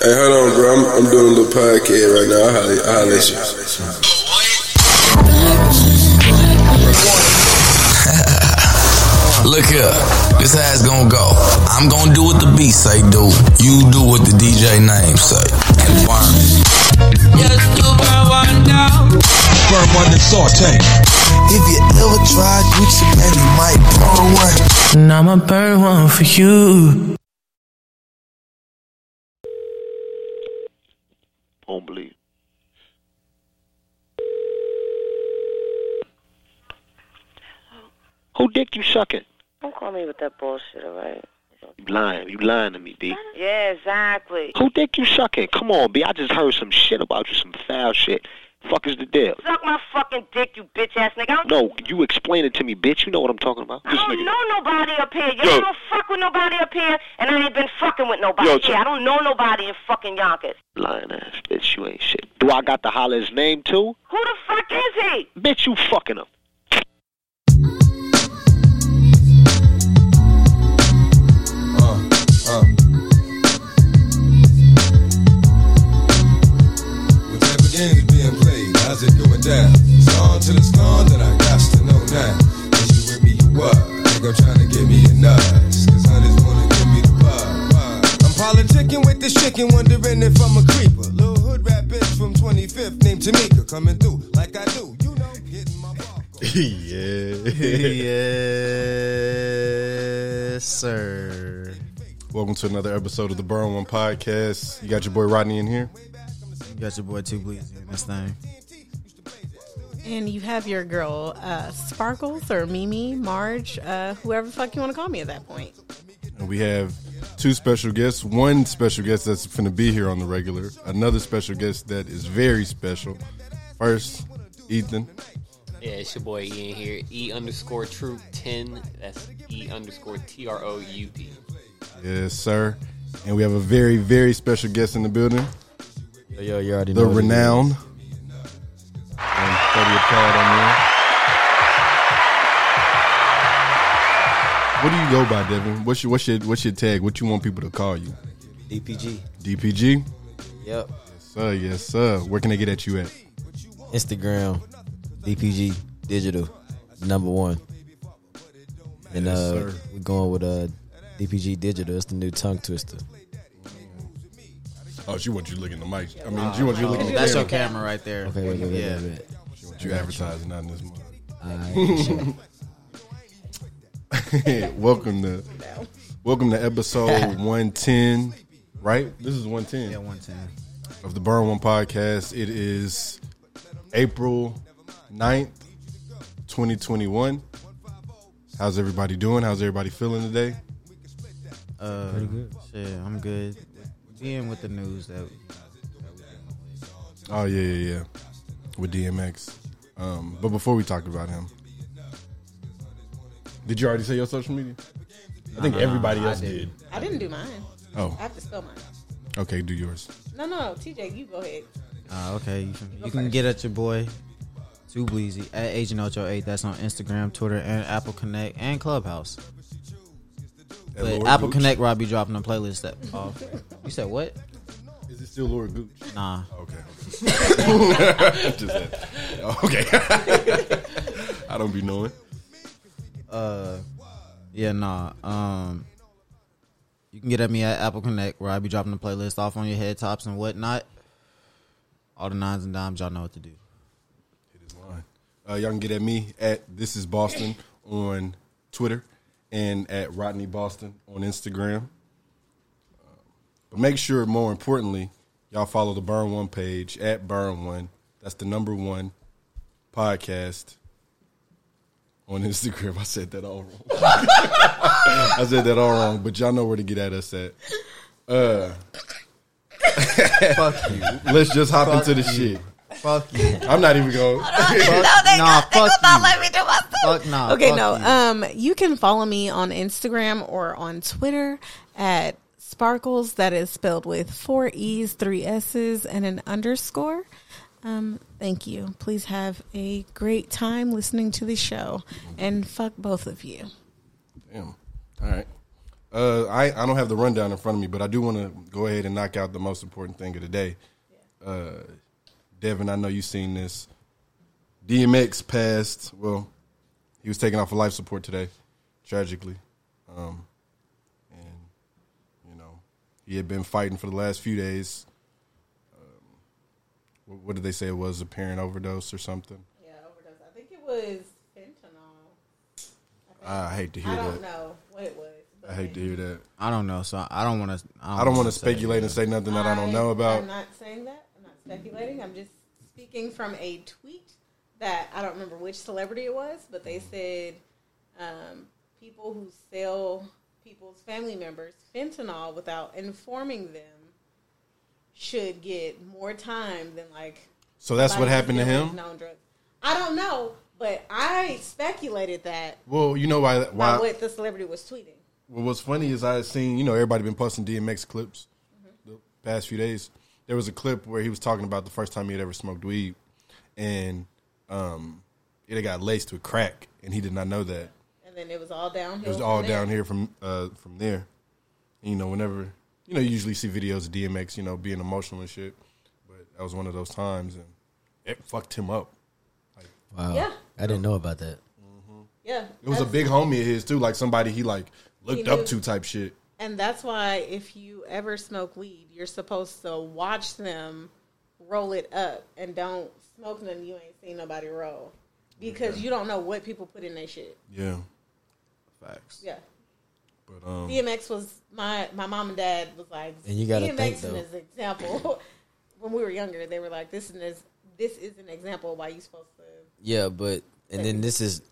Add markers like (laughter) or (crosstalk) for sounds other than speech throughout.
Hey, hold on, bro. I'm, I'm doing a little podcast right now. I'll holler, I'll holler at you. Look here, this how it's gonna go. I'm gonna do what the beat say do. You do what the DJ name say. Confirm. Yes, you burn one down. Burn one and saute. If you ever try Gucci, man, you might burn one. And I'ma burn one for you. Don't believe. Who dick you sucking? Don't call me with that bullshit, alright? You lying. You lying to me, B. Yeah, exactly. Who dick you sucking? Come on, B. I just heard some shit about you, some foul shit. Fuck is the deal? Suck my fucking dick, you bitch ass nigga. No, you explain it to me, bitch. You know what I'm talking about. I don't nigga. know nobody up here. You Yo. don't fuck with nobody up here, and I ain't been fucking with nobody Yo, here. I don't know nobody in fucking Yonkers. Lying ass bitch. You ain't shit. Do I got to holler his name too? Who the fuck is he? Bitch, you fucking him. Uh, uh. How's it going down? It's on to the scorn that I got to know now. Is you with me, you what? Think I'm trying to give me a nudge. Cause honey's wanna give me the bug. I'm politicking with this chicken, wondering if I'm a creeper. Little hood rap bitch from 25th named Tamika coming through like I do. You know, getting my bar. (laughs) yeah. yes, sir. Welcome to another episode of the Burn One Podcast. You got your boy Rodney in here. You got your boy Two Bleezy in this thing. And you have your girl, uh, Sparkles or Mimi, Marge, uh, whoever the fuck you want to call me at that point. And we have two special guests. One special guest that's going to be here on the regular. Another special guest that is very special. First, Ethan. Yeah, it's your boy Ian here. E underscore troop 10. That's E underscore T R O U P. Yes, sir. And we have a very, very special guest in the building. Yo, yo, you already The know. what it is. renowned. And study applaud on there. What do you go by, Devin? What's your what's your what's your tag? What you want people to call you? DPG. DPG? Yep. Sir, yes, sir. Where can they get at you at? Instagram. DPG Digital. Number one. And Yes, uh, sir. we're going with uh, DPG Digital. It's the new tongue twister. Oh, she wants you looking look the mic. I mean, she wants you looking. look in the That's your camera. camera right there. Okay, wait, wait, Yeah. wait, wait. She wants you advertising on this month. Alright, (laughs) welcome to welcome to episode one ten. Right, this is one ten. Yeah, 110. of the Burn One podcast. It is April 9th, twenty twenty one. How's everybody doing? How's everybody feeling today? Uh, Pretty good. Shit, I'm good. Being with the news that Oh yeah, yeah, yeah. With DMX. Um, but before we talk about him, did you already say your social media? I think Nah, everybody I else didn't. did. I didn't do mine. Oh. I have to spell mine. Okay, do yours. No, no, no. TJ, you go ahead. Uh, okay, you can, you can get at your boy Too Bleezy at Agent Ocho Eight. That's on Instagram, Twitter, and Apple Connect and Clubhouse. But Lord Apple Gooch? Connect, where I be dropping a playlist. That (laughs) oh, you said what? Is it still Lord Gooch? Nah. Okay. (laughs) Just. Okay. (laughs) I don't be knowing. Uh, yeah, nah. Um, you can get at me at Apple Connect, where I be dropping the playlist off on your head tops and whatnot. All the nines and dimes, y'all know what to do. It is line. Uh, y'all can get at me at this is Boston on Twitter and at Rodney Boston on Instagram. But make sure, more importantly, y'all follow the Burn One page at Burn One. That's the number one podcast on Instagram. (laughs) I said that all wrong. (laughs) I said that all wrong, but y'all know where to get at us at. Uh, Fuck you. Let's just hop Fuck into the you. shit. Fuck you. I'm not even going. Fuck, nah, fuck you. let me do myself. Fuck nah. okay, fuck no. you. Um, you can follow me on Instagram or on Twitter at Sparkles. That is spelled with four E's, three S's, and an underscore. Um, thank you. Please have a great time listening to the show, and fuck both of you. Damn. All right. Uh, I I don't have the rundown in front of me, but I do want to go ahead and knock out the most important thing of the day. Uh, Devin, I know you've seen this. DMX passed. Well, he was taken off of life support today, tragically. Um, and you know, he had been fighting for the last few days. Um, what, what did they say it was? Apparent overdose or something? Yeah, overdose. I think it was fentanyl. I hate to hear that. I don't that. know what it was. I hate to hear that. I don't know, so I don't want to. I don't want to speculate and say nothing that I don't know about. I'm not saying that. I'm not speculating. I'm just speaking from a tweet that I don't remember which celebrity it was, but they said um, people who sell people's family members fentanyl without informing them should get more time than like. So that's what happened to him? known drugs. I don't know, but I speculated that Well, you know why? Why? what the celebrity was tweeting. Well, what's funny is I seen, you know, everybody been posting DMX clips Mm-hmm. the past few days. There was a clip where he was talking about the first time he had ever smoked weed, and um, it had got laced with crack, and he did not know that. And then it was all downhill. It was from all there. down here from uh, from there. And, you know, whenever you know, you usually see videos of DMX, you know, being emotional and shit, but that was one of those times, and it fucked him up. Wow. Yeah. I didn't know about that. Yeah, It was a big homie of his too, like somebody he like looked He up to type shit. And that's why if you ever smoke weed, you're supposed to watch them roll it up and don't smoke them. you ain't seen nobody roll. Because you don't know what people put in their shit. Yeah, facts. Yeah. But um, DMX was my my mom and dad was like And you gotta DMX think, is though. an example. (laughs) when we were younger, they were like, This is this, this is an example of why you're supposed to Yeah, but and then this is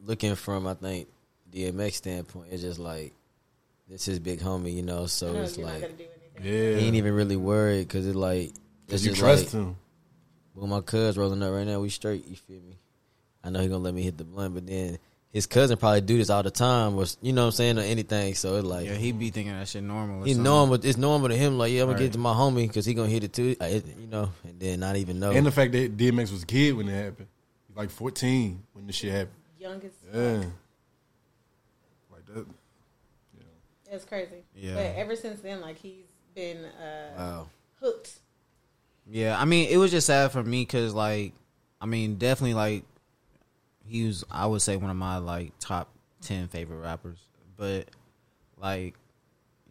looking from I think DMX standpoint. It's just like this is big homie, you know. So know it's you're not like gonna do anything. Yeah. he ain't even really worried because it like it's you just trust like, him. Well, my cuz rolling up right now. We straight. You feel me? I know he gonna let me hit the blunt, but then his cousin probably do this all the time, or you know what I'm saying, or anything. So it's like Yeah, he be thinking that shit normal. or he normal. It's normal to him. Like yeah, I'm gonna Right. get to my homie because he gonna hit it too. I, it- you know, and then not even know. And the fact that DMX was a kid when it happened, like fourteen when this shit happened. youngest Yeah, like that. Yeah. It's crazy. Yeah. But ever since then, like he's been uh wow. hooked. Yeah, I mean, it was just sad for me because, like, I mean, definitely, like, he was, I would say, one of my, like, top 10 favorite rappers. But, like,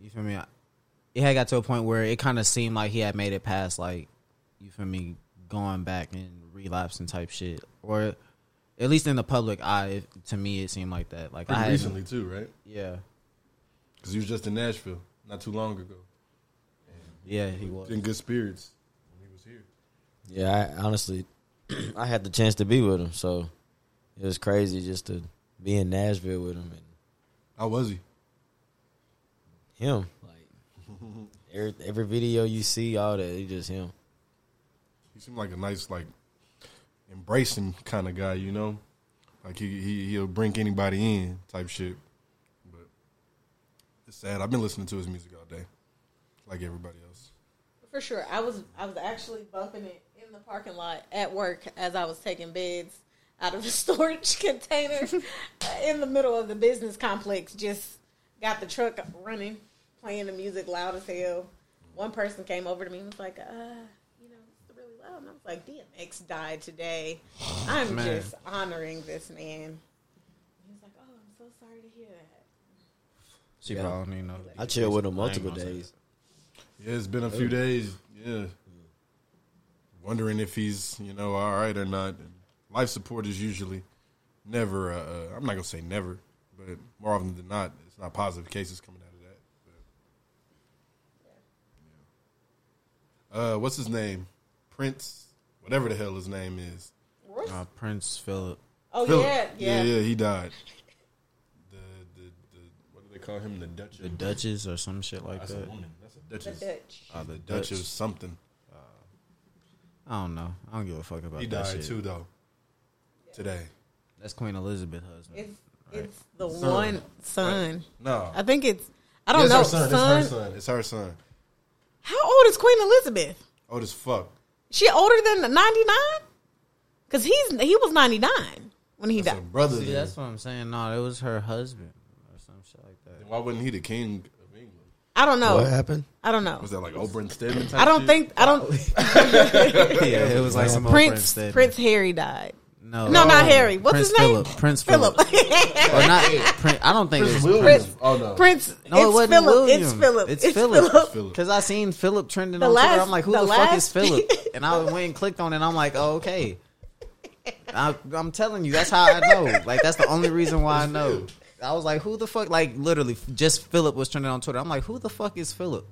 you feel me? It had got to a point where it kind of seemed like he had made it past, like, you feel me, going back and relapsing type shit. Or at least in the public eye, to me, it seemed like that. Like, Pretty I had, recently too, right? Yeah. Because he was just in Nashville not too long ago. Yeah, he was. in good spirits when he was here. Yeah, I honestly, (clears throat) I had the chance to be with him, so it was crazy just to be in Nashville with him and How was he? him. Like (laughs) every every video you see, all that, he just him. He seemed like a nice, like embracing kind of guy, you know. Like he, he he'll bring anybody in type shit. But it's sad. I've been listening to his music all day, like everybody else. For sure. I was I was actually bumping it in the parking lot at work as I was taking beds out of a (laughs) storage container in the middle of the business complex. Just got the truck running, playing the music loud as hell. One person came over to me and was like, uh, you know, it's really loud. And I was like, DMX died today. I'm Man. just honoring this man. He was like, oh, I'm so sorry to hear that. She Yeah. probably didn't know. I chill with him multiple days. Yeah, it's been a few days. Yeah, wondering if he's you know all right or not. And life support is usually never. Uh, uh, I'm not gonna say never, but more often than not, it's not positive cases coming out of that. But, yeah. Uh, what's his name? Prince, whatever the hell his name is. Uh, Prince Philip. Oh, Philip. yeah, yeah. yeah, he died. (laughs) The, the the what do they call him? The Dutch. The Duchess or some shit like That's that. a woman. That's a Duchess. The Dutch. Oh, the Dutch Dutch. of something. I don't know. I don't give a fuck about He that died shit. too though. Today. That's Queen Elizabeth husband. It's it's the Son. one son. No. I think it's I don't Yeah, it's know. Her son. son. It's her son. It's her son. How old is Queen Elizabeth? Old as fuck. She older than ninety nine? Because he's he was ninety nine when he That's died. a brother. See, then. that's what I'm saying. No, it was her husband or some shit like that. Why wasn't he the king of England? I don't know. What happened? I don't know. Was that like Oprah and Stedman? Type I don't shit? think. I don't. (laughs) Yeah, it was like some Prince. Prince Prince, Harry died. No, No, not um, Harry. What's Prince his name? Philip. Prince Philip. Philip. (laughs) or not Prince. I don't think Prince it William. Prince. Oh no. Prince. No, it's it wasn't Philip. William. It's Philip. It's, It's Philip. Philip. Because I seen Philip trending The on Twitter. I'm like, who the the, fuck is Philip? (laughs) And I went and clicked on it. and I'm like, oh, okay. I, I'm telling you, that's how I know. Like, that's the only reason why I know. I was like, who the fuck? Like, literally, just Philip was trending on Twitter. I'm like, who the fuck is Philip?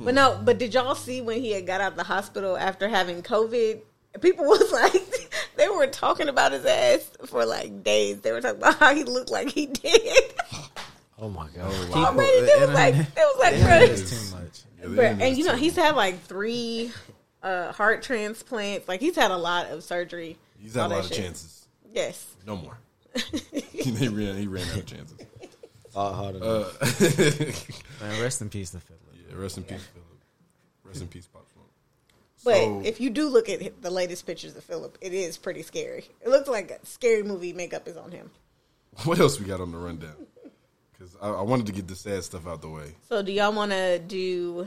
But no, but did y'all see when he had got out of the hospital after having COVID? People (laughs) was like, they were talking about his ass for like days. They were talking about how he looked like he did. (laughs) Oh my god! Already, it was like, it was like, bro. too much. Yeah, the But, and you know, too- he's had like three uh, heart transplants. Like he's had a lot of surgery. he's had a lot of shit. chances. Yes. No more. (laughs) he ran. He ran out of chances. Fought hard Uh, enough. Man, rest in peace the Fiddler. yeah, rest in peace, Philip. Rest in peace, Pop Smoke. But So- if you do look at the latest pictures of Philip, it is pretty scary. It looks like a scary movie makeup is on him. (laughs) What else we got on the rundown? Because I, I wanted to get the sad stuff out the way. So, do y'all want to do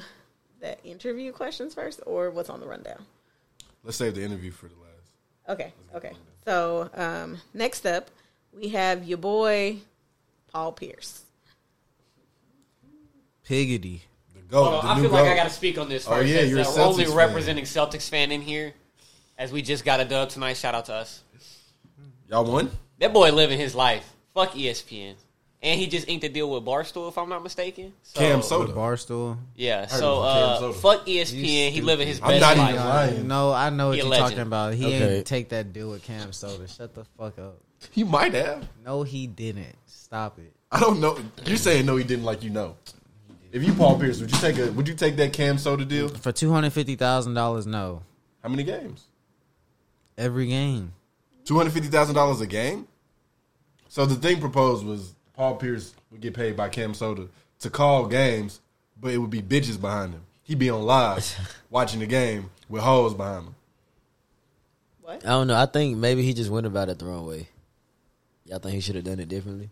the interview questions first, or what's on the rundown? Let's save the interview for the last. Okay, okay. So, um, next up, we have your boy Paul Pierce. Piggity. The goat. Hold on, the I new feel like I got to speak on this Oh, yeah, you're a the only fan. representing Celtics fan in here, as we just got a dub tonight. Shout out to us. Y'all won? That boy living his life. Fuck ESPN. And he just inked a deal with Barstool, if I'm not mistaken. So, Cam With Soda. Barstool. Yeah, so it was Cam uh, fuck ESPN. He living his I'm best not life. even lying. No, I know what He you're talking about. He Okay. ain't take that deal with Cam Soda. Shut the fuck up. He might have. No, he didn't. Stop it. I don't know. You're saying no, he didn't like you know. If you Paul Pierce, would you take a? Would you take that Cam Soda deal? For two hundred fifty thousand dollars, no. How many games? Every game. Two hundred fifty thousand dollars a game. So the thing proposed was Paul Pierce would get paid by Cam Soda to call games, but it would be bitches behind him. He'd be on live (laughs) watching the game with hoes behind him. What? I don't know. I think maybe he just went about it the wrong way. Y'all think he should have done it differently?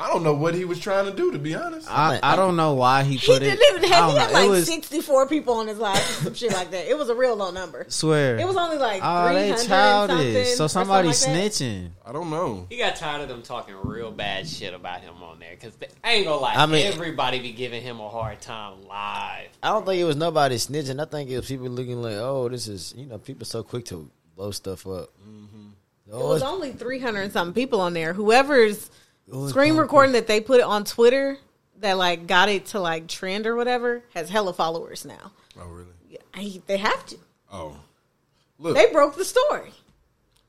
I don't know what he was trying to do, to be honest. I, I don't know why he He put it. didn't even have. He had know. Like was- sixty-four people on his live, some shit like that. It was a real low number. Swear. It was only like Oh, three they childish. So somebody like that. snitching. I don't know. He got tired of them talking real bad shit about him on there because I ain't gonna lie, I mean- everybody be giving him a hard time live. I don't think it was nobody snitching. I think it was people looking like, oh, this is you know, people so quick to blow stuff up. Mm-hmm. It Oh, was only three hundred and something people on there. Whoever's it's Oh, screen recording that they put it on Twitter that like got it to like trend or whatever has hella followers now. Oh really? Yeah, I- they have to. Oh, look. They broke the story.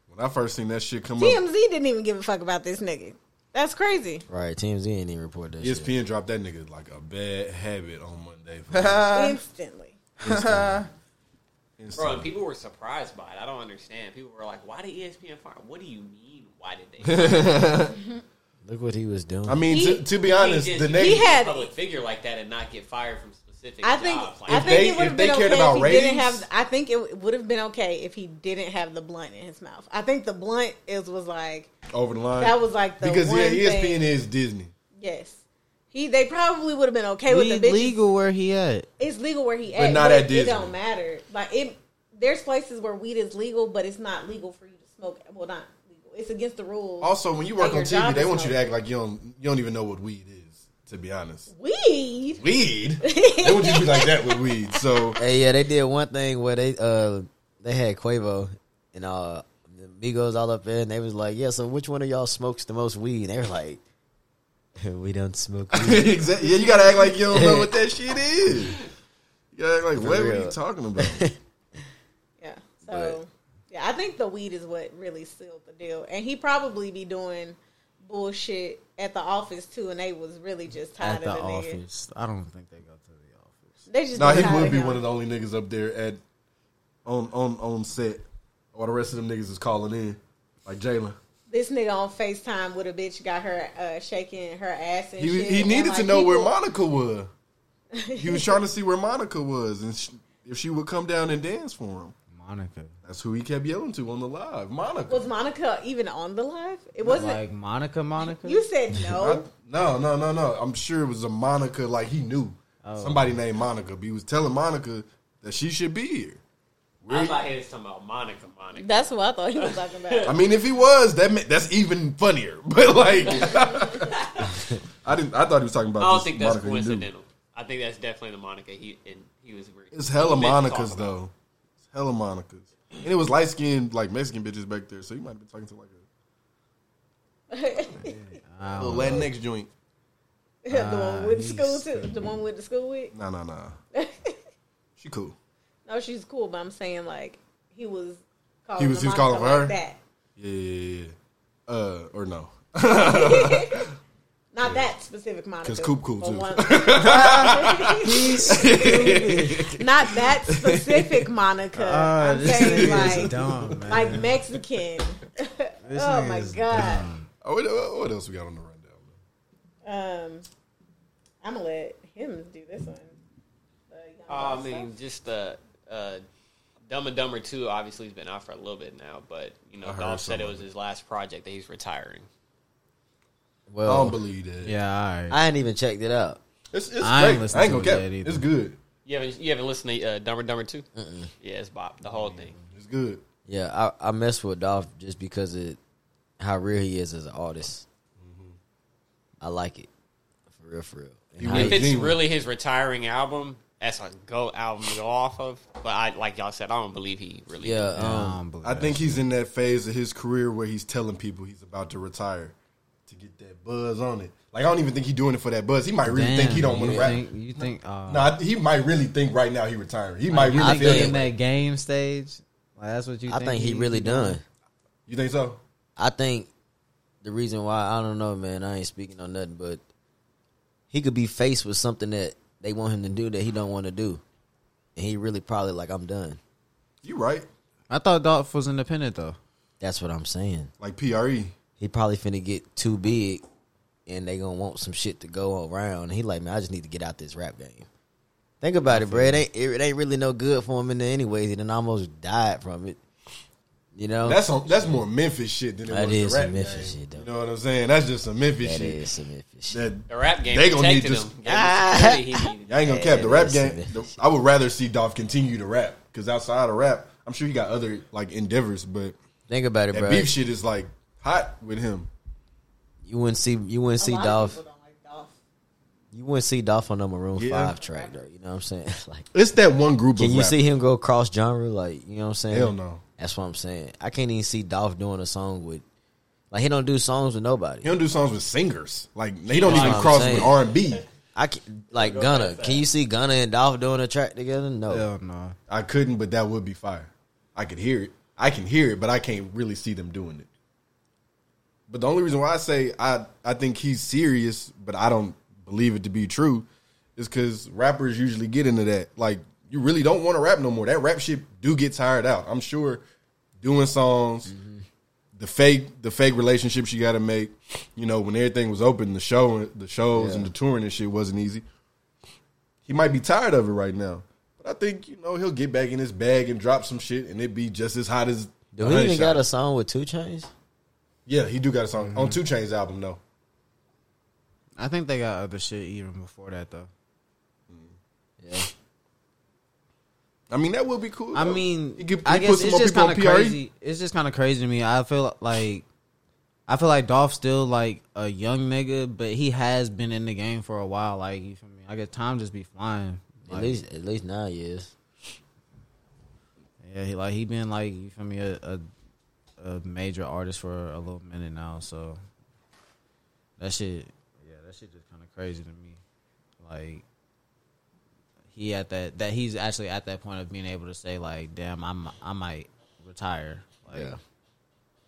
when I first seen that shit come up, TMZ didn't even give a fuck about this nigga. That's crazy. right. TMZ didn't even report that shit. ESPN dropped that nigga like a bad habit on Monday. For (laughs) Instantly. Bro, and people were surprised by it. I don't understand. People were like, "Why did ESPN fire?" What do you mean? Why did they? (laughs) Look what he was doing. I mean, He- to, to be honest, the just, next he had- a public figure like that and not get fired from specific I think jobs. Like, I think they- it would if have they been cared okay about if he didn't ratings- have. I think it would have been okay if he didn't have the blunt in his mouth. I think the blunt is was like over the line. That was like the because yeah, one ESPN thing- is Disney. yes. He they probably would have been okay with Le- the bitches. legal where he at. It's legal where he at, But at, not but at It Disney. don't matter. Like it, there's places where weed is legal, but it's not legal for you to smoke. Well, not legal. It's against the rules. Also, when you work on TV, they want you to act like you don't you don't even know what weed is. To be honest, weed. weed. (laughs) they want you to be like that with weed. So Hey, yeah, they did one thing where they uh they had Quavo and uh the Migos all up there, and they was like, yeah, so which one of y'all smokes the most weed? And they were like, (laughs) we don't smoke (laughs) weed. exactly. Yeah, you gotta act like you don't know what that shit is. You gotta act like For what are you talking about? Yeah. So yeah, I think the weed is what really sealed the deal, and he probably be doing bullshit at the office too, and they was really just tired At the of the nigga. office. I don't think they go to the office. They just nah, he tired would be him. one of the only niggas up there at on on on set, while the rest of them niggas is calling in, like Jalen. This nigga on Facetime with a bitch got her uh, shaking her ass and He shit. he and, needed like, to know where people- Monica was. (laughs) He was trying to see where Monica was and sh if she would come down and dance for him. Monica. That's who he kept yelling to on the live. Monica. Was Monica even on the live? It wasn't. like Monica. Monica. you said (laughs) no. No, no, no, no. I'm sure it was a Monica. Like he knew Oh. somebody named Monica, but he was telling Monica that she should be here. I thought he was talking about Monica. Monica. That's what I thought he was talking about. I mean, if he was, that ma- that's even funnier. (laughs) But like, (laughs) I didn't. I thought he was talking about. I don't this think that's Monica coincidental. I think that's definitely the Monica he and he was. It's hella he meant to Monicas about. though. Hella Monicas, and it was light skinned like Mexican bitches back there. So you might have been talking to like a (laughs) little Latinx joint. (laughs) the one with the school too. The one with the school with. Nah, nah, nah. (laughs) She cool. No, she's cool, but I'm saying like he was. Calling He was- he was Monica calling for her? like That. Yeah, yeah, yeah. Uh, or no. (laughs) Not that specific Monica. 'Cause Coop cool, too. one- Not that specific Monica. Ah, I'm this saying nigga is like, dumb, man. like Mexican. This (laughs) oh my is god. Oh, what, what else we got on the rundown? Um, I'm gonna let him do this one. Uh, I mean, just uh, uh, Dum and Dummer Two obviously he's been out for a little bit now, but you know, I Dolph said it was his last project that he's retiring. Well, I don't believe that. Yeah, all right. I ain't even checked it out. It's, it's I ain't great. listened I ain't gonna it cap. yet either. It's good. You haven't you haven't listened to uh, Dummer Dummer Two? Yeah, it's Bob. The whole thing. It's good. Yeah, I, I mess with Dolph just because of how real he is as an artist. I like it for real, for real. And how If he- it's really his retiring album, that's a go album to go off of. But I like y'all said, I don't believe he really. Yeah, did. um, I think he's in that phase of his career where he's telling people he's about to retire to get that buzz on it. Like I don't even think he's doing it for that buzz. He might really Damn, think he don't want to rap. think- you think? Uh, Nah, he might really think right now he retiring. He might really think feel in that. that game stage. Like that's what you. I think he really done. You think so? I think the reason why I don't know, man. I ain't speaking on nothing, but he could be faced with something that they want him to do that he don't want to do, and he really probably like, I'm done. You right. I thought Dolph was independent though. That's what I'm saying. Like PRE. He probably finna get too big, and they gonna want some shit to go around. And he like, man, I just need to get out this rap game. Think about it, bro. It ain't it ain't really no good for him in there anyways. He done almost died from it. You know, That's some, that's more Memphis shit than it That was is the rap some Memphis game. shit, though. You know what I'm saying? That's just some Memphis That shit. is some Memphis shit. That The rap game they gonna need protected to. him. Gave him security he needed. (laughs) I ain't gonna Yeah, cap the rap game. the- I would rather see Dolph continue to rap because outside of rap, I'm sure he got other like endeavors. But Think about it, that bro. beef shit is like hot with him. You wouldn't see you wouldn't see A Dolph. like Dolph. You wouldn't see Dolph on the Maroon Yeah. Five track though. You know what I'm saying? (laughs) like, It's that one group. can of you rap. see him go cross genre? Like, you know what I'm saying? Hell no. That's what I'm saying. I can't even see Dolph doing a song with, like, he don't do songs with nobody. He don't do songs with singers. Like they don't That's even what I'm cross saying. with R and B. I can, like Gunna. Can you see Gunna and Dolph doing a track together? No. Hell no. I couldn't, but that would be fire. I could hear it. I can hear it, but I can't really see them doing it. But the only reason why I say I I think he's serious, but I don't believe it to be true, is because rappers usually get into that. Like you really don't want to rap no more. That rap shit do get tired out. I'm sure doing songs, the fake the fake relationships you got to make. You know when everything was open, the show the shows and the touring and shit wasn't easy. He might be tired of it right now. But I think, you know, he'll get back in his bag and drop some shit and it be just as hot as Do he even Shot. got a song with 2 Chainz? Yeah, he do got a song Mm-hmm. on 2 Chainz album though. I think they got other shit even before that though. Yeah. I mean, that would be cool. I though. mean, He could- he I put guess some it's more just people kind on of PRE. crazy. It's just kind of crazy to me. I feel like I feel like Dolph's still like a young nigga, but he has been in the game for a while. Like you feel me? I guess time just be flying. At Like, least, at least nine years. yeah, he like he been like you feel me a, a a major artist for a little minute now. So that shit, yeah, that shit just kind of crazy to me. Like he at that that he's actually at that point of being able to say like, damn, I'm I might retire. Like, Yeah.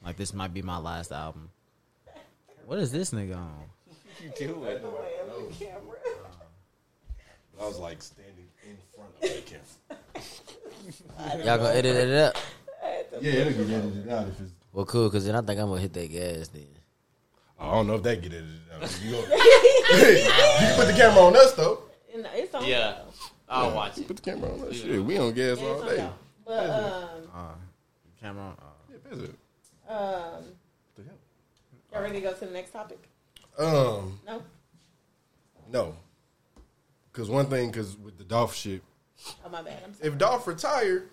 like this might be my last album. What is this nigga on? You do it. I was like standing in front of the camera. Y'all gonna edit it up? Yeah, it'll get edited out if it's. Well, cool, because then I think I'm gonna hit that gas then. I don't know if that get edited out. You, gonna, (laughs) you can put the camera on us though. And It's on Yeah, I'll watch it. put the camera on us. Shit, we on gas all day. But um, Uh, camera. Uh, Yeah, pass it. um, y'all ready to go to the next topic? Um, No. no. Because one thing, because with the Dolph shit, Oh my bad. I'm sorry. if Dolph retired,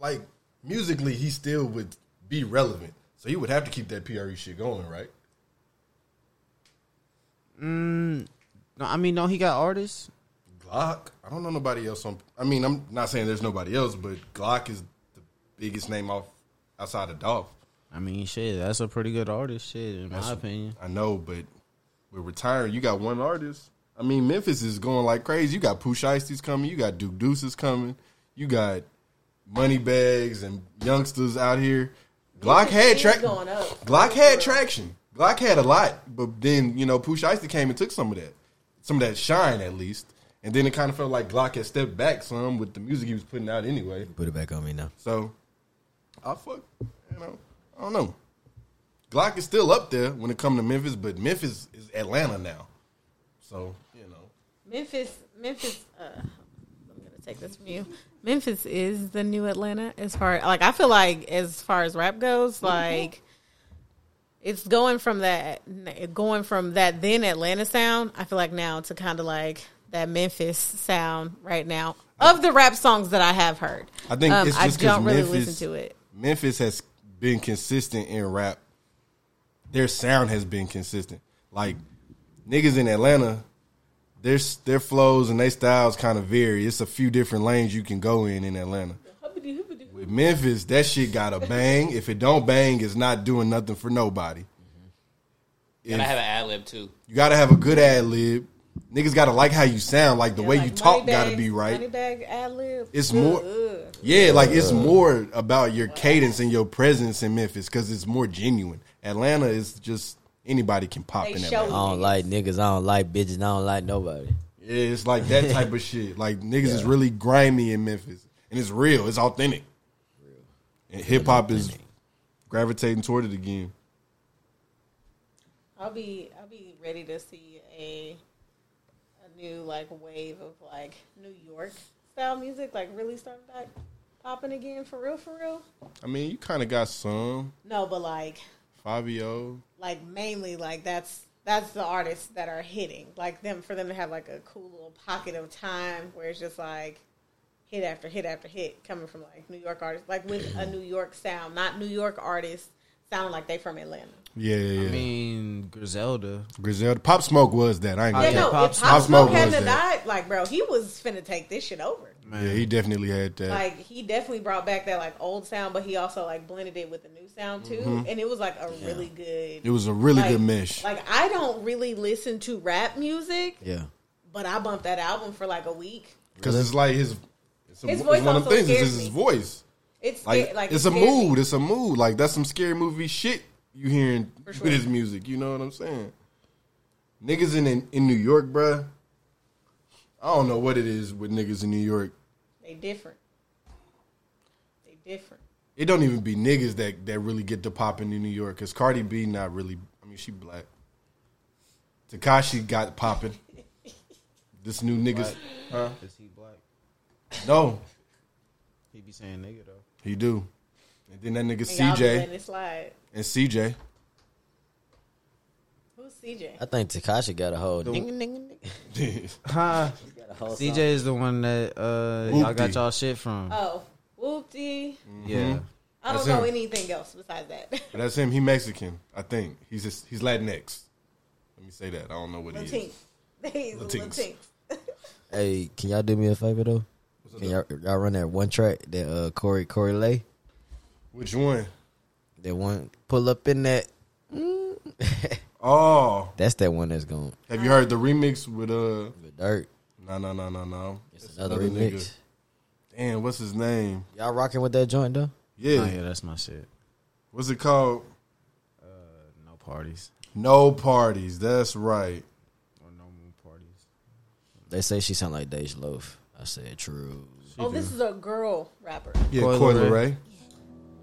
like musically, he still would be relevant. So he would have to keep that PRE shit going, right? mm, no, I mean, no, he got artists. Glock. I don't know nobody else on. I mean, I'm not saying there's nobody else, but Glock is the biggest name off outside of Dolph. I mean, shit, that's a pretty good artist. Shit, in That's- my opinion. I know, but we're retiring, you got one artist. I mean, Memphis is going like crazy. You got Pooh Shiesty's coming. You got Duke Deuce's coming. You got money bags and youngsters out here. Glock had He's track. Glock had traction. Glock had a lot, but then you know Pooh Shiesty came and took some of that, some of that shine at least. And then it kind of felt like Glock had stepped back some with the music he was putting out anyway. Put it back on me now. So, I fuck, you know, I don't know. Glock is still up there when it comes to Memphis, but Memphis is Atlanta now. So, you know, Memphis, Memphis. Uh, I'm gonna take this from you. Memphis is the new Atlanta as far like I feel like as far as rap goes, like it's going from that going from that then Atlanta sound. I feel like now to kind of like that Memphis sound right now of the rap songs that I have heard. I think Um, it's I don't really Memphis, listen to it. Memphis has been consistent in rap. Their sound has been consistent. Like niggas in Atlanta, their their flows and their styles kind of vary. It's a few different lanes you can go in in Atlanta. With Memphis, that shit got a bang. If it don't bang, it's not doing nothing for nobody. Mm-hmm. Gotta have an ad lib too. You gotta have a good ad lib. Niggas gotta like how you sound. Like the way you talk Moneybagg- gotta be right. Moneybagg ad lib. It's more, yeah, like it's more about your cadence and your presence in Memphis because it's more genuine. Atlanta is just anybody can pop They in show Atlanta. I don't like niggas. I don't like bitches. I don't like nobody. Yeah, it's like that type of shit. Like niggas is really grimy in Memphis, and it's real. It's authentic. Real. And hip hop is gravitating toward it again. I'll be I'll be ready to see a a new like wave of like New York style music like really start back popping again for real for real. I mean, you kind of got some No, but like Fivio. Like mainly like that's that's the artists that are hitting like them for them to have like a cool little pocket of time where it's just like hit after hit after hit coming from like New York artists like with a New York sound, not New York artists sound like they from Atlanta. Yeah, yeah, yeah. I mean, Griselda. Griselda, Pop Smoke was that. I ain't Yeah, gonna no, cap. if Pop Smoke hadn't have died, like bro, he was finna take this shit over. Yeah, he definitely had that. Like he definitely brought back that like old sound, but he also like blended it with the new sound too, Mhm. and it was like a really good. It was a really like- good mesh. Like I don't really listen to rap music, Yeah. but I bumped that album for like a week. Because it's like his, it's, a, His it's voice one of the things. It's his voice. It's Like, sca- like it's a scares me. mood. It's a mood. Like that's some scary movie shit you hearing sure. with his music. You know what I'm saying? Niggas in, in in New York, bruh. I don't know what it is with niggas in New York. They different. They different. It don't even be niggas that that really get to popping in New York. Cause Cardi B not really. I mean, she black. Tekashi got popping. (laughs) This new niggas, huh? Is he black? No, He be saying nigga though. he do. And then that nigga And y'all be CJ slide. and CJ. Who's CJ? I think Tekashi got a hold. The- Nigga, nigga, nigga. Huh? Got whole CJ song. is the one that uh, y'all got y'all shit from. Oh, whoopty. Yeah. I don't That's know him. anything else besides that. (laughs) But that's him. He Mexican, I think. He's just, he's Latinx. Let me say that. I don't know what he is. (laughs) He's a Latinx. Latinx. (laughs) Hey, can y'all do me a favor though? Can y'all, y'all run that one track that uh Coi Coi Leray? Which one? That one pull up in that. Oh, That's that one that's gone. have you heard the remix with uh? with Durk. No, no, no, no, no. It's another remix. Damn, what's his name? Y'all rocking with that joint though? Yeah, Oh, yeah, that's my shit. what's it called? Uh, no parties. No parties. That's right. Or no moon parties. They say she sound like Dej Loaf. I said true. oh, this is a girl rapper. Yeah, Coi Coi Leray. Ray.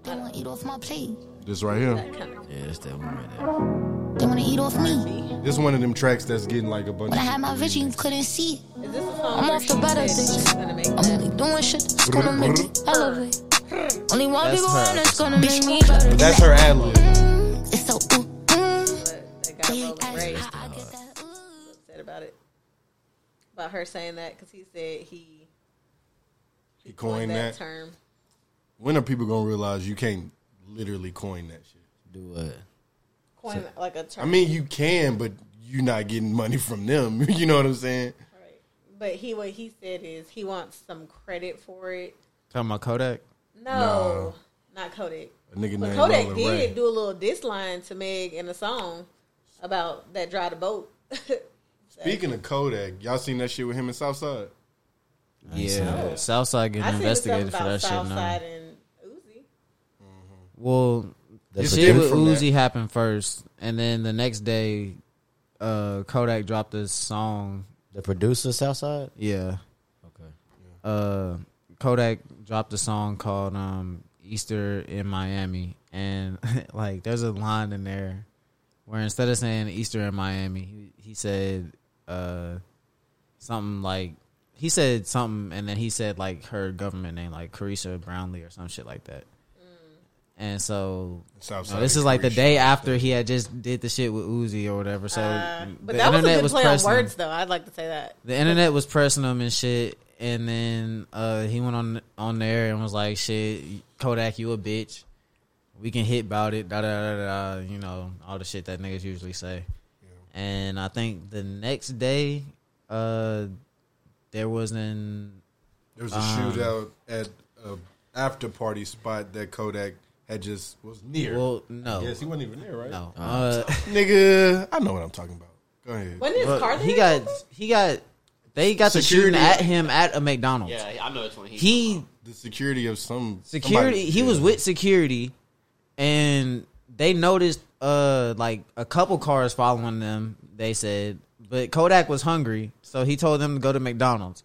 They wanna eat off my plate. This right here. Yeah, that's that one right there. They wanna eat off me. This one of them tracks that's getting like a bunch. When I had my people vision, you couldn't see. I'm off the better things. I'm only doing shit that's gonna make me elevate. Only one That's people her around that's gonna make me better. That's her ad lib. It's so ooh, mm. They got Roland Ray upset about it. About her saying that because he said he He coined that. term. When are people gonna realize you can't literally coin that shit? Do what? Coin like a term. I mean, you can, but you're not getting money from them. (laughs) you know what I'm saying? Right. but he what he said is he wants some credit for it. Talking about Kodak. No, not Kodak. A nigga But named Kodak Roland did Ray. do a little diss line to Meg in a song about that dry the boat. (laughs) Speaking of Kodak, y'all seen that shit with him in Southside? Yeah, Southside getting investigated for that stuff about shit now. Southside and Uzi. Well, the shit with that. Uzi happened first, and then the next day, uh, Kodak dropped this song. The producer Southside. Yeah. Okay. Uh, Kodak dropped a song called um, "Easter in Miami," and (laughs) like, there's a line in there where instead of saying "Easter in Miami," he, he said uh, something like he said something, and then he said like her government name, like Carissa Brownlee or some shit like that. And so Southside no, this is like the day after he had just did the shit with Uzi or whatever. So Uh, but the that was a internet good was play on pressing him. words, though. I'd like to say that. The internet was pressing him and shit, and then uh, he went on on there and was like, "Shit, Kodak, you a bitch. We can hit about it." Da da da da. You know all the shit that niggas usually say. And I think the next day, uh, there was an There was a um, shootout at a after party spot that Kodak had just was near. Well, no. Yes, he wasn't even there, right? No. Uh, (laughs) nigga, I know what I'm talking about. Go ahead. Wasn't his But car he there? got he got they got the shooting at him at a McDonald's. Yeah, I know which one he's He the security of some security somebody- he was with security and they noticed uh like a couple cars following them they said but kodak was hungry so he told them to go to mcdonald's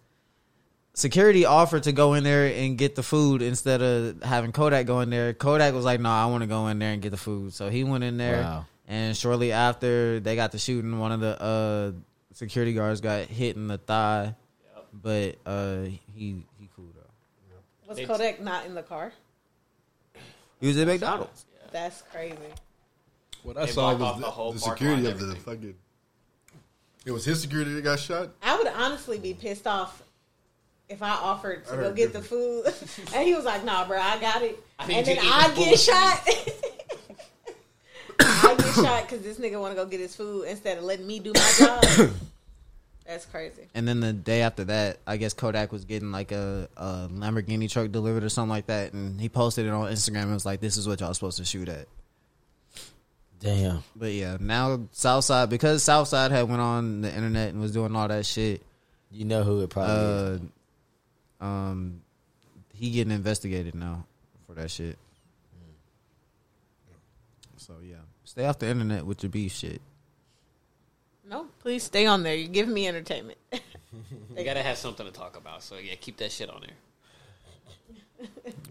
security offered to go in there and get the food instead of having kodak go in there kodak was like no i want to go in there and get the food so he went in there Wow. and shortly after they got the shooting one of the uh security guards got hit in the thigh but uh he he cool though Was Kodak not in the car? he was at mcdonald's That's crazy. What I They saw was the the, whole the security of the fucking. It was his security that got shot. I would honestly be pissed off if I offered to I go heard get the food (laughs) and he was like, "Nah, bro, I got it," I and then to eat I the get food. shot. (laughs) I get shot because this nigga want to go get his food instead of letting me do my job. (coughs) That's crazy. And then the day after that, I guess Kodak was getting like a, a Lamborghini truck delivered or something like that, and he posted it on Instagram. and was like, "This is what y'all supposed to shoot at." Damn. But yeah, now Southside because Southside had went on the internet and was doing all that shit. You know who it probably is. Uh, um, he getting investigated now for that shit. So yeah, stay off the internet with your beef shit. No, please stay on there. You're giving me entertainment. (laughs) You gotta have something to talk about. So yeah, keep that shit on there.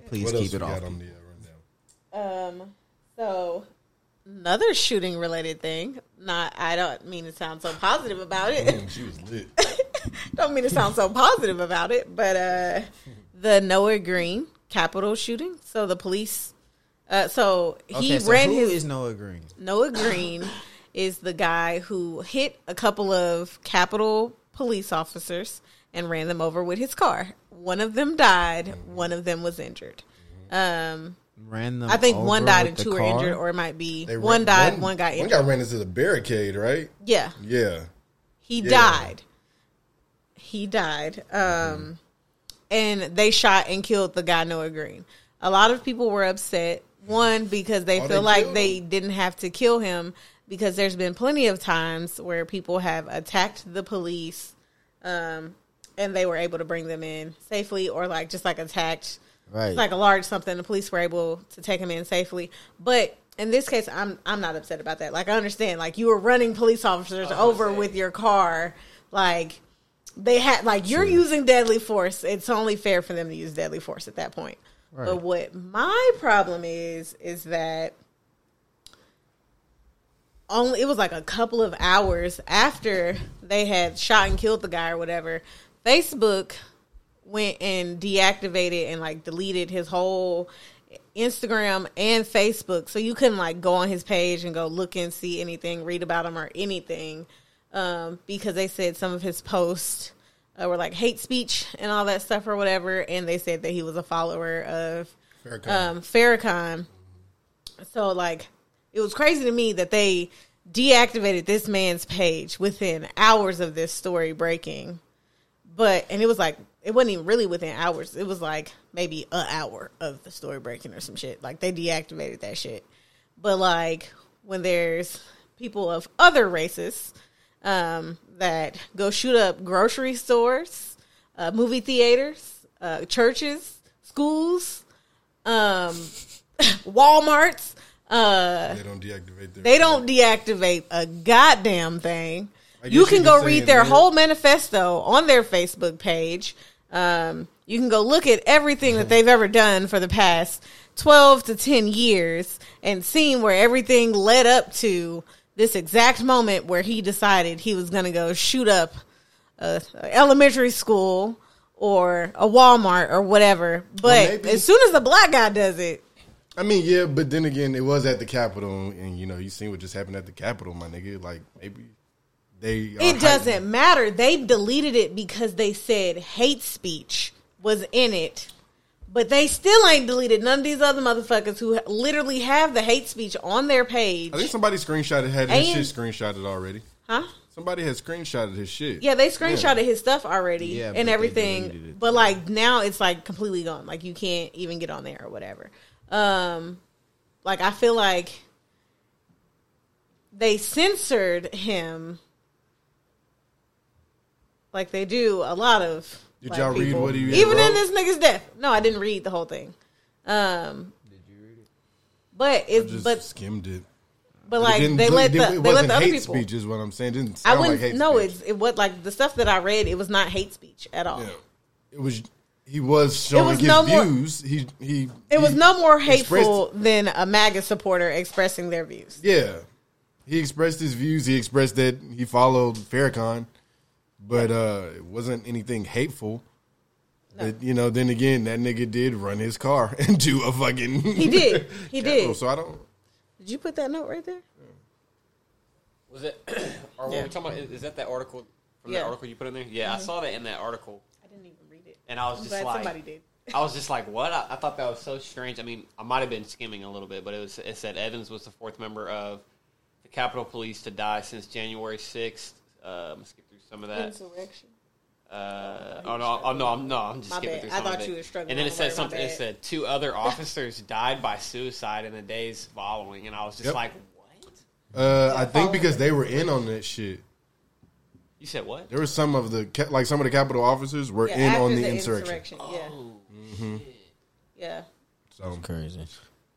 Please what keep else it off. on the uh, rundown? Um, so another shooting related thing. Not, I don't mean to sound so positive about it. Damn, (laughs) she was lit. (laughs) don't mean to sound so positive about it, but uh, the Noah Green Capitol shooting. So the police. Uh, so he Okay, so ran who his is Noah Green? Noah Green (laughs) is the guy who hit a couple of Capitol police officers and ran them over with his car. One of them died. One of them was injured. Um, Ran them I think one died and two were injured, or it might be They one ran- died, one, got injured. One guy ran into the barricade, right? yeah, Yeah. he Yeah. died. He died. Um, and they shot and killed the guy Noah Green. A lot of people were upset. One because they Oh, feel they like they didn't have to kill him because there's been plenty of times where people have attacked the police, um, and they were able to bring them in safely, or like just like attacked Right. it's like a large something. The police were able to take him in safely. But in this case, I'm I'm not upset about that. Like I understand, like you were running police officers over with your car. Like they had, like you're using deadly force. It's only fair for them to use deadly force at that point. Right. But what my problem is is that only it was like a couple of hours after they had shot and killed the guy or whatever. Facebook went and deactivated and like deleted his whole Instagram and Facebook, so you couldn't like go on his page and go look and see anything, read about him or anything, um, because they said some of his posts uh, were like hate speech and all that stuff or whatever, and they said that he was a follower of Farrakhan. um, Farrakhan. So like, it was crazy to me that they deactivated this man's page within hours of this story breaking. But and it was like it wasn't even really within hours. It was like maybe an hour of the story breaking or some shit. Like they deactivated that shit. But like when there's people of other races um, that go shoot up grocery stores, uh, movie theaters, uh, churches, schools, um, (laughs) Walmarts. Uh, They don't deactivate their. they don't deactivate a goddamn thing. You can go read their that- whole manifesto on their Facebook page. Um, you can go look at everything that they've ever done for the past 12 to 10 years and seen where everything led up to this exact moment where he decided he was going to go shoot up a, a elementary school or a Walmart or whatever. But Well, as soon as the black guy does it, I mean, yeah, but then again, it was at the Capitol, and you know, you seen what just happened at the Capitol, my nigga. Like maybe they. It doesn't matter. They deleted it because they said hate speech was in it. But they still ain't deleted none of these other motherfuckers who literally have the hate speech on their page. I think somebody screenshotted had his And- shit screenshotted already. Huh? Somebody had screenshotted his shit. Yeah, they screenshotted his stuff already Yeah, and everything. But like now it's like completely gone. Like you can't even get on there or whatever. Um like I feel like they censored him like they do a lot of Did y'all read people. what he even in this nigga's death. No, I didn't read the whole thing. Um Did you read it? But I it just but skimmed it. but like didn't- they let the it they let the other hate people speech is what I'm saying. It didn't I wouldn't like no, speech. it's it was like the stuff that I read, it was not hate speech at all. It was he was showing was his no more- views. he he It was he no more hateful than a MAGA supporter expressing their views. Yeah, he expressed his views. He expressed that he followed Farrakhan, but uh, it wasn't anything hateful. But you know, then again, that nigga did run his car (laughs) into a fucking. He did. (laughs) He Capitol, did. So I don't. Did you put that note right there? Was it? (clears throat) Or what Yeah. we talking about? Is, is that that article from Yeah. that article you put in there? Yeah, I Mhm. saw that in that article. I didn't even read it. And I was I'm just glad like, somebody did. (laughs) I was just like, what? I, I thought that was so strange. I mean, I might have been skimming a little bit, but it was. It said Evans was the fourth member of the Capitol Police to die since January sixth. Uh, skip through some of that. Insurrection. Uh, oh no! Oh no! I'm no! I'm just My skipping bad. through I thought of it. you were struggling And then it the said something. It said two other officers died by suicide in the days following, and I was just Yep. like, "What?" Uh, I think because they were in on that shit. "You said what?" There were some of the ca- like some of the Capitol officers were Yeah, in after on the, the insurrection. insurrection, yeah. hmm Yeah. So crazy.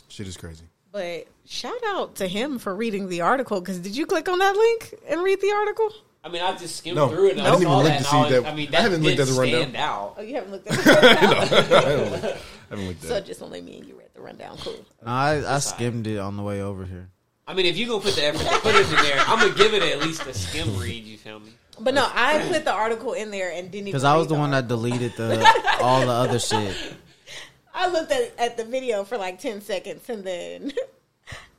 Shit is crazy. But shout out to him for reading the article because did you click on that link and read the article? I mean, I just skimmed No, through it and I I, didn't saw even look to see that- I mean, I haven't looked at the rundown. stand out. Oh, you haven't looked at No, (laughs) the I haven't looked- I haven't looked at (laughs) So just only me and you read the rundown. Cool. No, I, I skimmed it on the way over here. I mean, if you gonna put the effort to put it in there, I'm gonna give it at least a skim (laughs) read. You feel me? But no, I put the article in there and didn't. Because I was read the one that deleted the all the other shit. I looked at, at the video for like 10 seconds and then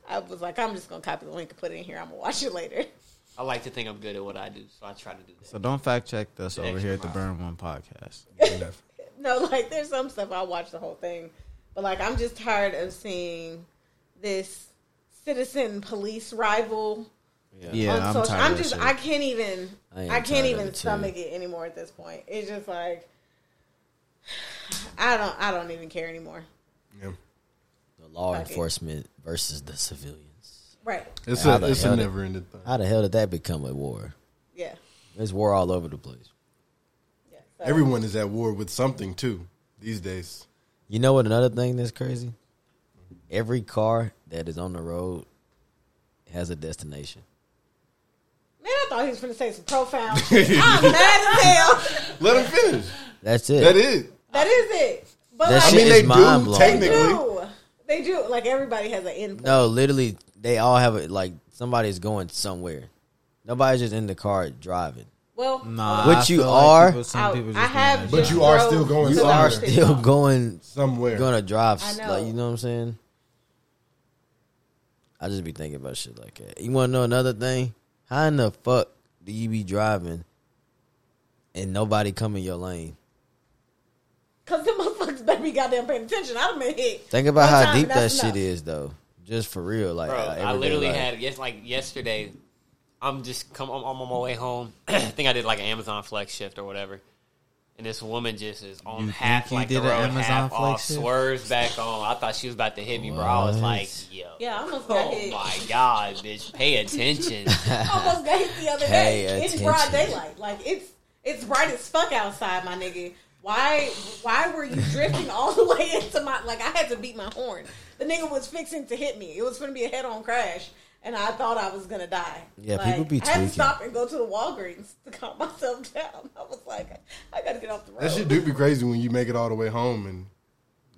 I was like, I'm just going to copy the link and put it in here. I'm going to watch it later. I like to think I'm good at what I do, so I try to do that. So don't fact check us over here at the. Burn One podcast. (laughs) No, like there's some stuff I'll watch the whole thing. But like I'm just tired of seeing this citizen police rival. Yeah, on I'm social- tired I'm just shit. I can't even I I, can't even it, stomach it anymore at this point. It's just like I don't I don't even care anymore. The law Fuck it. enforcement versus the civilians. Right. It's How a it's a hell did- never ending thing. How the hell did that become a war? Yeah. There's war all over the place. Yeah, Everyone is at war with something too these days. You know what? Another thing that's crazy. Every car that is on the road has a destination. Man, I thought he was going to say some profound (laughs) shit. I'm mad as hell. Let him finish. That's it. That is. That is it. But That like, shit I mean, is they do, mind blowing. they technically. do. They do. Like everybody has an input. No, literally, they all have it. Like somebody's going somewhere. Nobody's just in the car driving. Well, Nah, What you feel like are- people- some I- people just I have like- But you are still going. You somewhere. are still (laughs) going Somewhere. gonna drive. I know. Like you know what I'm saying. I just be thinking about shit like that. You want to know another thing? How in the fuck do you be driving and nobody come in your lane? Cause them motherfuckers better be goddamn paying attention. I've been hit. Think about One how deep that that's shit is, though. Just for real, like Bro, I literally life. had yes, like yesterday. I'm just come. I'm, I'm on my way home. (clears throat) I think I did like an Amazon Flex shift or whatever. And this woman just is on You half think you like the did road, an Amazon half Flex off, shift? swerves back on. I thought she was about to hit me, bro. I was like, yo, Yeah, I almost got oh hit. my god, bitch, pay (laughs) attention. almost got hit the other Pay day. It's broad daylight. Like it's it's bright as fuck outside, my nigga. Why why were you drifting all the way (laughs) into my like I had to beat my horn. The nigga was fixing to hit me. It was gonna be a head on crash. And I thought I was gonna die. Yeah, Like, people be I had to stop and go to the Walgreens to calm (laughs) myself down. I was like, I gotta get off the road. That shit do be crazy when you make it all the way home and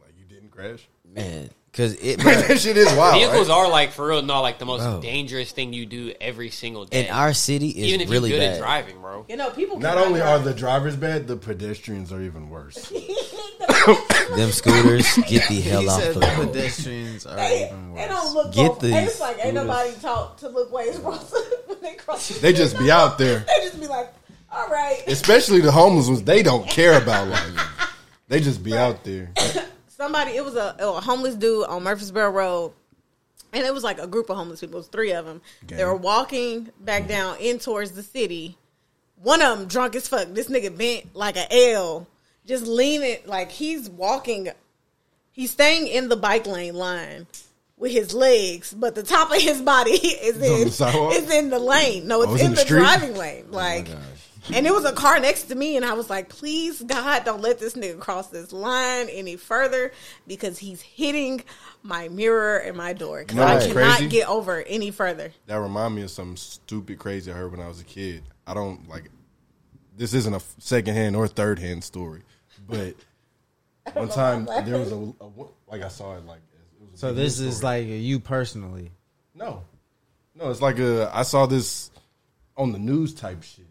like you didn't crash. man, because it. (laughs) that shit is wild. Vehicles right? are like for real, not like the most Bro. dangerous thing you do every single day. in our city is even if really you're good bad. at driving, bro. You know, people Not cannot only are the drivers bad, the pedestrians are even worse. (laughs) Them scooters (laughs) get the He hell off said the the road. pedestrians are They, even they worse. don't look Get both. these and It's like ain't nobody taught to look ways across when they cross. They just be out there. They just be like, all right. Especially the homeless ones, they don't care about life. They just be out there. Somebody, it was a, a homeless dude on Murfreesboro Road, and it was like a group of homeless people. It was three of them. They were walking back mm-hmm. down in towards the city. One of them drunk as fuck. This nigga bent like an L, just leaning like he's walking. He's staying in the bike lane line with his legs, but the top of his body (laughs) is on in the is in the lane. No, oh, it's Oh, it's in, in the, the driving lane. Oh like, and it was a car next to me, and I was like, "Please, God, don't let this nigga cross this line any further because he's hitting my mirror and my door because You know I cannot crazy? get over any further." That remind me of some stupid crazy I heard when I was a kid. I don't like. This isn't a second hand or third hand story, but (laughs) one time there was a, a like I saw it like it was a So this news is story. like you personally. no, no. It's like a I saw this on the news type shit.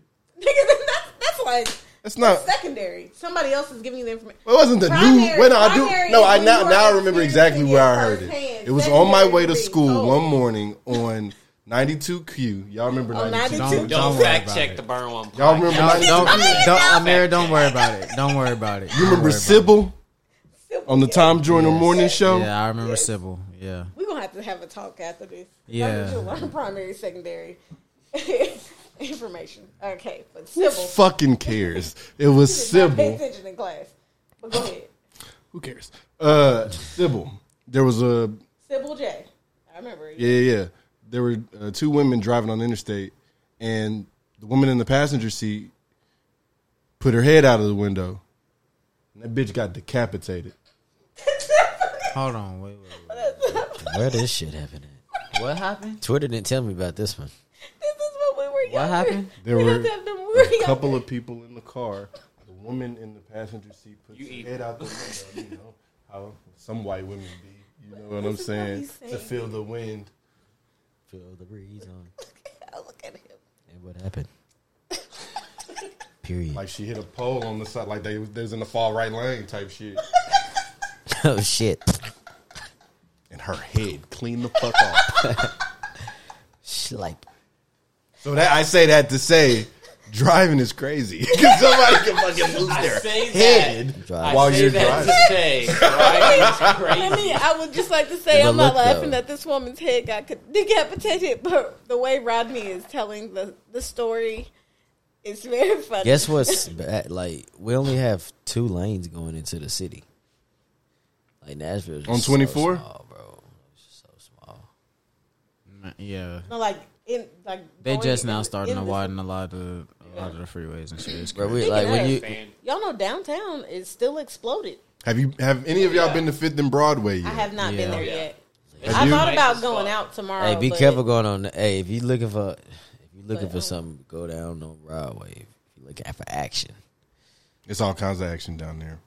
Nigga, that's, that's like It's not. that's secondary. Somebody else is giving you the information. It wasn't the Primary- news. Well, no, I do. No, I now now I remember exactly where I heard it. firsthand. It was on my way to school oh. one morning on 92Q. Y'all remember Oh, 92? 92? Don't, Don't, don't worry fact about check it. the burn one. Y'all remember Don't, 92? don't, I'm don't, Amir, don't worry about it. Don't worry about it. You remember Sybil on the Tom Joyner morning show? Yeah, I remember Sybil. Yeah. We're gonna have to have a talk after this. Yeah. to learn primary, secondary (laughs) (laughs) information. Okay, but Sybil. Fucking cares. It was (laughs) She did not Pay Sybil. attention in class. But go ahead. Who cares? Uh, Sybil. There was a Sybil J. I remember. yeah, yeah. yeah. There were uh, two women driving on the interstate, and the woman in the passenger seat put her head out of the window, and that bitch got decapitated. (laughs) Hold on. Wait, wait, wait. Where this shit happen at? What happened? Twitter didn't tell me about this one. This is what we were What younger. happened? (laughs) There We were have to have them when we were a couple younger. of people in the car. The woman in the passenger seat puts You her head out the window. You know how some white women be. You know what I'm This is what saying? he's To feel the wind. Feel the breeze on. (laughs) Look at him. And what happened? (laughs) Period. Like she hit a pole on the side, like they was, in the far right lane type shit. oh shit. And her head clean the fuck off. she Like so that I say that to say, driving is crazy (laughs) because somebody can fucking (laughs) lose I their say head that. Drive. I while say you're that driving. to say, driving is Let (laughs) crazy. me. I would just like to say I'm not look, laughing though. that this woman's head got co- decapitated, but the way Rodney is telling the the story is very funny. guess what's bad? Like we only have two lanes going into the city. Like Nashville On 24? so small, bro. It's so small. Yeah. No, like in like They going just in- now starting in to widen a lot of a lot of the freeways and shit. It's Bro, we, like when you Y'all know downtown is still exploded. Have you have any of y'all been to Fifth and Broadway yet? I have not Yeah. been there yet. Have I you? thought about going out tomorrow. Hey, be but careful going on. Hey, if you looking for if you looking But, for um, something, go down on Broadway. If you looking for action, It's all kinds of action down there.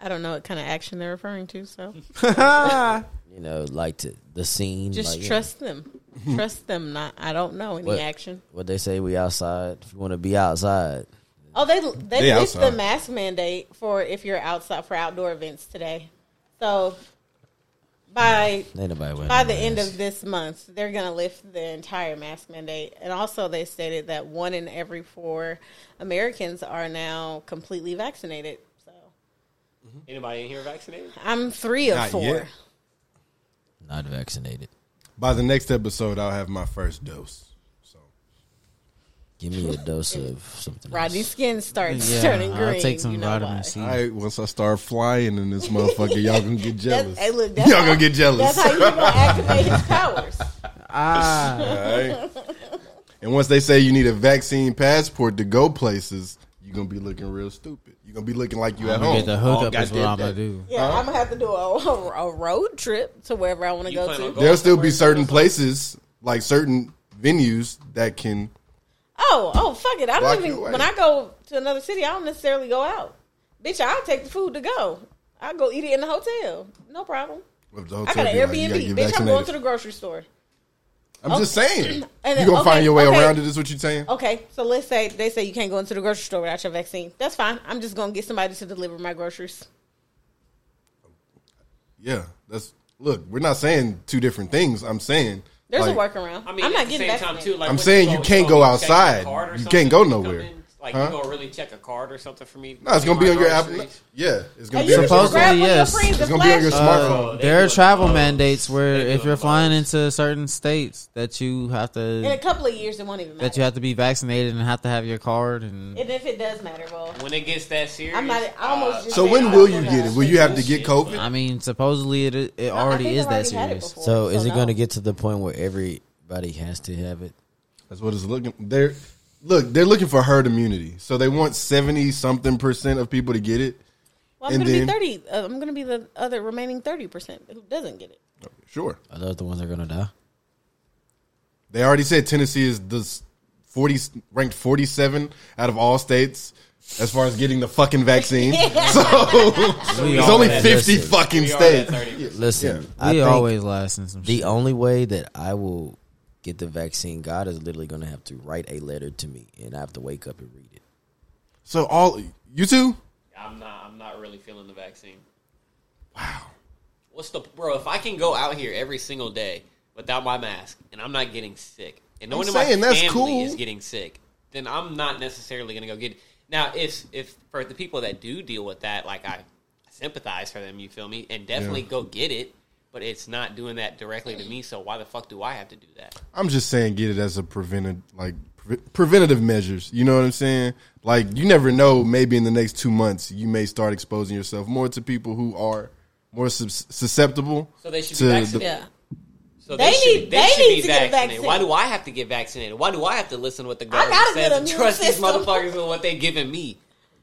I don't know what kind of action they're referring to, so (laughs) (laughs) You know, like to the scene. just like, you trust them. (laughs) Trust them. Not. I don't know any What- action. What they say, we outside. If you want to be outside, Oh, they they They lifted outside. the mask mandate for if you're outside for outdoor events today. So by Ain't nobody wearing by no the end of this month, they're going to lift the entire mask mandate. And also, they stated that one in every four Americans are now completely vaccinated. So mm-hmm. Anybody in here vaccinated? I'm three of Not four. yet. not vaccinated. By the next episode, I'll have my first dose. So, give me a dose of something. Rodney's skin starts Yeah, turning I'll green. take some you know vitamin why. C. All right, once I start flying in this motherfucker, y'all gonna get (laughs) jealous. That's, hey, look, y'all that's gonna get jealous. That's how you gonna (laughs) activate his powers. Ah. All right. And once they say you need a vaccine passport to go places, you're gonna be looking real stupid. You're gonna be looking like you at I'ma home. get the hookup All is what I'm gonna do. Yeah, I'm gonna have to do a, a, a road trip to wherever I want to go to. There'll still be certain places, like certain venues, that can. Oh, oh, fuck it! I don't even. When I go to another city, I don't necessarily go out. Bitch, I'll take the food to go. I'll go eat it in the hotel. No problem. If the I got an be like, you Airbnb. Bitch, I'm going to the grocery store. I'm Oh. just saying. And you then- gonna okay, find your way okay. around it. Is what you're saying? Okay, so let's say they say you can't go into the grocery store without your vaccine. That's fine. I'm just gonna get somebody to deliver my groceries. Yeah, that's. Look, we're not saying two different things. I'm saying There's like, a workaround. I mean, I'm at not the getting same time, vaccinated. too, like I'm saying you you can't go go outside. You can't go nowhere. In, Like Huh? you go really check a card or something for me. No, it's gonna be on your app. Yeah, it's gonna be on your Supposedly, one of your yes. It's gonna be on your smartphone. Uh, there are travel mandates where if you're flying into certain states that you have to. In a couple of years, it won't even matter. that you have to be vaccinated and have to have your card and And if it does matter, well, When it gets that serious, I'm not. I almost. just So when will you get it? Will you have to get COVID? I mean, supposedly it it already is that already had it serious. So is it going to get to the point where everybody has to have it? That's what it's looking. They're look. They're looking for herd immunity. So they want seventy something percent of people to get it. Well, I'm and gonna then- be thirty. Uh, I'm gonna be the other remaining thirty percent who doesn't get it. Sure. Are those the ones that are going to die? They already said Tennessee is the forty ranked forty seven out of all states as far as getting the fucking vaccine. (laughs) So (laughs) We there's all only fifty listen. fucking We are at states. Listen, Yeah. I We always last in some the shit. only way that I will get the vaccine, God is literally going to have to write a letter to me, and I have to wake up and read it. So all you two. I'm not. I'm not really feeling the vaccine. Wow. What's the bro? If I can go out here every single day without my mask and I'm not getting sick, and no I'm one in my that's family cool. is getting sick, then I'm not necessarily going to go get it. Now, if if for the people that do deal with that, like I sympathize for them, you feel me, and definitely Yeah. go get it. But it's not doing that directly to me, so why the fuck do I have to do that? I'm just saying, get it as a preventive, like pre- preventative measures. You know what I'm saying? Like you never know. Maybe in the next two months, you may start exposing yourself more to people who are more sus- susceptible. So they should to be the- vaccinated. Yeah. So They they, should, need- they they should need be to get vaccinated. Why do I have to get vaccinated? Why do I have to listen to what the government says and immune trust these motherfuckers with what they're giving me?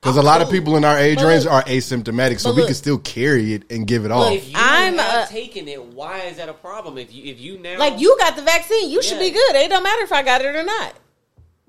Because a lot of people in our age But range look- are asymptomatic, so but we can still carry it and give it off. If you I'm, have uh, taken it, why is that a problem? If you if you now Like you got the vaccine, you should be good. It don't matter if I got it or not.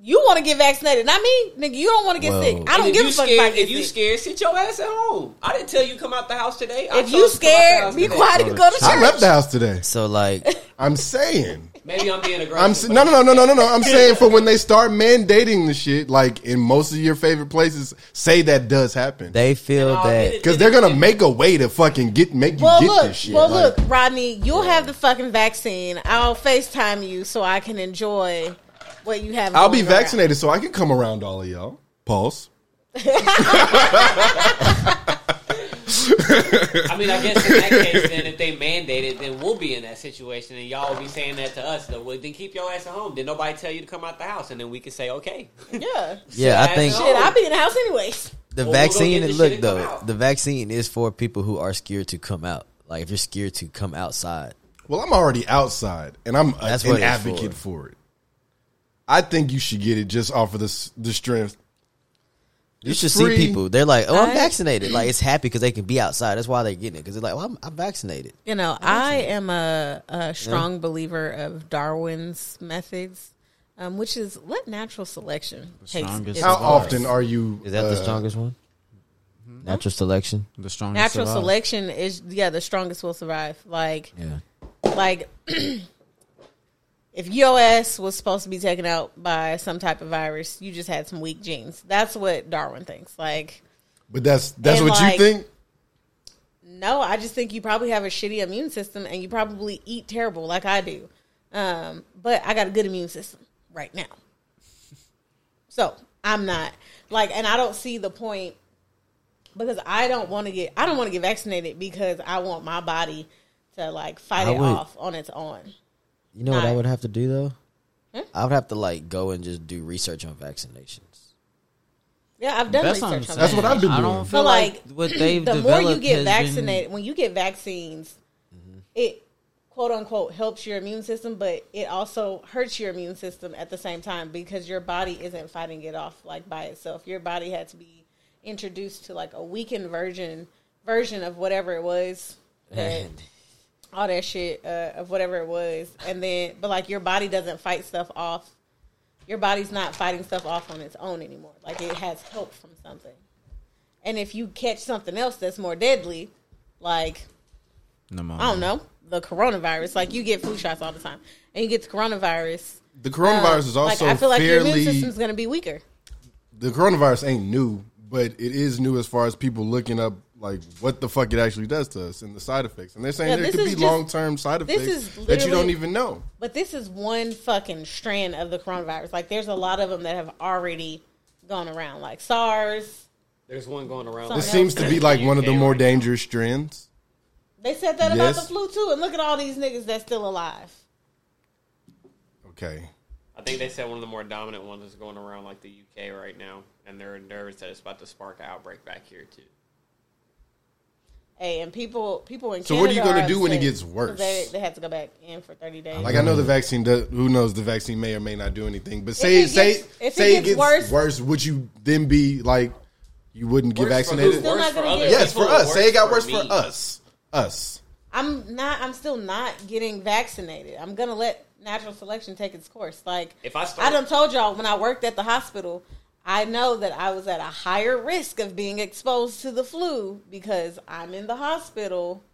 You want to get vaccinated, not me, nigga. You don't want to get Well- sick. I don't give a fuck scared, if I get if you sick. scared, sit your ass at home. I didn't tell you come out the house today. I If you to come out the scared, house be quiet and go to church. I left the house today. So, like, I'm saying. Maybe I'm being aggressive. I'm s- no no no no no no no. I'm (laughs) saying for when they start mandating the shit, like in most of your favorite places, say that does happen they feel And I'll that it. because they're gonna make a way to fucking get make you Well, get look, this shit. well, Like, look, Rodney, you'll have the fucking vaccine. I'll Facetime you so I can enjoy what you have. I'll be going around. vaccinated so I can come around all of y'all. Pulse. (laughs) (laughs) (laughs) I mean, I guess in that case, then if they mandate it, then we'll be in that situation, and y'all will be saying that to us. Though, well, then keep your ass at home. Did nobody tell you to come out the house? And then we can say, okay, Yeah. (laughs) yeah, I think Shit, I'll be in the house anyways. the Well, we'll vaccine. the look shit and come though, the vaccine is for people who are scared to come out. Like, if you're scared to come outside, Well, I'm already outside, and I'm a, an advocate for. it. I think you should get it just off of the the strength. You should free. see people. They're like, "Oh, I'm I- vaccinated." Like, it's happy because they can be outside. That's why they're getting it because they're like, "Well, I'm, I'm vaccinated." You know, I am a, a strong believer of Darwin's methods, um, which is let natural selection takes How often are you? Is that the uh, strongest one? Natural selection. The strongest. Natural survive. selection is yeah, the strongest will survive. Like Yeah. like (clears throat) if your ass was supposed to be taken out by some type of virus, you just had some weak genes. That's what Darwin thinks. Like But that's that's what like, you think. No, I just think you probably have a shitty immune system and you probably eat terrible like I do. Um, but I got a good immune system right now. So I'm not like, and I don't see the point because I don't want to get, I don't want to get vaccinated because I want my body to like fight I it would- off on its own. You know what I would have to do though? Hmm? I would have to like go and just do research on vaccinations. Yeah, I've done That's what I'm research on saying. That's what I've been I doing. don't So feel like, like what (clears throat) they've the more you developed get has vaccinated, when you get vaccines, it quote unquote helps your immune system, but it also hurts your immune system at the same time because your body isn't fighting it off like by itself. Your body had to be introduced to like a weakened version version of whatever it was. that- all that shit uh, of whatever it was, and then but like your body doesn't fight stuff off. Your body's not fighting stuff off on its own anymore. Like it has help from something. And if you catch something else that's more deadly, like Pneumonia. I don't know, the coronavirus, like you get flu shots all the time, and you get the coronavirus. The coronavirus um, is also like I feel like your immune system's going to be weaker. The coronavirus ain't new, but it is new as far as people looking up like what the fuck it actually does to us and the side effects. And they're saying Yeah, there could be long term side this effects is that you don't even know. But this is one fucking strand of the coronavirus. Like there's a lot of them that have already gone around, like SARS. There's one going around. This seems to be like one of the more dangerous strands. They said that about the flu too, and look at all these niggas that's still alive. Okay. I think they said one of the more dominant ones is going around like the UK right now, and they're nervous that it's about to spark an outbreak back here too. Hey, and people, people in So what are you gonna do when it gets worse? They, they had to go back in for thirty days. Like I know the vaccine does. Who knows? The vaccine may or may not do anything. But If say it say gets- if it say gets worse- worse, would you then be like you wouldn't get Worse for vaccinated? Worse for gonna get- Yes, for us. Say it got worse me. for us. Us. I'm not. I'm still not getting vaccinated. I'm gonna let natural selection take its course. Like If I start- I done told y'all when I worked at the hospital, I know that I was at a higher risk of being exposed to the flu because I'm in the hospital.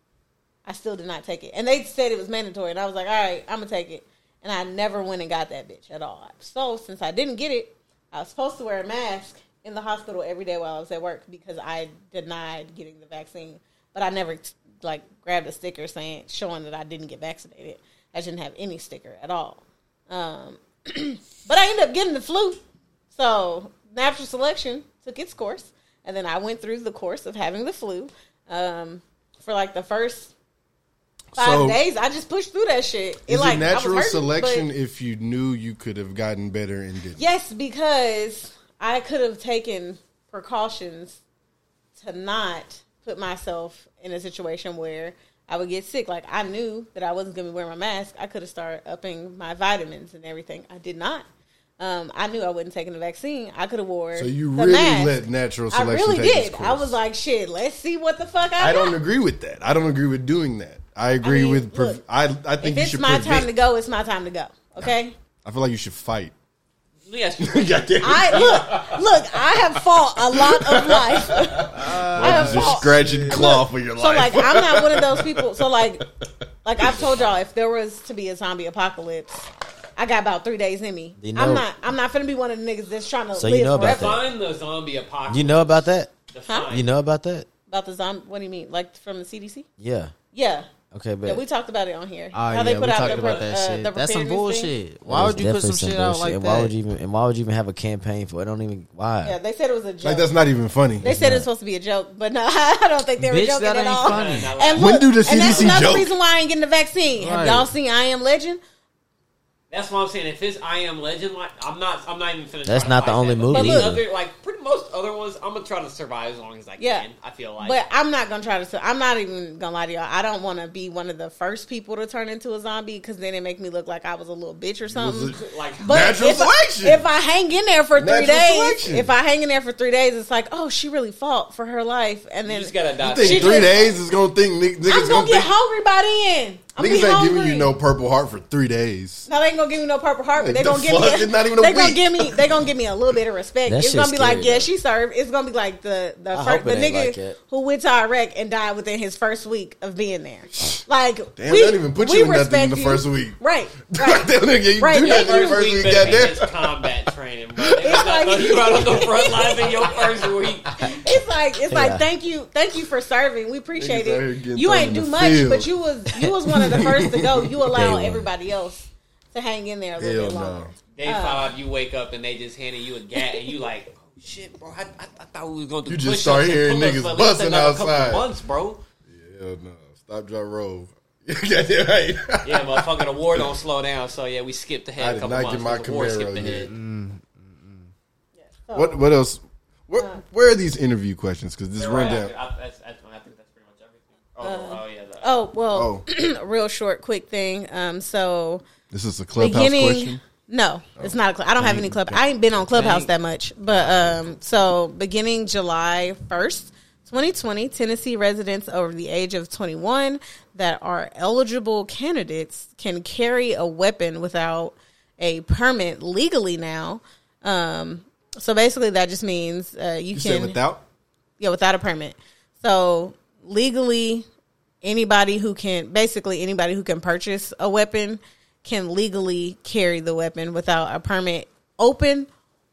I still did not take it, and they said it was mandatory, and I was like, all right, I'm gonna take it, and I never went and got that bitch at all. So since I didn't get it, I was supposed to wear a mask in the hospital every day while I was at work because I denied getting the vaccine, but I never like grabbed a sticker saying showing that I didn't get vaccinated. I didn't have any sticker at all. Um, (clears throat) but I ended up getting the flu. So natural selection took its course, and then I went through the course of having the flu. Um, for like the first five So- days, I just pushed through that shit. Is like, it natural hurting, selection if you knew you could have gotten better and didn't? Yes, because I could have taken precautions to not put myself in a situation where I would get sick. Like I knew that I wasn't going to be wearing my mask. I could have started upping my vitamins and everything. I did not. Um, I knew I wasn't taking the vaccine. I could have wore. So you the really mask. let natural selection. I really take did. I was like, shit. Let's see what the fuck I, I don't agree with that. I don't agree with doing that. I agree mean, with. Pre- look, I I think If you it's should my prevent. time to go, it's my time to go. Okay. I feel like you should fight. Let me ask you. (laughs) Goddamn. I look, look. I have fought a lot of (laughs) life. I have just fought- scratching claw for your So life. like, I'm not one of those (laughs) people. So like, like I've told y'all, if there was to be a zombie apocalypse, I got about three days in me. You know- I'm not. I'm not gonna be one of the niggas that's trying to So live you know about forever. that. Define the zombie apocalypse. You know about that? Define. You know about that? About the zombie. What do you mean? Like from the CDC? Yeah. Yeah. Okay, but Yeah, we talked about it on here. Oh How yeah, they we put out talked about pre- that uh, shit. That's some preparedness thing. bullshit. Why would you put some definitely shit out bullshit. like and that? Why would you even? And why would you even have a campaign for? it? I don't even. Why? Yeah, they said it was a joke. Like that's not even funny. They said it's supposed to be a joke, but no, (laughs) I don't think they were joking that at all. funny. And When look, do the and that's CDC another joke? reason why I ain't getting the vaccine. Have y'all seen I Am Legend? That's what I'm saying. If it's I Am Legend, like I'm not, I'm not even finna. That's not the only that. movie But either. other, like most other ones, I'm gonna try to survive as long as I can. Yeah. I feel like. But I'm not gonna try to. I'm not even gonna lie to y'all. I don't want to be one of the first people to turn into a zombie because then it make me look like I was a little bitch or something. like But Natural if selection. I, if I hang in there for three days, selection. if I hang in there for three days, it's like, oh, she really fought for her life, and you then just gotta die. You think She three just- days is gonna think ni- niggas I'm gonna gonna get think hungry by the end. I'm niggas ain't hungry. giving you no Purple Heart for three days. No, they ain't gonna give me no purple heart, Like, but they the gonna give me. fuck? It's not even a they gonna give me. They gonna give me a little bit of respect. That it's gonna be like, scary, Yeah, she served. It's gonna be like the the I first, the nigga like who went to Iraq and died within his first week of being there. Like Damn, we, they don't even put you in nothing respect (laughs) in the first week. right? Right. they don't you Right, do they nothing in the first week week. better Goddamn. combat training, bro. Niggas It's not like- you out on the front lines in your first week. It's like it's Yeah. like thank you, thank you for serving. We appreciate Niggas out here it. You ain't do much, field. but you was you was one of the first to go. You (laughs) allow everybody else to hang in there a little Hell bit no. longer. Day five, uh, you wake up and they just handed you a gat, and you like, shit, bro. I, I, I thought we was going to do You just start hearing niggas for at least busting another couple outside. Months, bro. Yeah, no. Stop, drop, roll. Goddamn right. Yeah, motherfucker, the war don't slow down. So yeah, we skipped I ahead a couple not months. get my 'cause the war Camaro skipped yet. Mm, mm, mm. ahead. What what else? Where, uh, where are these interview questions? Because this They're right rundown. after- I, that's, that's, I think that's pretty much everything. Oh, uh, oh yeah. The, Oh well, oh. (clears throat) a real short, quick thing. Um, so This is a clubhouse question. No, it's not a club. I don't have any club. I ain't been on Clubhouse that much, but um, so beginning July first, twenty twenty, Tennessee residents over the age of twenty one that are eligible candidates can carry a weapon without a permit legally now. Um, so basically, that just means uh, you, You can without? yeah, without a permit. So legally, anybody who can basically anybody who can purchase a weapon can legally carry the weapon without a permit open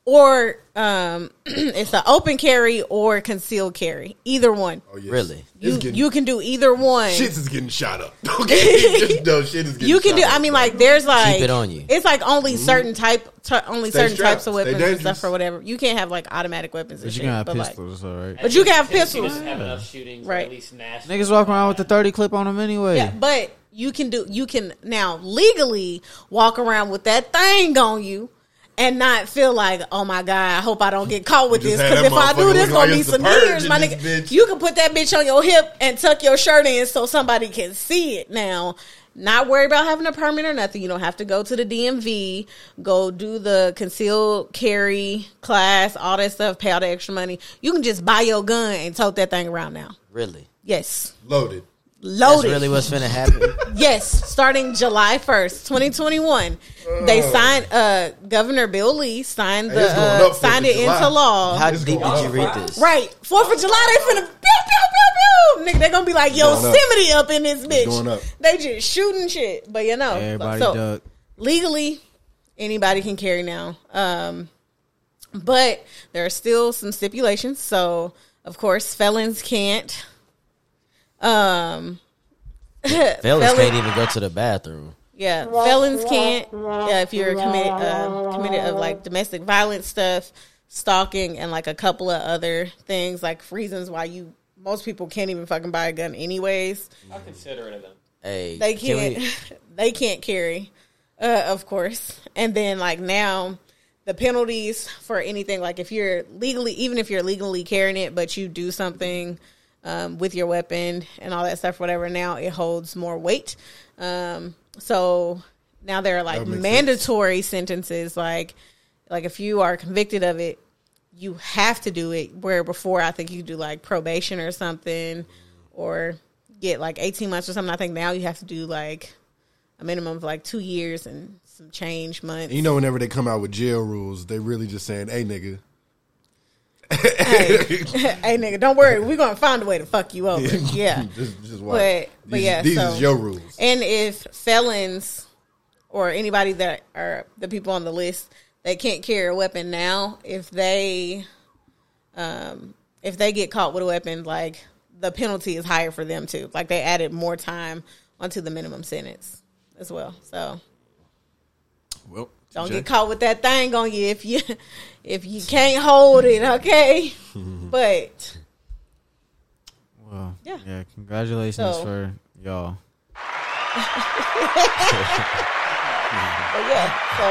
or um (clears throat) it's an open carry or concealed carry. Either one. Oh, yes. Really? You getting- you can do either one. Shit is getting shot up. (laughs) (laughs) Okay, Just know shit is getting You can do. shot I up. mean, like there's like it on you. It's like only certain type, t- only Stay certain strapped. types of weapons and stuff or whatever. You can't have like automatic weapons But you shit. can have but, like- pistols, all right. but you can have pistols. doesn't have enough shootings, Right. right? At least national. Niggas walk around with a thirty clip on them anyway. Yeah, but you can do you can now legally walk around with that thing on you and not feel like, oh my god, I hope I don't get caught with this because if I do motherfucker this, gonna like be some purge years, my nigga. bitch. You can put that bitch on your hip and tuck your shirt in so somebody can see it. Now, not worry about having a permit or nothing. You don't have to go to the DMV, go do the concealed carry class, all that stuff, pay all the extra money. You can just buy your gun and tote that thing around now. Really? Yes, Loaded. That's loaded. really what's gonna happen. (laughs) Yes, starting July 1st, 2021. They signed uh Governor Bill Lee signed the it's uh, signed it of into law. How It's deep going did you up. read this? right. 4th of July they finna pew pew pew pew. Nigga, they gonna be like going up. Yosemite up. in this bitch. going up. They just shooting shit. But you know. Everybody so, duck. legally anybody can carry now. Um but there are still some stipulations. So of course felons can't um (laughs) Fellas felon- can't even go to the bathroom. Yeah, felons can't. Uh, if you're committed uh, committed of like domestic violence stuff, stalking, and like a couple of other things, like reasons why you most people can't even fucking buy a gun anyways. I consider it of them. Hey, They can can't. we- (laughs) they can't carry, uh, of course. And then like now, the penalties for anything like if you're legally, even if you're legally carrying it, but you do something um, with your weapon and all that stuff, whatever. Now it holds more weight. Um, so now there are like mandatory sentences, like like if you are convicted of it, you have to do it. Where before I think you do like probation or something, or get like eighteen months or something. I think now you have to do like a minimum of like two years and some change months. You know, whenever they come out with jail rules, they really just saying, "Hey, nigga, hey, (laughs) hey, nigga, don't worry, we're gonna find a way to fuck you over. Yeah, (laughs) just, just but but These- yeah, these so, is your rules." And if felons or anybody that are the people on the list that can't carry a weapon now, if they um if they get caught with a weapon, like the penalty is higher for them too. Like they added more time onto the minimum sentence as well. So Well, don't Jack- get caught with that thing on you if you if you can't hold it, okay? (laughs) but Well, Yeah. yeah. Congratulations So- for y'all. (laughs) But yeah, so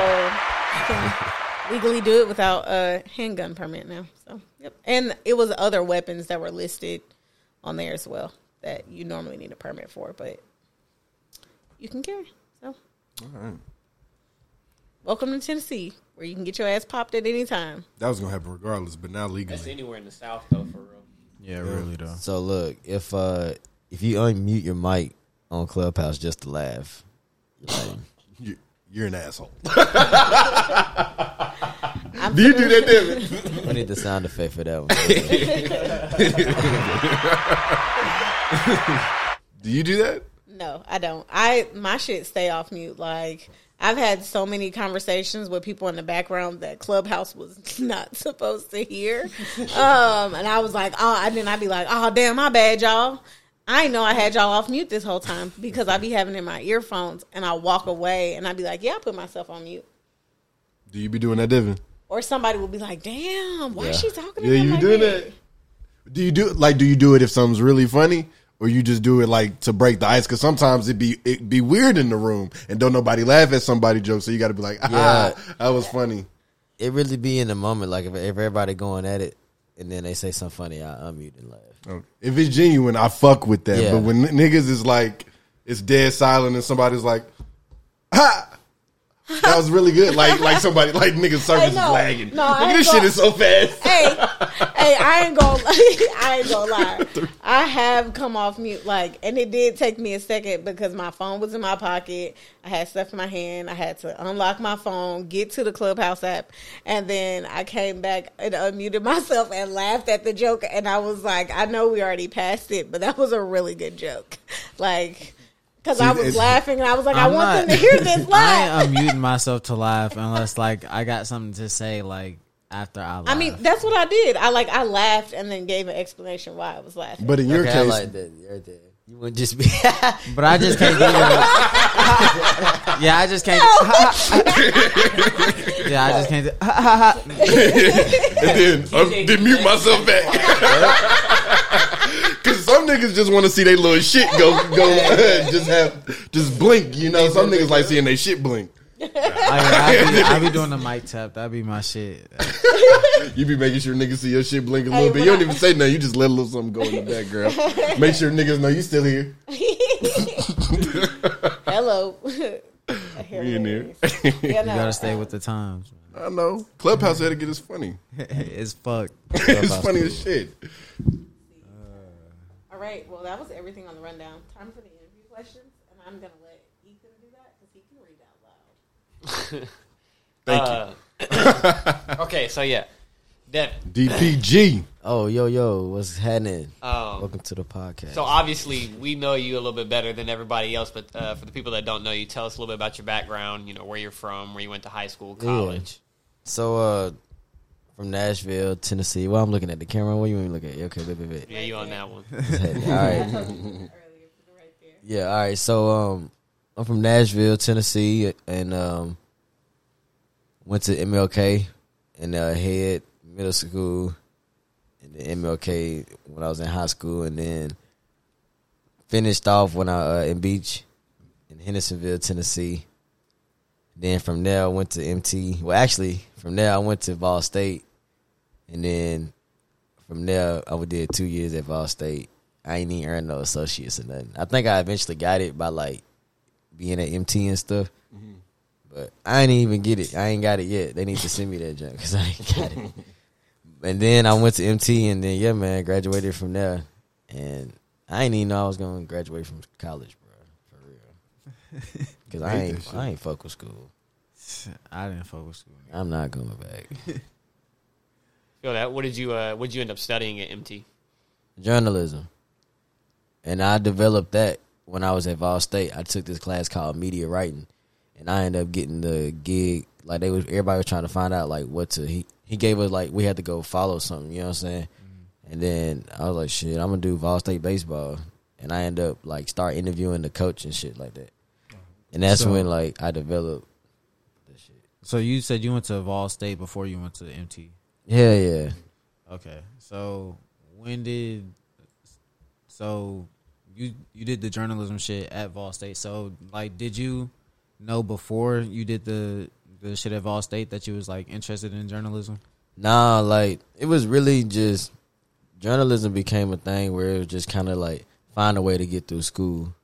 you can legally do it without a handgun permit now. So yep, and it was other weapons that were listed on there as well that you normally need a permit for, but you can carry. So All right. welcome to Tennessee, where you can get your ass popped at any time. That was gonna happen regardless, but now That's anywhere in the South, though, for real. Yeah, really though. So look, if uh if you unmute your mic on Clubhouse just to laugh, you're like, (laughs) You, you're an asshole. (laughs) Do you do that, Devin? (laughs) We need the sound effect for that one. do you do that? No, I don't. I my shit stay off mute. Like I've had so many conversations with people in the background that Clubhouse was (laughs) not supposed to hear. (laughs) Um, and I was like, oh, and then I'd be like, oh, damn, my bad, y'all. I know I had y'all off mute this whole time because I'd be having it in my earphones and I walk away and I'd be like, yeah, I put myself on mute. Do you be doing that, Devin? Or somebody will be like, damn, why is she talking to Yeah, me you like doing that? Do you do like? Do you do it if something's really funny, or you just do it like to break the ice? Because sometimes it be it be weird in the room, and don't nobody laugh at somebody joke, so you got to be like, ah, Yeah. that was funny. It really be in the moment. Like if, if everybody going at it, and then they say something funny, I unmute and laugh. Oh, If it's genuine, I fuck with that. Yeah. But when n- niggas is like, it's dead silent, and somebody's like, ha. That was really good. Like, (laughs) like somebody, like niggas service is no. lagging. No, Look, ain't this shit is so fast. (laughs) hey, hey, I ain't gonna, (laughs) I ain't gonna lie. I have come off mute, like, and it did take me a second because my phone was in my pocket. I had stuff in my hand. I had to unlock my phone, get to the Clubhouse app, and then I came back and unmuted myself and laughed at the joke. And I was like, I know we already passed it, but that was a really good joke. Like, because I was laughing and I was like, i I'm want not- them to hear this (laughs) laugh. I am muting myself to laugh unless like I got something to say like after I laugh. I mean, that's what I did. I like I laughed and then gave an explanation why I was laughing. But in your Okay, I case, like that. Right there. You wouldn't just be. (laughs) but I just can't do that. (laughs) yeah, I just can't. yeah, I just can't. Do, and then um, then mute myself back. Cause some niggas just want to see their little shit go go (laughs) (laughs) just have just blink. You know, some niggas like seeing their shit blink. I, I, be, I be (laughs) doing the mic tap. That'd be my shit. You be making sure niggas see your shit blink a Hey, little bit. You don't I- even say nothing. You just let a little something go in the background. Make sure niggas know you still here. Hello. We in there. Yeah, You gotta stay with the times. I know. Clubhouse had to get us funny. it's fuck. it's funny as shit. All right. Well, that was everything on the rundown. Time for the interview questions, and I'm gonna let Ethan do that because he can read out loud. (laughs) Thank you. (laughs) okay, so yeah, Devin. DPG. (clears throat) Oh, yo, yo, what's happening? Um, Welcome to the podcast. So obviously we know you a little bit better than everybody else, but uh, for the people that don't know you, tell us a little bit about your background. You know where you're from, where you went to high school, college. So, uh, from Nashville, Tennessee. Well, I'm looking at the camera. What you want me to look at? Okay, wait, wait, wait. Yeah, you on that one. (laughs) all right. Yeah, all right. So, um, I'm from Nashville, Tennessee, and um, went to MLK and uh, head middle school, and then MLK when I was in high school, and then finished off when I uh, in Beech in Hendersonville, Tennessee. Then from there, I went to MT. Well, actually, from there, I went to Vol State, and then from there, I did two years at Vol State. I ain't even earned no associates or nothing. I think I eventually got it by like being at MT and stuff. Mm-hmm. But I ain't even get it. I ain't got it yet. They need to send me that junk because I ain't got it. (laughs) and then I went to MT, and then yeah, man, graduated from there. And I ain't even know I was gonna graduate from college, bro, for real. (laughs) Because I ain't. I ain't fuck with school. I didn't fuck with school. I'm not going back. (laughs) Feel that? What did you uh, What did you end up studying at MT? journalism. And I developed that when I was at Vol State. I took this class called media writing, and I ended up getting the gig. Like they was, everybody was trying to find out like what to. He he gave us like we had to go follow something. You know what I'm saying? And then I was like, shit, I'm gonna do Vol State baseball, and I end up like start interviewing the coach and shit like that. And that's So- when like I developed. So you said you went to Vol State before you went to MT. Yeah, yeah. Okay. So when did so you you did the journalism shit at Vol State. So like did you know before you did the the shit at Vol State that you was like interested in journalism? Nah, like it was really just journalism became a thing where it was just kind of like find a way to get through school.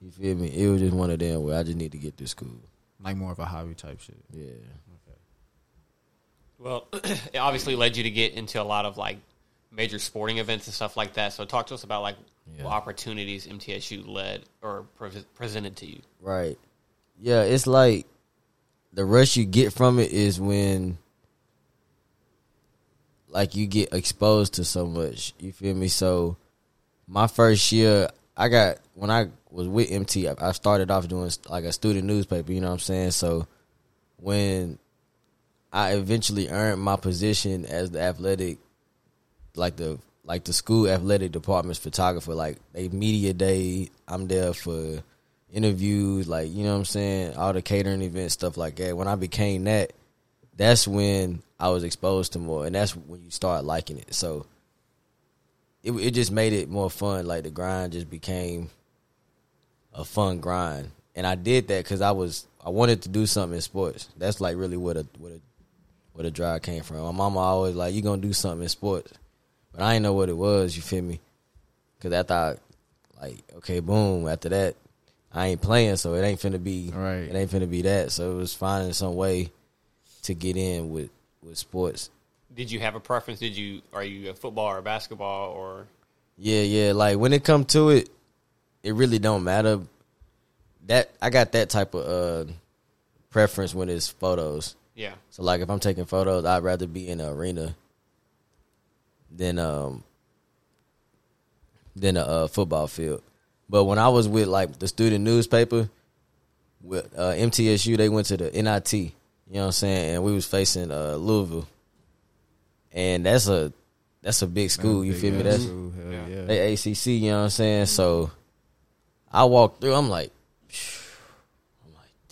You feel me? It was just one of them where I just need to get through school. Like more of a hobby type shit. Yeah. Well, (clears throat) it obviously led you to get into a lot of like major sporting events and stuff like that. So talk to us about like what opportunities MTSU led or pre- presented to you. Right. Yeah, it's like the rush you get from it is when like you get exposed to so much. You feel me? So my first year, I got when I was with MT, I I started off doing like a student newspaper. You know what I'm saying? So when I eventually earned my position as the athletic, like the like the school athletic department's photographer, like they media day, I'm there for interviews, like you know what I'm saying, all the catering events, stuff like that. When I became that, that's when I was exposed to more, and that's when you start liking it. So it it just made it more fun. Like the grind just became a fun grind, and I did that because I was I wanted to do something in sports. That's like really what a what a where the drive came from. My mama always like, you gonna do something in sports, but I didn't know what it was. You feel me? Because I thought, like, okay, boom. After that, I ain't playing, so it ain't finna be right. It ain't finna be that. So it was finding some way to get in with with sports. Did you have a preference? Did you are you a football or basketball or? Yeah, yeah. Like when it come to it, it really don't matter. That I got that type of uh preference when it's photos. Yeah. So like if I'm taking photos, I'd rather be in the arena than um than a uh, football field. But when I was with like the student newspaper with uh, MTSU, they went to the NIT. You know what I'm saying? And we was facing uh, Louisville, and that's a that's a big school. You big feel me? That's school, yeah. they ACC. You know what I'm saying? So I walked through. I'm like,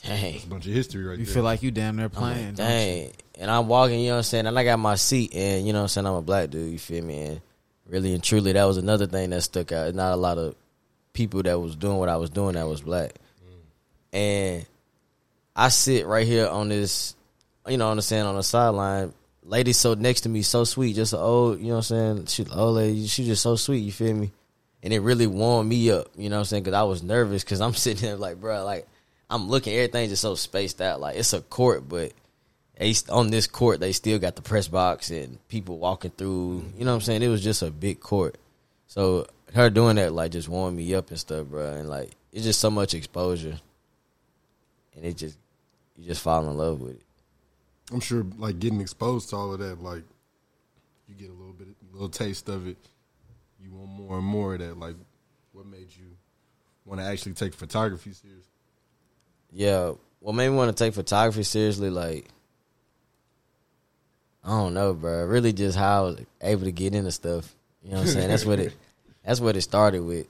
dang. That's a bunch of history right You there. You feel like you damn near playing. like, dang. And I'm walking, you know what I'm saying? And I got my seat, and you know what I'm saying? I'm a black dude, you feel me? And really and truly, that was another thing that stuck out. Not a lot of people that was doing what I was doing that was black. Mm. And I sit right here on this, you know, on the sand on the sideline. Lady so next to me, so sweet, just an old, you know what I'm saying? She old lady, she just so sweet, you feel me? And it really warmed me up, you know what I'm saying? Because I was nervous because I'm (laughs) sitting there like, bro, like I'm looking, everything just so spaced out. Like it's a court, but on this court they still got the press box and people walking through. You know what I'm saying? It was just a big court. So her doing that like just warmed me up and stuff, bro. And like it's just so much exposure, and it just you just fall in love with it. I'm sure, like getting exposed to all of that, like you get a little bit, a little taste of it. You want more and more of that. Like, what made you want to actually take photography serious? Yeah, what made me want to take photography seriously, like I don't know, bro. Really, just how I was able to get into stuff. You know what I'm saying? That's what it. (laughs) That's what it started with.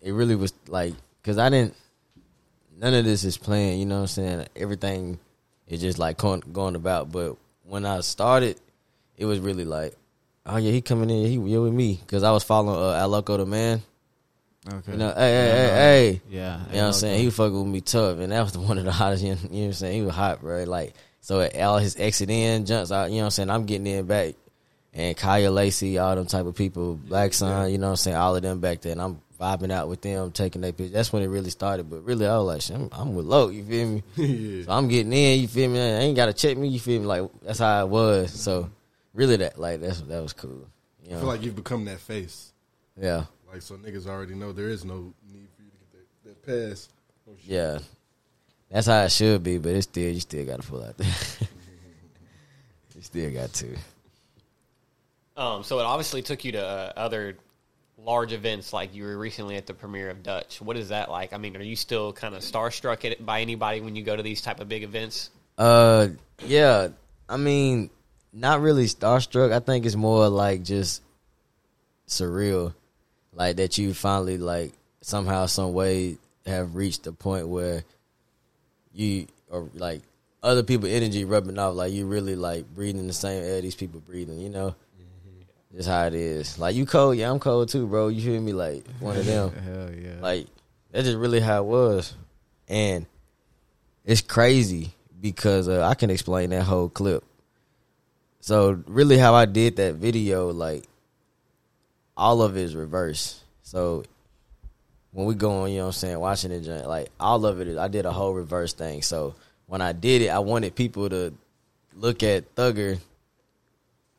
It really was like because I didn't. None of this is planned. You know what I'm saying? Everything is just like going, going about. But when I started, it was really like, oh yeah, he coming in. He here with me because I was following uh, Aloco the man. Okay. You know, hey, hey, hey, Yeah. hey. Yeah, You know what I'm saying? He was fucking with me tough, and that was the one of the (laughs) hottest. You know what I'm saying? He was hot, bro. Like, so at all his exit in jumps out. You know what I'm saying? I'm getting in back, and Kaya Lacey, all them type of people, Black Sun. You know what I'm saying? All of them back there, and I'm vibing out with them, taking their pictures. That's when it really started. But really, I was like, I'm, I'm with Loke. You feel me? (laughs) Yeah. So I'm getting in. You feel me? I ain't got to check me. You feel me? Like that's how it was. So really, that like that's that was cool. You I know? feel like you've become that face. Yeah. Like, so niggas already know there is no need for you to get that, that pass. No. Yeah, that's how it should be, but it's still you still got to pull out there. (laughs) you still got to. Um, so it obviously took you to uh, other large events, like you were recently at the premiere of Dutch. What is that like? I mean, are you still kind of starstruck at, by anybody when you go to these type of big events? Uh, yeah. I mean, not really starstruck. I think it's more like just surreal, like that you finally like somehow, some way have reached the point where you or like other people energy rubbing off. Like you really like breathing the same air these people breathing. You know. Just how it is. Like you cold, yeah, I'm cold too, bro. You feel me? Like one of them. (laughs) Hell yeah. Like that's just really how it was, and it's crazy because uh, I can explain that whole clip. So really, how I did that video, like all of it is reverse. So when we go on, you know what I'm saying, watching it, like all of it, is, I did a whole reverse thing. So when I did it, I wanted people to look at Thugger,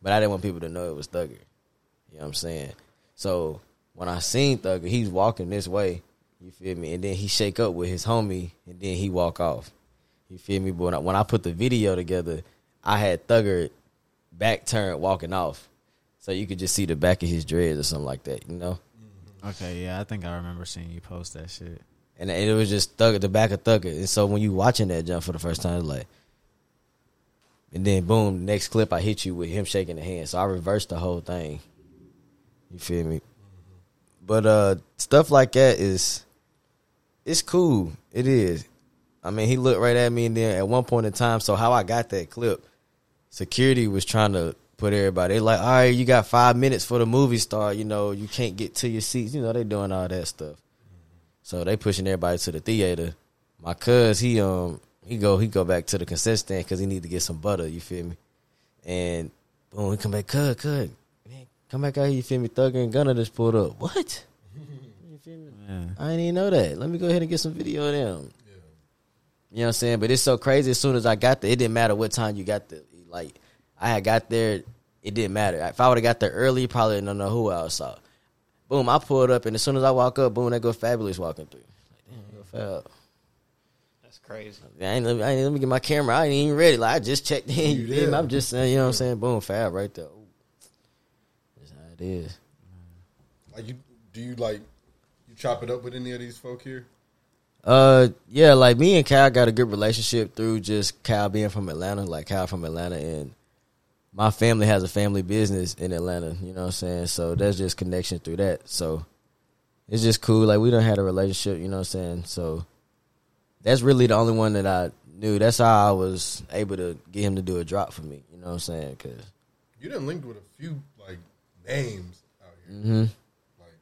but I didn't want people to know it was Thugger. You know what I'm saying? So when I seen Thugger, he's walking this way. You feel me? And then he shake up with his homie, and then he walk off. You feel me? But when I, when I put the video together, I had Thugger back turned walking off, so you could just see the back of his dreads or something like that. You know. Okay, yeah, I think I remember seeing you post that shit. and it was just thug the back of Thugger. And so when you watching that jump for the first time, it's like, and then boom, next clip I hit you with him shaking the hand. So I reversed the whole thing. You feel me? But uh, stuff like that is, it's cool. It is. I mean, he looked right at me, and then at one point in time, so how I got that clip, security was trying to put everybody. They like, all right, you got five minutes for the movie star. You know, you can't get to your seats. You know, they doing all that stuff. So they pushing everybody to the theater. My cuz he um he go he go back to the concession stand because he need to get some butter. You feel me? And boom, he come back. Cuz, cuz, man, come back out here. You feel me? Thugger and Gunna just pulled up. What? You feel me? I didn't even know that. Let me go ahead and get some video of them. You know what I'm saying? But it's so crazy. As soon as I got there, it didn't matter what time you got there. Like I had got there, it didn't matter. If I would have got there early, you probably don't know who I saw. Boom, I pulled up, and as soon as I walk up, boom, they go Fabolous walking through. Like, damn, go Fab. That's crazy. I ain't, let me, I ain't let me get my camera. I ain't even ready. Like I just checked in. You You feel me? there. I'm just saying, you know what I'm saying? Boom, fab right there. Ooh. That's how it is. Like you, do you like you chop it up with any of these folk here? Uh, yeah, like me and Kyle got a good relationship through just Kyle being from Atlanta, like Kyle from Atlanta, and my family has a family business in Atlanta. You know what I'm saying? So that's just connection through that. So it's just cool. Like we don't had a relationship. You know what I'm saying? So that's really the only one that I knew. That's how I was able to get him to do a drop for me. You know what I'm saying? Cause You didn't link with a few like names out here. Mhm. Like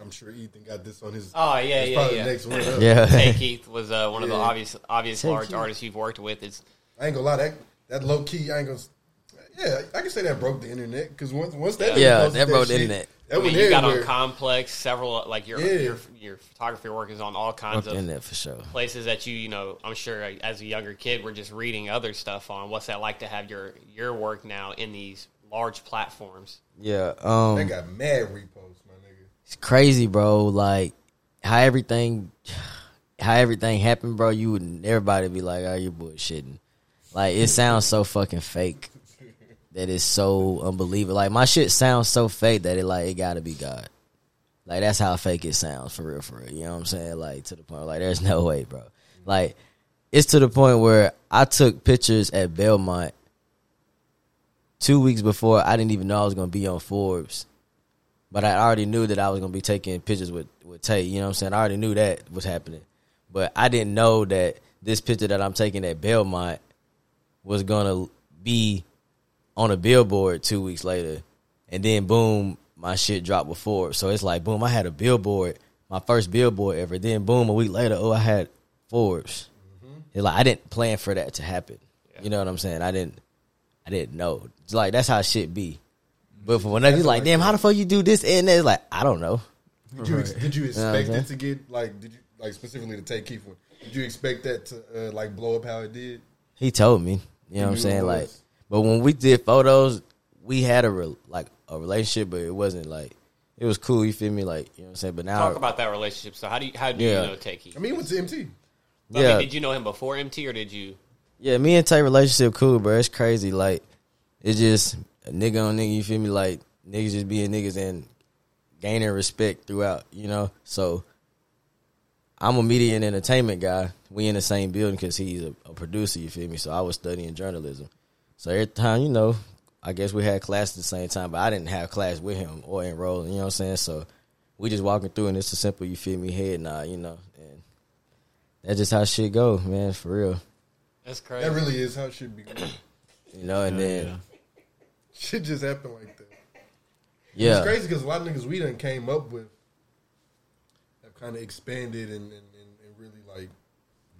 I'm sure Ethan got this on his. Oh yeah, it's yeah, yeah. the next one up. Yeah. Tay (laughs) Keith was uh, one of the obvious, obvious Tay large Keith. artists you've worked with. It's I ain't gonna lie, that that low key, I ain't gonna. Yeah, I can say that broke the internet because once once that Yeah, posted that broke the internet. That I mean, you got on. Complex, several like your Yeah. your your photography work is on all kinds Broke the of internet for sure. places that you you know. I'm sure as a younger kid, we're just reading other stuff on. What's that like to have your your work now in these large platforms? yeah, um, They got mad reposts, my nigga. it's crazy, bro. Like how everything, how everything happened, bro. You would everybody be like, "Oh, you bullshitting." Like it sounds so fucking fake that it's so unbelievable. Like my shit sounds so fake that it like it gotta be God. Like that's how fake it sounds for real, for real. You know what I'm saying? Like to the point, like there's no way, bro. Like it's to the point where I took pictures at Belmont two weeks before I didn't even know I was gonna be on Forbes. But I already knew that I was gonna be taking pictures with with Tay. You know what I'm saying? I already knew that was happening, but I didn't know that this picture that I'm taking at Belmont was gonna be on a billboard two weeks later, and then boom, my shit dropped before. So it's like boom, I had a billboard, my first billboard ever. Then boom, a week later, oh, I had Forbes. It's like I didn't plan for that to happen. You know what I'm saying? I didn't. I didn't know. It's like that's how shit be. But for when you're like, damn, how the fuck you do this and that? It's like I don't know. Did you ex- did you You know expect it to get like did you like specifically to take one? Did you expect that to uh, like blow up how it did? He told me. You know what I'm saying? Like. But when we did photos, we had a re- like a relationship, but it wasn't like it was cool. You feel me? Like you know what I'm saying? But now, Talk about that relationship. So how do you how do Yeah. you know Tay Keith? I mean, he went to MT. I mean, Yeah. did you know him before MT or did you? yeah, me and Tay relationship cool, bro. It's crazy. Like it's just a nigga on nigga. You feel me? Like niggas just being niggas and gaining respect throughout. You know, so. I'm a media and entertainment guy. We in the same building because he's a, a producer. You feel me? So I was studying journalism. So every time, you know, I guess we had class at the same time, but I didn't have class with him or enroll. You know what I'm saying? So we just walking through, and it's a simple, you feel me, head nod. You know, and that's just how shit go, man. For real. That's crazy. That really is how it should be. going. You know, and then Shit just happened like that. Yeah. it's crazy because a lot of niggas we done came up with have kind of expanded and, and, and, and really like